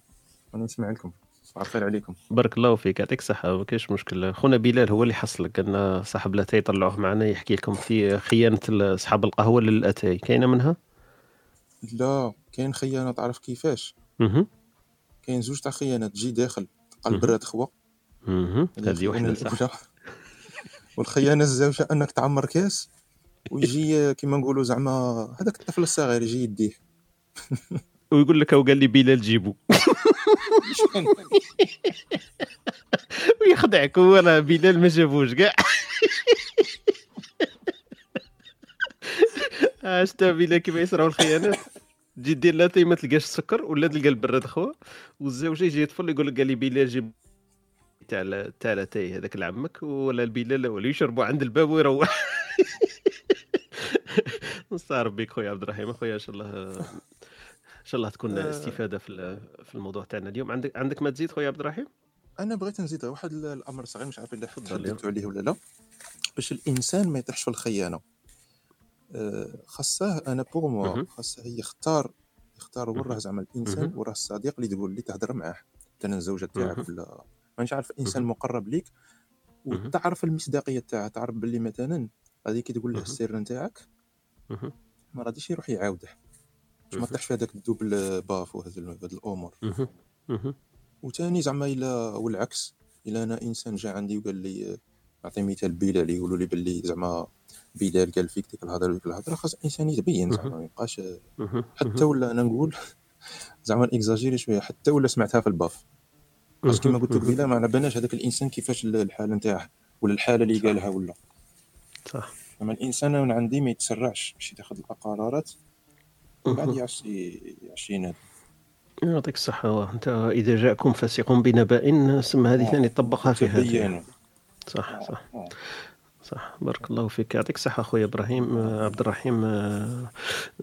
راني نسمع لكم. صباح الخير عليكم. بارك الله فيك. يعطيك الصحة ما كاينش مشكل خونا بلال هو اللي حصلك. قالنا صاحب الاتاي طلعوه معنا يحكي لكم في خيانة أصحاب القهوة للأتاي. كاينة منها؟ لا كاين خيانة تعرف كيفاش؟ أها كاين زوج تاع خيانات تجي داخل تلقى مهم. البراد خوا. أها هذه الأولى. والخيانة الزوجة أنك تعمر كاس. ويجي كيما نقولوا زعما هذاك الطفل الصغير يجي يديه. ويقول لك أو قال لي بلال جيبو. ويخدعك هو راه بلال ما جابوش كاع. شتا بلال كيف يصراو الخيانات. تجي دير لاتاي ما تلقاش السكر ولا تلقى البراد خوا والزوجة يجي يطفل يقول لك قال لي بلال جيب تاع لا- تاع لاتاي هذاك لعمك ولا البلال ولا يشربوا عند الباب ويروح. نستعرف بك خويا عبد الرحيم خويا إن شاء الله إن شاء الله تكون آه. استفادة في في الموضوع تاعنا اليوم عندك عندك ما تزيد خويا عبد الرحيم أنا بغيت نزيد واحد ال- الأمر صغير مش عارف اذا تحدثتوا عليه ولا لا باش الإنسان ما يطيحش في الخيانة آه، خاصة أنا بوغ موا. خاصة هي يختار يختار وين راه زعما الإنسان. وراه الصديق اللي تقول اللي تهضر معاه مثلا الزوجة تاعك. ولا مانيش عارف إنسان. مقرب ليك. وتعرف المصداقية تاعه تعرف باللي مثلا كي تقول له. السر نتاعك. ما غاديش يروح يعاوده. باش ما مهم. تطيحش في هذاك الدوبل باف هذه الأمور. وثاني زعما الا والعكس إلا أنا إنسان جا عندي وقال لي نعطي مثال بلال يقولوا لي باللي زعما بلال قال فيك ديك الهضرة وديك الهضرة خاص الانسان يتبين زعما ما يبقاش. حتى ولا أنا نقول زعما إكزاجيري شوية حتى ولا سمعتها في الباف. خاص كما قلت لك. قبيله ما على بالناش هذاك الإنسان كيفاش الحالة نتاعه ولا الحالة اللي قالها ولا. صح. زعما الانسان من عندي ما يتسرعش باش ياخذ القرارات بعد مهم. يعشي يعشي ينادي يعطيك الصحة. أنت إذا جاءكم فاسق بنبأ ثم هذه ثاني طبقها في هذه. صح صح. آه. صح. بارك الله فيك. يعطيك الصحة أخويا إبراهيم. آه، عبد الرحيم آه،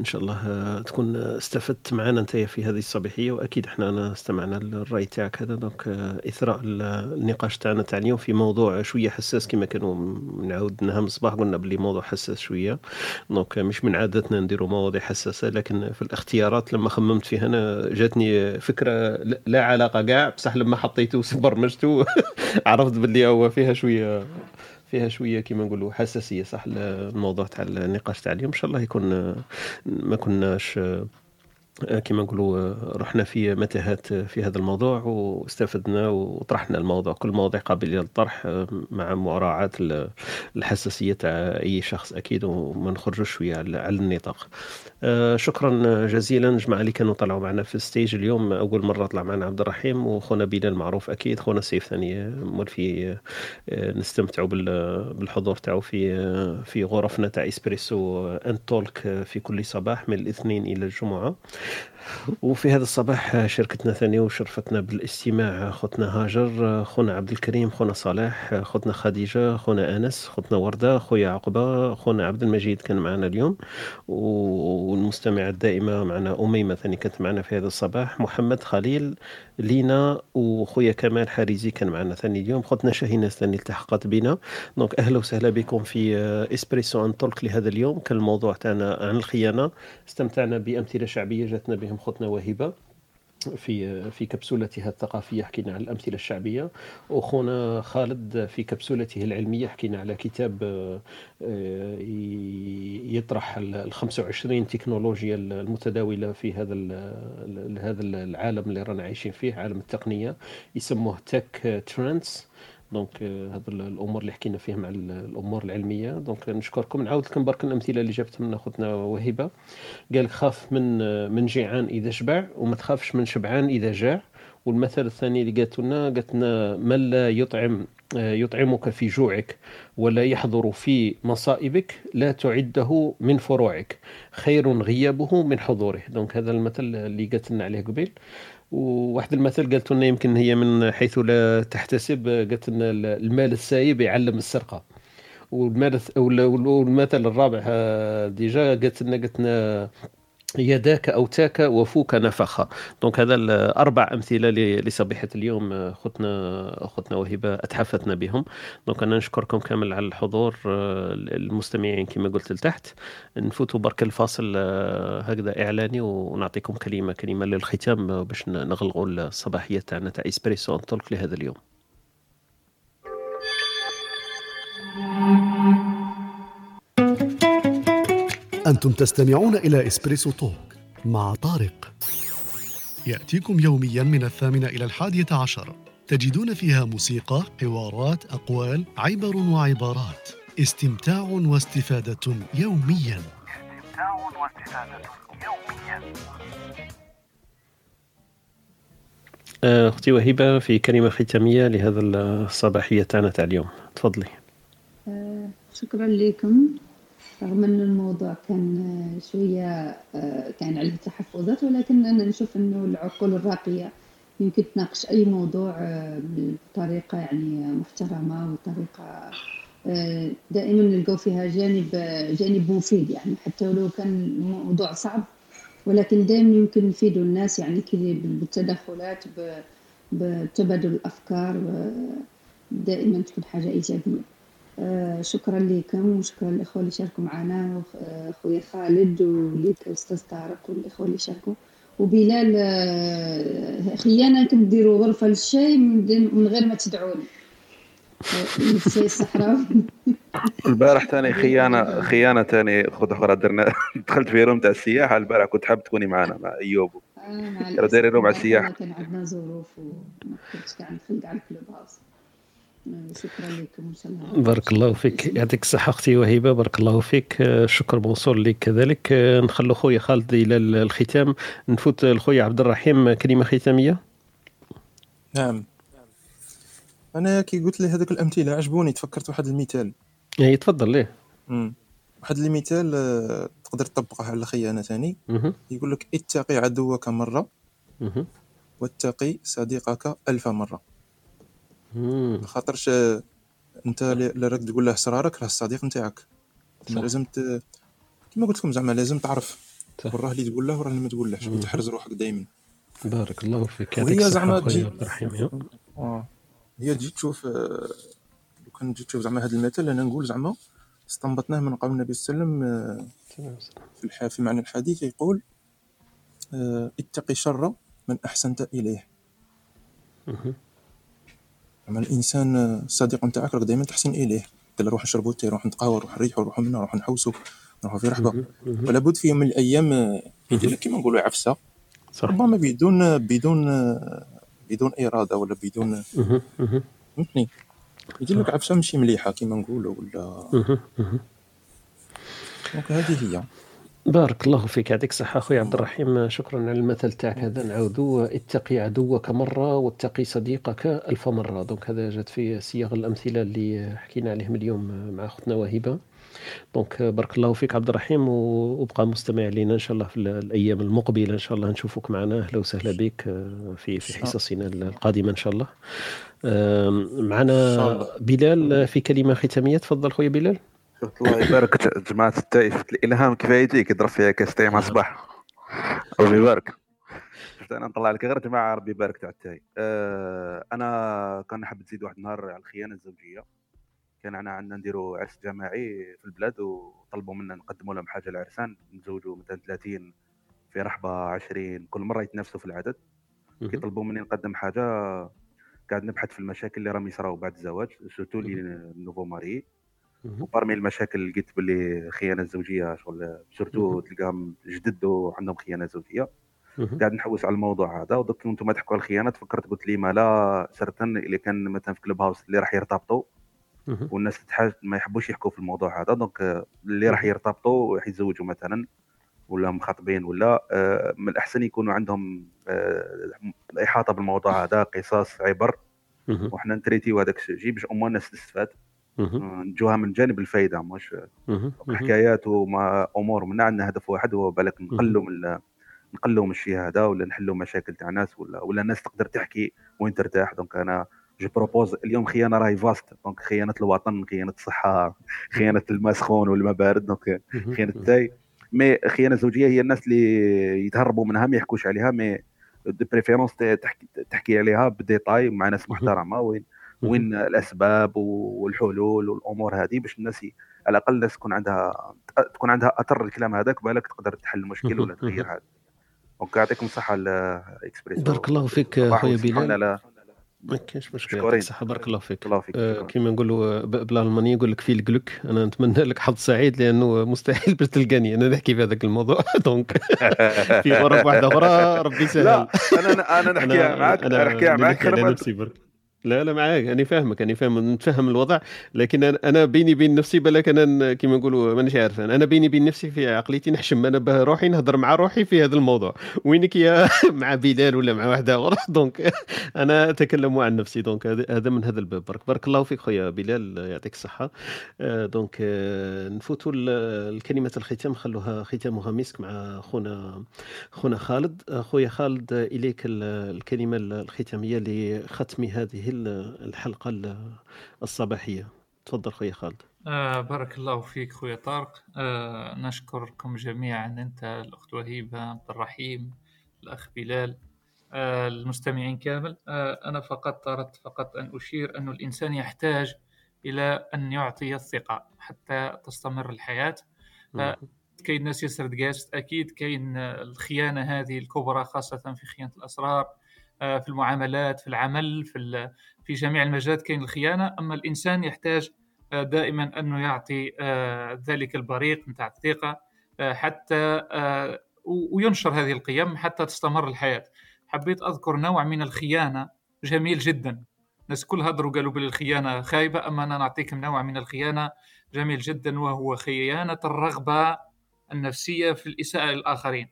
إن شاء الله آه، تكون استفدت معنا أنت في هذه الصباحية وأكيد أنا استمعنا للرأي تاعك هذا. دونك إثراء ال- النقاش تاعنا تاع اليوم في موضوع شوية حساس كما كانوا نعاود نهم الصباح قلنا باللي موضوع حساس شوية. دونك مش من عادتنا نديروا مواضيع حساسة لكن في الاختيارات لما خممت فيها أنا جاتني فكرة لا- لا علاقة كاع بصح لما حطيته برمجته عرفت باللي هو فيها شوية فيها شوية كيما نقولوا حساسية صح؟ الموضوع تاع النقاش تاع اليوم. إن شاء الله يكون ما كناش كما نقولوا رحنا في متاهات في هذا الموضوع واستفدنا وطرحنا الموضوع. كل مواضيع قابلة للطرح مع مراعاة الحساسية تاع أي شخص أكيد وما نخرجوش شوية على النطاق. شكرا جزيلا. جماعة اللي كانوا طلعوا معنا في ال stage اليوم. أول مرة طلع معنا عبد الرحيم وخونا بلال معروف أكيد. خونا سيف ثاني مول في نستمتعوا بالحضور تاعو في في غرفنا تاع Espresso and Talk في كل صباح من الاثنين إلى الجمعة. وفي هذا الصباح شركتنا ثانية وشرفتنا بالاستماع خوتنا هاجر خونا عبد الكريم خونا صالح خوتنا خديجة خونا أنس خوتنا وردة خويا عقبة خونا عبد المجيد كان معنا اليوم. والمستمعة الدائمة معنا أميمة ثاني كانت معنا في هذا الصباح. محمد خليل لينا وخويا كمال حارزي كان معنا ثاني اليوم. خوتنا شاهينة ثاني التحقت بنا. donc أهلا وسهلا بكم في Espresso and Talk لهذا اليوم. كان الموضوع تاعنا عن الخيانة. استمتعنا بأمثلة شعبية جاتنا بهم خوتنا وهبة. في في كبسولتها الثقافية حكينا على الأمثلة الشعبية. وخونا خالد في كبسولته العلمية حكينا على كتاب آه، يطرح ال 25 تكنولوجيا المتداولة في هذا هذا العالم اللي رانا عايشين فيه عالم التقنية. يسموه tech trends donc euh, هذو الأمور اللي حكينا فيهم على الأمور العلمية. donc نشكركم. نعاود لكم برك الأمثلة اللي جابت من أخوتنا وهبة. قال خاف من من جيعان إذا شبع وما تخافش من شبعان إذا جاع. والمثل الثاني اللي قالت لنا قالت لنا من لا يطعم يطعمك في جوعك ولا يحضر في مصائبك لا تعده من فروعك. خير غيابه من حضوره. دونك هذا المثل اللي قالت لنا عليه قبيل. وواحد المثل قالت لنا يمكن هي من حيث لا تحتسب قالت لنا المال السايب يعلم السرقة. والمثل الرابع آه، déjà قالت لنا قالت لنا يداك اوتاك وفوك نفخ. donc هذا الأربع أمثلة لصبيحة اليوم خطنا خطنا وهبة أتحفتنا بهم. donc أنا نشكركم كامل على الحضور المستمعين كما قلت لتحت. نفوتوا برك الفاصل هكذا إعلاني ونعطيكم كلمه كلمة للختام باش نغلقوا الصباحية تاعنا تاع Espresso and Talk لهذا اليوم. أنتم تستمعون إلى إسبريسو توك مع طارق. يأتيكم يوميا من الثامنة إلى الحادية عشر. تجدون فيها موسيقى، حوارات، أقوال، عبر وعبارات. استمتاع واستفادة يوميا. استمتاع واستفادة يوميا أختي وهبة في كلمة ختامية لهذا الصباحية تاعنا تاع اليوم. تفضلي. آه، شكرا لكم. رغم أن الموضوع كان شوية آه، كان عليه تحفظات ولكن أنا نشوف أنه العقول الراقية يمكن تناقش أي موضوع آه، بطريقة يعني محترمة وطريقة آه، دائما نلقاو فيها جانب جانب مفيد يعني حتى ولو كان الموضوع صعب ولكن دائما يمكن نفيدوا الناس يعني كذا بالتدخلات بتبادل الأفكار دائما تكون حاجة إيجابية. آه، شكرا لكم وشكرا للإخوة اللي شاركوا معنا اخويا خالد وليك أستاذ طارق والإخوة اللي شاركوا. وبلال آه، خيانة أنتم ديروا غرفة للشاي من غير ما تدعوني. آه، الشاي الصحراوي. البارح ثاني خيانه خيانة ثاني خذ أخرى درنا دخلت في روم تاع السياحة البارح كنت حاب تكوني معنا مع أيوب. كانوا دايرين room على السياحة. كان عندنا ظروف وما كنتش كاع نخلق على ال Clubhouse. شكرا لكم بارك الله فيك. يعطيك الصحة أختي وهبة بارك الله فيك. شكر موصول لك كذلك نخلو خويا خالد إلى الختام. نفوت الخويا عبد الرحيم كلمة ختامية. نعم. أنا كي قلت لي هذوك الأمثلة عجبوني تفكرت واحد المثال. اي تفضل ليه؟ واحد المثال آه، تقدر تطبقه على خيانة ثاني. يقول لك اتقي عدوك مرة واتقي صديقك ألف مرة. خاطرش انت اللي راك تقول له اسرارك راه الصديق نتاعك. لازم ت... كما قلت لكم زعما لازم تعرف. وراه اللي تقول له وراه اللي ما تقولهش. وتحرز روحك دائما بارك الله فيك. وهي زعما تجي آه. هي تجي تشوف آه، لو كان تجي تشوف زعما هذا المثل أنا نقول زعما استنبطناه من قول النبي صلى الله عليه وسلم آه، في الح... في معنى الحديث يقول آه، اتقي شر من أحسنت إليه. أما الإنسان الصديق نتاعك راك دائما تحسن إليه. قال نروح نشربوا تي نروح نتقهوى نروح نريحوا نروحوا منا نروح نحوسوا نروحوا في رحبة. ولا بد في يوم من الأيام يدير لك كيما نقولوا عفسة. ربما بدون بدون بدون إرادة ولا بدون. فهمتني؟ يدير لك عفسة ماشي مليحة كيما نقولوا ولا. دونك هذه هي. بارك الله فيك. يعطيك الصحة أخوي عبد الرحيم. شكرا على المثل تاعك هذا. نعاودو. اتقي عدوك مرة واتقي صديقك ألف مرة. donc هذا جات في صياغ الأمثلة اللي حكينا عليهم اليوم مع أختنا وهبة donc بارك الله فيك عبد الرحيم وابقى مستمع لنا إن شاء الله في ال- الأيام المقبلة إن شاء الله نشوفك معنا. أهلا وسهلا بك في في حصصنا القادمة إن شاء الله. معنا. بلال في كلمة ختامية. تفضل خويا بلال. شفت الله يبارك. جماعة التاي شفت الإلهام كيف يجيك؟ يضرب فيها كاس تاي مع صباح ربي يبارك. شفت أنا نطلع لك غير جماعة ربي يبارك تاع التاي أه أنا كان حاب تزيد واحد النهار على الخيانة الزوجية. كان أنا عندنا نديروا عرس جماعي في البلاد وطلبوا منا نقدموا لهم حاجة العرسان نتزوجوا مثلا 30 في رحبة 20 كل مرة يتنافسوا في العدد. كي. طلبوا مني نقدم حاجة قاعد نبحث في المشاكل اللي راهم يصراو بعد الزواج surtout les nouveaux mariés. مهم. و parmi المشاكل لقيت باللي خيانة زوجية شغل surtout. تلقاهم جدد وعندهم خيانة زوجية. قاعد نحوس على الموضوع هذا ودوك أنتم تحكوا على الخيانات فكرت قلت لي ما لا surtout اللي كان مثلا في Clubhouse اللي راح يرتبطوا. والناس ما يحبوش يحكوا في الموضوع هذا donc اللي راح يرتبطوا وراح يتزوجوا مثلا ولا مخاطبين ولا آه، من الأحسن يكونوا عندهم آه، احاطه بالموضوع هذا قصص عبر. وحنا نتريتيو هذاك الشيء باش أمور الناس تستفاد نجوها من جانب الفايدة مش. حكايات وما أمور منا عندنا هدف واحد هو بالك نقلوا من نقلوا من الشيء هذا ولا نحلوا مشاكل تاع ناس ولا ولا الناس تقدر تحكي وين ترتاح. donc أنا je propose اليوم خيانة راهي vaste donc خيانة الوطن خيانة الصحة خيانة الماء سخون والماء بارد. donc. خيانة التاي. mais خيانة زوجية هي الناس اللي يتهربوا منها ما يحكوش عليها mais de préférence تحكي تحكي عليها ب détail مع ناس محترمة. وين. وين الأسباب والحلول والأمور هذه باش الناس على الأقل الناس تكون عندها تكون عندها اثر الكلام هذاك بالك تقدر تحل المشكل ولا تغير هذا. donc يعطيكم الصحة الاكسبريسو بارك الله فيك خويا بلال. لا. ما كاينش مشكل مشكورين. يعطيك الصحة بارك الله فيك. الله فيك آه، كيما نقولوا بالالمانيه يقول لك viel Glück أنا نتمنى لك حظ سعيد لأنه مستحيل باش تلقاني. أنا نحكي في هذاك الموضوع. donc في غرف واحدة أخرى ربي يسهل. لا أنا أنا نحكيها معك أنا نحكيها اللي لا لا معاك. أنا فاهمك أنا فاهم نتفهم الوضع لكن أنا بيني بين نفسي بالك أنا كيما نقولوا مانيش عارف. أنا بيني بين نفسي في عقليتي نحشم أنا به روحي نهضر مع روحي في هذا الموضوع. وينك يا مع بلال ولا مع واحدة أخرى donc أنا أتكلم عن نفسي. donc هذا من هذا الباب. برك بارك الله فيك خويا بلال يعطيك الصحة. آه، donc آه، نفوتوا الكلمة الختام خلوها ختامها مسك مع خونا خونا خالد. آه، خويا خالد إليك ال- الكلمة الختامية لختم هذه ال- الحلقة ال- الصباحية. تفضل خويا خالد. آه بارك الله فيك خويا طارق. آه نشكركم جميعا أنت الأخت وهيبة عبد الرحيم الأخ بلال آه المستمعين كامل. آه أنا فقط أردت فقط أن أشير أن الإنسان يحتاج إلى أن يعطي الثقة حتى تستمر الحياة. آه كاين الناس يسرد قاست أكيد كاين الخيانة هذه الكبرى خاصة في خيانة الأسرار. في المعاملات في العمل في في جميع المجالات كاين الخيانة. أما الإنسان يحتاج آه، دائما أنه يعطي آه، ذلك البريق نتاع الثقة آه، حتى آه، وينشر هذه القيم حتى تستمر الحياة. حبيت أذكر نوع من الخيانة جميل جدا. الناس كل هضروا قالوا بلي الخيانة خايبة أما أنا نعطيكم نوع من الخيانة جميل جدا وهو خيانة الرغبة النفسية في الإساءة للاخرين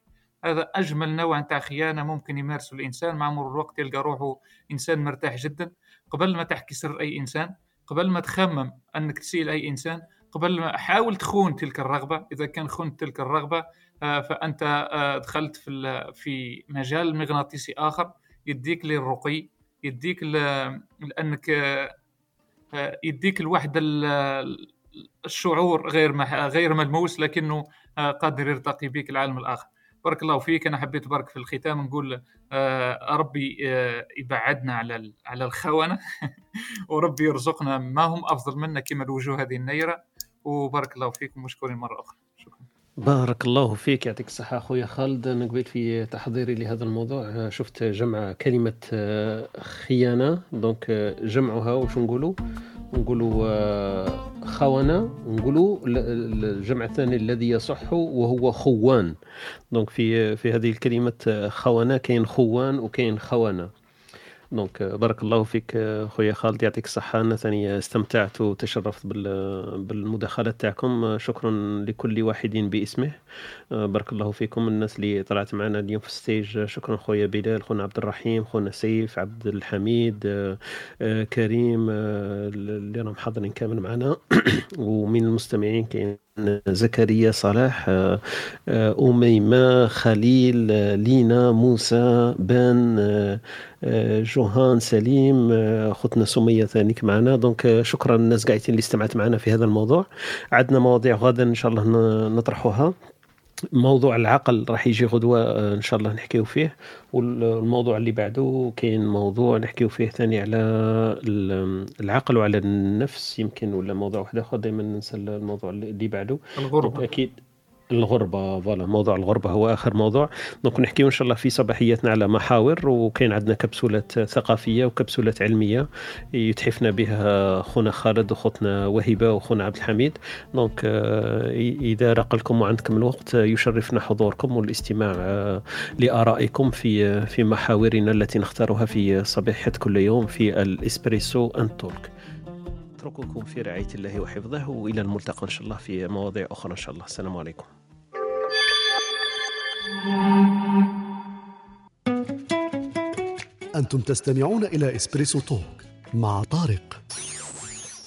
هذا أجمل نوع نتاع خيانة ممكن يمارسه الإنسان مع مرور الوقت يلقى روحه إنسان مرتاح جدا. قبل ما تحكي سر أي إنسان قبل ما تخمم أنك تسيل اي إنسان قبل ما حاول تخون تلك الرغبة. إذا كان خنت تلك الرغبة آه، فأنت آه، دخلت في في مجال مغناطيسي آخر يديك للرقي يديك لأنك آه، يديك الوحدة ال- الشعور غير غير ملموس لكنه قادر يرتقي بك العالم الآخر. بارك الله فيك. أنا حبيت برك في الختام نقول آه، ربي آه، يبعدنا على على الخونة وربي يرزقنا ما هم أفضل منا كما الوجوه هذه النيرة. وبارك الله فيكم مشكورين مرة أخرى. بارك الله فيك يعطيك الصحة أخويا خالد. أنا قبيل في تحضيري لهذا الموضوع. شفت جمع كلمة آه، خيانة. donc آه، جمعها. وش نقولوا؟ ونقولوا آه، خونة ونقولوا ال- ال- الجمع الثاني الذي يصح وهو خوان. donc في في هذه الكلمة خونة كاين خوان وكاين خونة donc آه، بارك الله فيك آه، خويا خالد. يعطيك الصحة. أنا ثاني استمتعت وتشرفت بال- بالمداخلة تاعكم. آه، شكرا لكل واحد باسمه. بارك الله فيكم. الناس اللي طلعت معنا اليوم في ال stage شكرا خويا بلال خونا عبد الرحيم خونا سيف عبد الحميد كريم اللي راهم حاضرين كامل معنا. ومن المستمعين كاين زكريا صلاح آه، آه، أميمة خليل آه، لينا موسى بان جوهان سليم أختنا سمية ثانيك معنا. donc شكرا للناس قاعدين اللي استمعت معنا في هذا الموضوع. عندنا مواضيع غدا إن شاء الله ن- نطرحوها. موضوع العقل راح يجي غدوة آه، إن شاء الله نحكيو فيه. والموضوع اللي بعده كاين موضوع نحكيو فيه ثاني على ال- العقل وعلى النفس يمكن ولا موضوع واحد آخر. دائما ننسى الموضوع اللي بعده. الغربة. donc أكيد الغربة voilà موضوع الغربة هو آخر موضوع. donc نحكيو إن شاء الله في صباحياتنا على محاور وكاين عندنا كبسولات ثقافية وكبسولات علمية يتحفنا بها خونا خالد وأختنا وهيبة وخونا عبد الحميد. donc آه، إذا راق لكم وعندكم الوقت آه، يشرفنا حضوركم والاستماع آه، لآرائكم في في محاورنا التي نختارها في صباحة كل يوم في ال Espresso and Talk. أترككم في رعاية الله وحفظه وإلى الملتقى إن شاء الله في مواضيع أخرى إن شاء الله. السلام عليكم. أنتم تستمعون إلى إسبريسو توك مع طارق.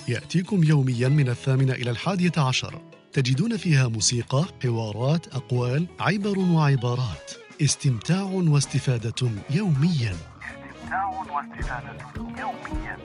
يأتيكم يوميا من الثامنة إلى الحادية عشر. تجدون فيها موسيقى، حوارات، أقوال، عبر وعبارات. استمتاع واستفادة يوميا. استمتاع واستفادة يوميا.